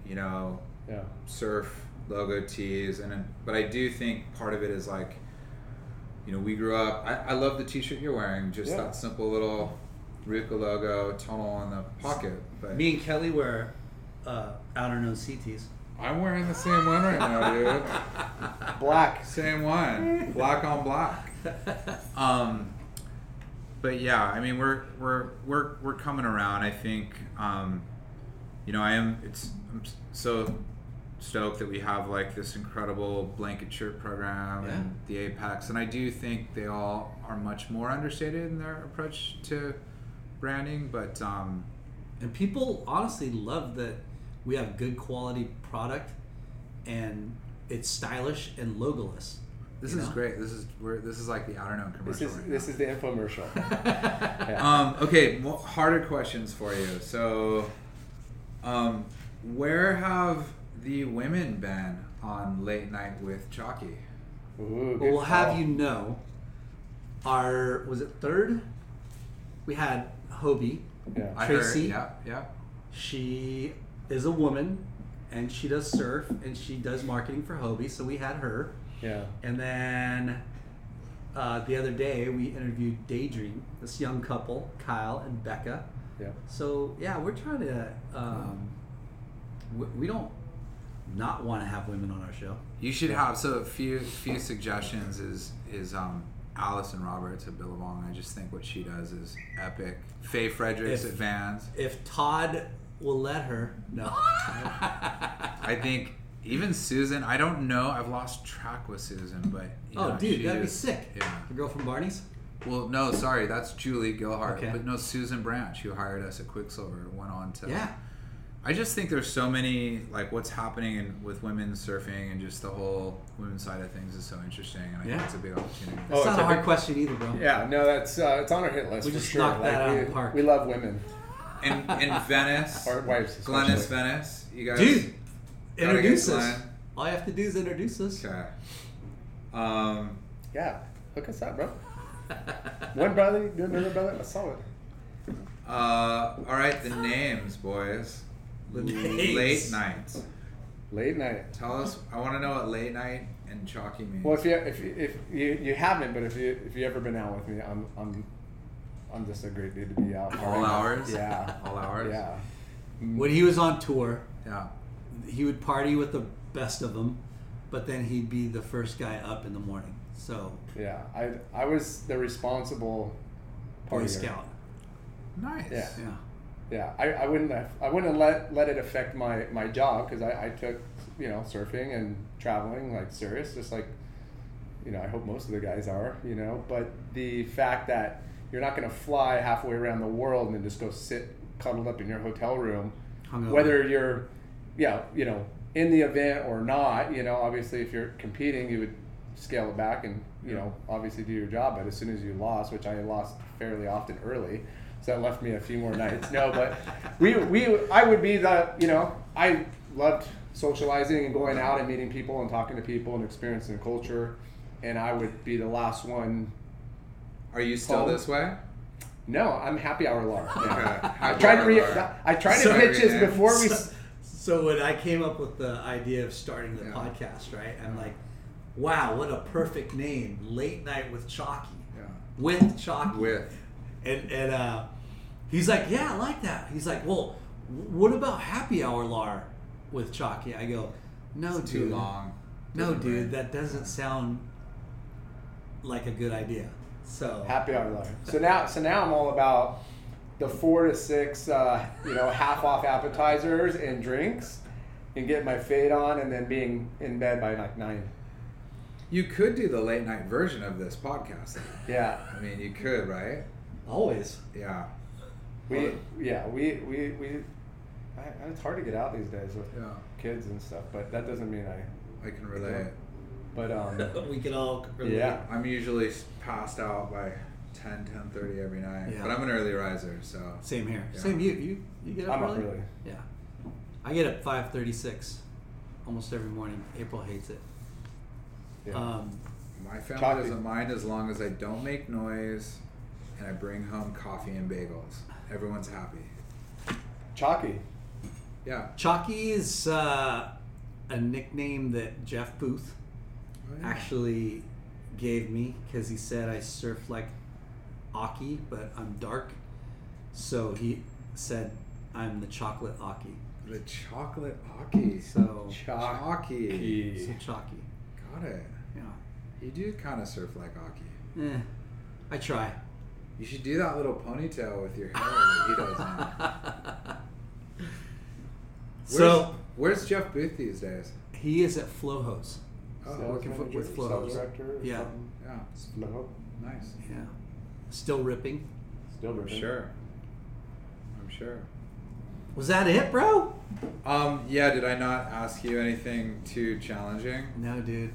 you know, Yeah. surf logo tees. And then, but I do think part of it is like, you know, we grew up, I, I love the t shirt you're wearing, just Yeah. that simple little RVCA logo, tunnel in the pocket. But Me and Kelly wear uh, Outerknown's CTs. I'm wearing the same one right now, dude. Black. Same one, black on black. Um, but yeah, I mean, we're we're we're we're coming around. I think, um, you know, I am. It's I'm so stoked that we have like this incredible blanket shirt program Yeah. and the Apex, and I do think they all are much more understated in their approach to branding. But um, And people honestly love that we have good quality product and it's stylish and logoless. this You is know? great. This is we're, this is like the Outerknown commercial. This is right this now. is the infomercial. Yeah. Um, okay, mo harder questions for you. So, um, where have the women been on late night with Chalky? Ooh, we'll have you know, our was it third? We had Hobie. Yeah. I Tracy? heard. Yeah, yeah. She is a woman, and she does surf, and she does marketing for Hobie. So we had her, Yeah. and then uh, the other day we interviewed Daydream, this young couple, Kyle and Becca. Yeah. So yeah, we're trying to. Um, we, we don't not want to have women on our show. You should have so a few few suggestions is is um Allison Roberts at Billabong. I just think what she does is epic. Faye Fredericks If- at Vans. If Todd will let her, no. I think even Susan. I don't know. I've lost track with Susan, but oh, know, dude, that'd be sick. Yeah. The girl from Barney's. Well, no, sorry, that's Julie Gilhart. Okay. But no, Susan Branch, who hired us at Quiksilver, went on to. Yeah. I just think there's so many like what's happening in, with women surfing and just the whole women's side of things is so interesting, and I Yeah. think it's a big opportunity. Oh, That's not it's a a hard big- question either, bro. Yeah, no, that's uh, it's on our hit list. We for just sure. knocked that out we, of the park. We love women, In in Venice, our wives, Glennis. Venice, you guys. Dude, introduce us. Glenn. All you have to do is introduce us. Okay. Um, Yeah, hook us up, bro. One brother, do another brother. That's solid. uh, all right, the names, boys. The names. Late night. Late night. Tell us. I want to know what late night and chalky means. Well, if you if you, if you, you haven't, but if you if you ever been out with me, I'm I'm I'm just a great dude to be out. All hours? Yeah. All hours? Yeah. Mm. When he was on tour, yeah. he would party with the best of them, but then he'd be the first guy up in the morning. So, Yeah. I I was the responsible Boy partier. Scout. Nice. Yeah. Yeah. Yeah, I, I wouldn't have I wouldn't let let it affect my my job because I, I took you know surfing and traveling like serious just like you know I hope most of the guys are you know? But the fact that you're not going to fly halfway around the world and then just go sit cuddled up in your hotel room Hungover. whether you're yeah you know in the event or not you know obviously if you're competing you would scale it back and you know obviously do your job. But as soon as you lost which I lost fairly often early so that left me a few more nights no but we we I would be the you know I loved socializing and going out and meeting people and talking to people and experiencing culture and I would be the last one Are you still Paul? this way? no I'm happy hour Laura Okay. I tried to re- I tried to pitch this before we So, so when I came up with the idea of starting the Yeah. podcast, right? I'm like, wow, what a perfect name, Late Night with Chalky. Yeah. With Chalky. With. And and uh, he's like, yeah, I like that. He's like, well, what about Happy Hour Lar with Chalky? I go, no, It's dude. too long. No, Doesn't dude, work. that doesn't sound like a good idea. So Happy hour lar. So now, so now I'm all about the four to six, uh, you know, half off appetizers and drinks, and get my fade on, and then being in bed by like nine. You could do the late night version of this podcast. Yeah, I mean, you could, right? always. Yeah. We, yeah, we, we, we. I, it's hard to get out these days with Yeah. kids and stuff, but that doesn't mean I. I can relate. But um, we can all relate. yeah, I'm usually passed out by 10, 10.30 every night. Yeah. But I'm an early riser, so. Same here. Yeah. Same you. You you get up I'm up early? early. Yeah. I get up five thirty six. almost every morning. April hates it. Yeah. Um, My family Chalky. doesn't mind as long as I don't make noise and I bring home coffee and bagels. Everyone's happy. Chalky. Yeah. Chalky is uh, a nickname that Jeff Booth Oh, yeah. actually gave me because he said I surf like Occy, but I'm dark. So he said I'm the chocolate Occy. The chocolate Occy. So, Chalky. so Chalky. Got it. Yeah. You do kind of surf like Occy. Eh, I try. You should do that little ponytail with your hair that he does now. Where's, so where's Jeff Booth these days? he is at Flow Hose. Oh, Sales working for- manager, with Flow. sales director. or Yeah. something. yeah, No, nice. Yeah. Still ripping. Still I'm ripping. sure. I'm sure. Was that it, bro? Um, yeah, did I not ask you anything too challenging? No, dude.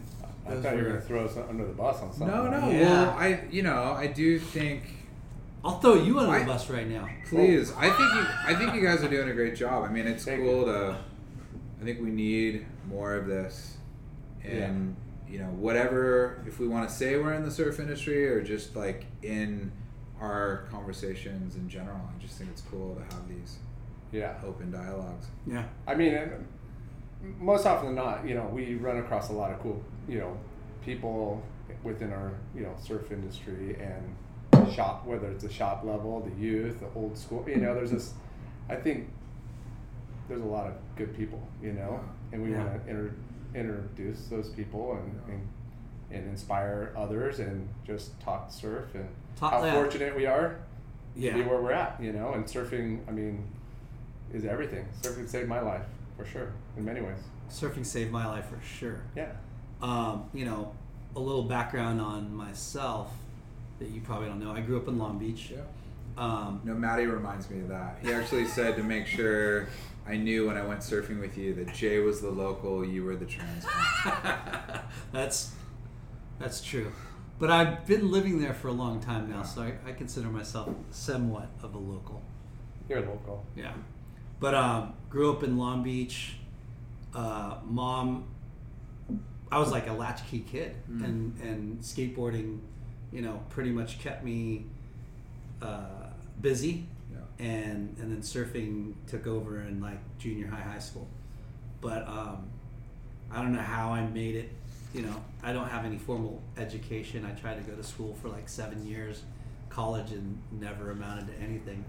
I Those thought you were were- gonna throw us under the bus on something. No, no. Yeah. Well, I, you know, I do think. I'll throw you under I- the bus right now. Please, oh. I think you, I think you guys are doing a great job. I mean, it's Thank cool to. I think we need more of this, and you know, whatever. If we want to say we're in the surf industry or just like in our conversations in general, I just think it's cool to have these Yeah. open dialogues. Yeah. I mean, and most often than not, you know, we run across a lot of cool, you know, people within our, you know, surf industry and shop, whether it's the shop level, the youth, the old school, you know, there's this, I think there's a lot of good people, you know, and we Yeah. want to inter- introduce those people and, and, and inspire others and just talk surf and Talk how that. fortunate we are Yeah. to be where we're at, you know, and surfing, I mean, is everything. Surfing saved my life, for sure, in many ways. Surfing saved my life for sure. Yeah. Um, you know, a little background on myself that you probably don't know. I grew up in Long Beach. Yeah. Um, No, Maddie reminds me of that. He actually said to make sure I knew when I went surfing with you that Jay was the local, you were the transplant. that's that's true. But I've been living there for a long time now, so I, I consider myself somewhat of a local. You're local. Yeah. But um, grew up in Long Beach. Uh, mom, I was like a latchkey kid, and and skateboarding, you know, pretty much kept me uh, busy, Yeah. and and then surfing took over in like junior high, high school. But um, I don't know how I made it. You know, I don't have any formal education. I tried to go to school for like seven years, college, and never amounted to anything.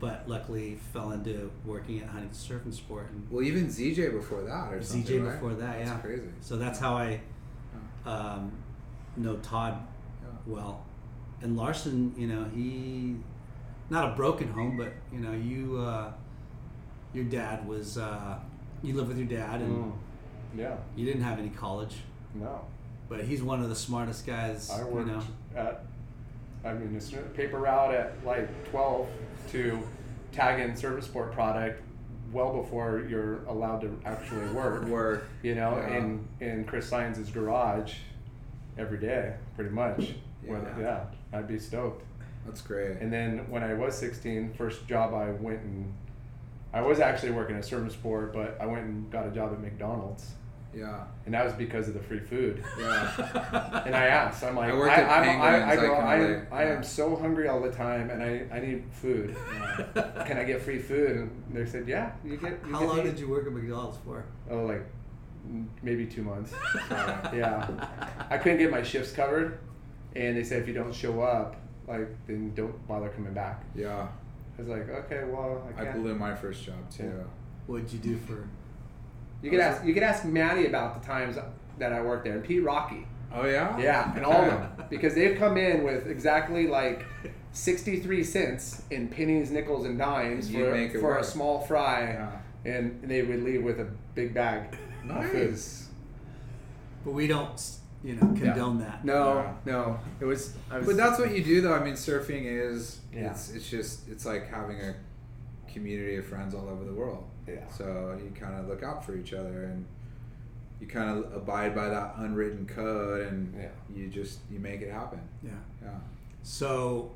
But luckily, fell into working at Huntington Surf and Sport, and Well, even ZJ before that, or something. ZJ right? before that, That's yeah. crazy. So that's how I um, know Todd. Well. And Larson, you know, he not a broken home, but you know, you uh, your dad was uh, you live with your dad, and Mm. Yeah. you didn't have any college, No. but he's one of the smartest guys. I you worked know, at, I mean, a paper route at like 12 to tag in service sport product well before you're allowed to actually work. Work. You know, Yeah. in, in Chris Science's garage every day, pretty much. Whether- Yeah. yeah. I'd be stoked. That's great. And then when I was 16, first job I went and I was actually working at Service Sport, but I went and got a job at McDonald's, yeah. and that was because of the free food. Yeah. And I asked, I'm like, I I, worked at I'm, I, Penguins, I, I go, can I, am, I yeah. am so hungry all the time, and I, I need food. Can I get free food? And they said, yeah, you get. You how get long to did you work at McDonald's for? Oh, like maybe two months. yeah, I couldn't get my shifts covered, and they said if you don't show up, like then don't bother coming back. yeah. I was like, okay, well, I I can't. blew my first job too. Yeah. What'd you do for? You could ask. You could ask Maddie about the times that I worked there, and Pete Rocky. Oh yeah. Yeah, and all of them because they've come in with exactly like sixty-three cents in pennies, nickels, and dimes And you for, make for a small fry, Yeah. and they would leave with a big bag. of food. Nice. But we don't, you know, condone that. No, Yeah. no, it was. I was But that's what you do, though. I mean, surfing is Yeah. it's it's just it's like having a community of friends all over the world. Yeah. So you kind of look out for each other and you kind of abide by that unwritten code, and Yeah. you just you make it happen. Yeah. Yeah. So,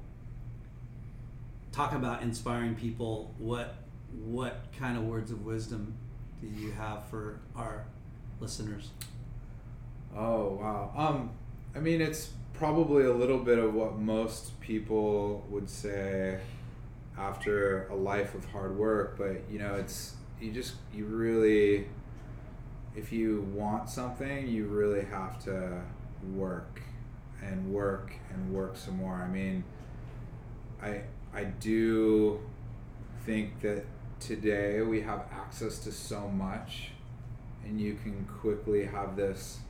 talk about inspiring people, what what kind of words of wisdom do you have for our listeners? Oh wow. Um, I mean, it's probably a little bit of what most people would say after a life of hard work, but you know, it's you just you really, if you want something, you really have to work and work and work some more. I mean, I I do think that today we have access to so much and you can quickly have this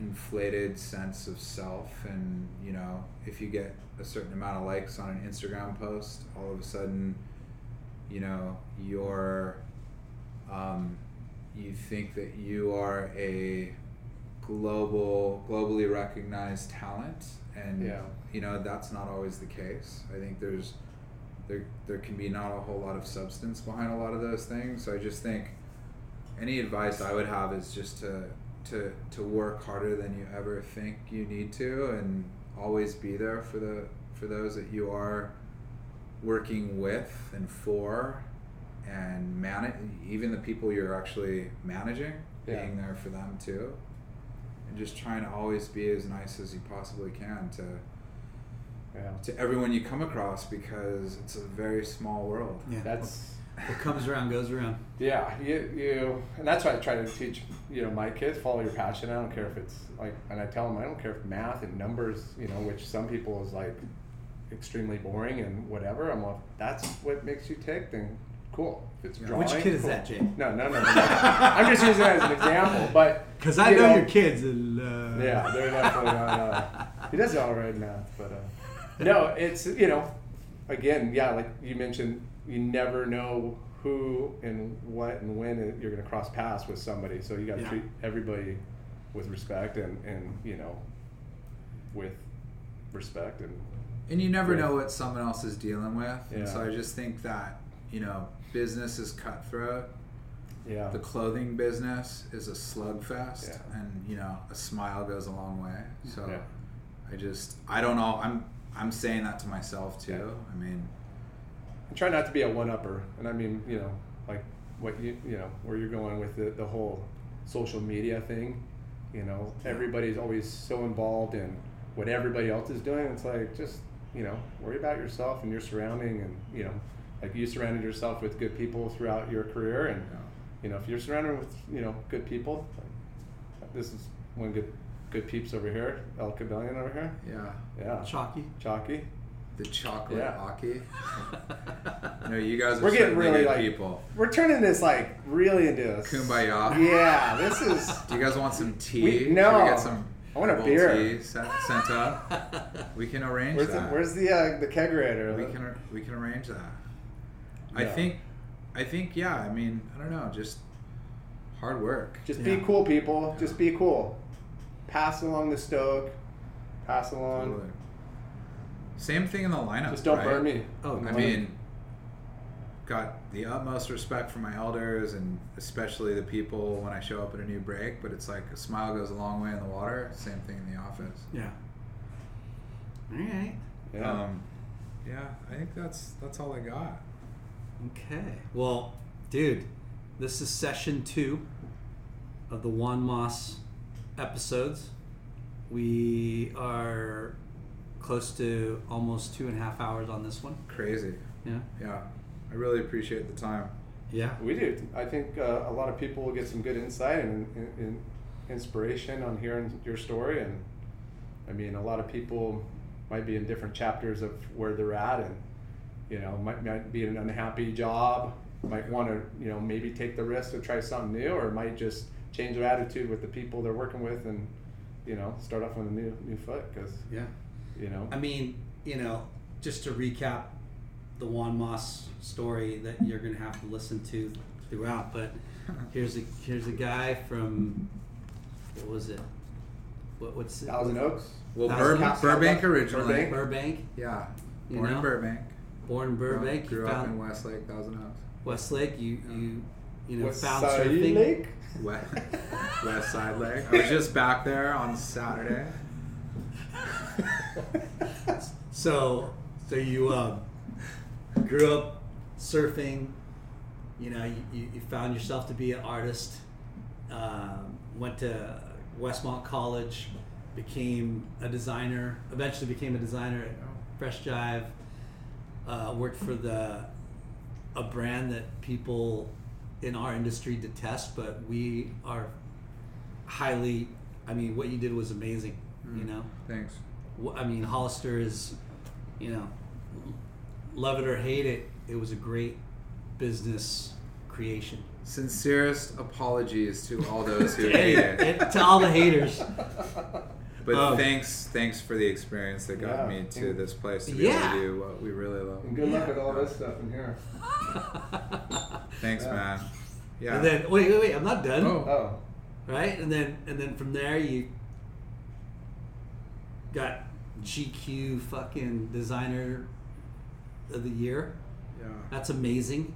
inflated sense of self and you know if you get a certain amount of likes on an instagram post all of a sudden you know you're um, you think that you are a global globally recognized talent and Yeah. you know that's not always the case i think there's there there can be not a whole lot of substance behind a lot of those things so i just think any advice i would have is just to to to work harder than you ever think you need to and always be there for the for those that you are working with and for and manage even the people you're actually managing Yeah. being there for them too and just trying to always be as nice as you possibly can to Yeah. to everyone you come across because it's a very small world Yeah. That's what comes around goes around. yeah. You you and that's why I try to teach you know my kids follow your passion. I don't care if it's like and I tell them I don't care if math and numbers you know which some people is like extremely boring and whatever. I'm like that's what makes you tick. Then cool. If it's drawing. Which kid is that, Jay? No, no, no. no. I'm just using that as an example, but Because I you know, your kids. And, uh, Yeah, they're definitely not. Uh, he does all right in math, but uh, no, it's you know, again, yeah, like you mentioned, you never know who and what and when you're going to cross paths with somebody. So you got to Yeah. treat everybody with respect and and you know, with respect and and you never Right. know what someone else is dealing with and so i just think that you know business is cutthroat yeah, the clothing business is a slugfest Yeah. and you know a smile goes a long way so Yeah. i just i don't know i'm i'm saying that to myself too Yeah. i mean and try not to be a one upper. And I mean, you know, like what you you know where you're going with the the whole social media thing. You know, everybody's always so involved in what everybody else is doing. It's like just you know worry about yourself and your surrounding, and you know, like you surrounded yourself with good people throughout your career, and you know if you're surrounded with you know good people, like, this is one good good peeps over here, El Cabellion over here. yeah Yeah, Chalky. Chalky. The chocolate Yeah. Occy no you guys are We're getting really good like people We're turning this like really into this. kumbaya Yeah, this is. do you guys want some tea We- Should no. we get some I want a beer. tea sent, sent up we can arrange Where's the, that where's the uh, the kegerator? we can we can arrange that. I think, I think yeah. I mean, I don't know, just hard work. just Yeah. be cool, people. Just be cool. Pass along the stoke. Pass along. Totally. Same thing in the lineup. Just don't right? burn me. Oh, I mean, got the utmost respect for my elders and especially the people when I show up at a new break. But it's like a smile goes a long way in the water. Same thing in the office. Yeah. All right. Yeah. Um, yeah, I think that's that's all I got. Okay. Well, dude, this is session two of the John Moore episodes. We are close to almost two and a half hours on this one. Crazy. Yeah. Yeah, I really appreciate the time. Yeah. we do. I think uh, a lot of people will get some good insight and, and, and inspiration on hearing your story. And I mean, a lot of people might be in different chapters of where they're at, and you know, might, might be in an unhappy job, might want to, you know, maybe take the risk to try something new, or might just change their attitude with the people they're working with, and you know, start off on a new new foot. Because Yeah. You know, I mean, you know, just to recap the John Moore story that you're going to have to listen to throughout, but here's a here's a guy from what was it? What, what's it? Thousand Oaks. Well, Thousand Bur- Oaks, Burbank Burbank. originally. Burbank, Yeah, You born know? in Burbank. born in Burbank. Grew you up found in Westlake, Thousand Oaks. Westlake. You you you know West found Side surfing. Lake. West, West Side Lake. I was just back there on Saturday. So so you um, grew up surfing. You know, you, you, found yourself to be an artist. Um, went to Westmont College, became a designer. Eventually, became a designer at Fresh Jive. Uh, worked for the a brand that people in our industry detest, but we are highly. I mean, what you did was amazing. You know, Thanks. Wh- I mean, Hollister is, you know, love it or hate it, it was a great business creation. Sincerest apologies to all those who hate it. it- to all the haters. But Um, thanks, thanks for the experience that got Yeah. me to this place to be Yeah. able to do what we really love. And good luck with all this stuff in here. Thanks, Yeah. man. Yeah. And then wait, wait, wait, I'm not done. Oh. Oh, Right? And then and then from there you got GQ fucking designer of the year. yeah. That's amazing,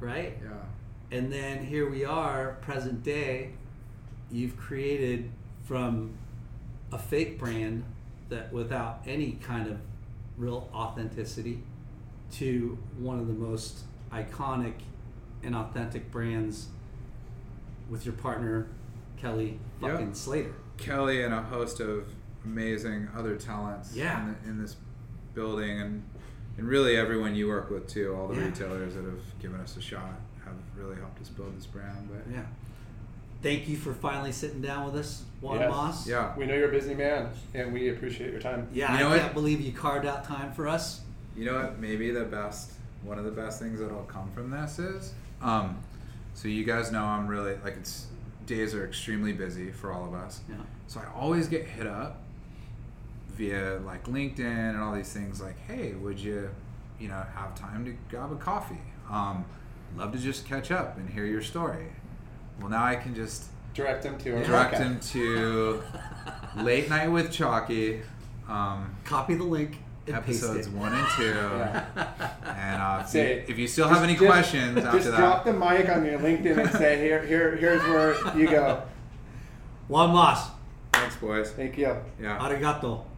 right? Yeah. And then here we are, present day. You've created from a fake brand that without any kind of real authenticity to one of the most iconic and authentic brands with your partner Kelly fucking Slater. Kelly and a host of amazing other talents Yeah. in, the, in this building and and really everyone you work with too all the Yeah. retailers that have given us a shot have really helped us build this brand but Yeah. Thank you for finally sitting down with us, John Yes. Moore. yeah we know you're a busy man, and we appreciate your time. Yeah, You know I what? can't believe you carved out time for us. you know what maybe the best one of the best things that'll come from this is um so you guys know i'm really like it's days are extremely busy for all of us Yeah. so i always get hit up via like linkedin and all these things like hey would you you know have time to grab a coffee um love to just catch up and hear your story well now i can just Direct them to direct podcast. him to late night with chalky um Copy the link and episodes paste it. one and two Yeah. and uh, if, Say you, if you still have any just- questions after Just that, drop the mic on your LinkedIn and say, "Here, here, here's where you go." John Moore, thanks, boys. Thank you. Yeah. arigato.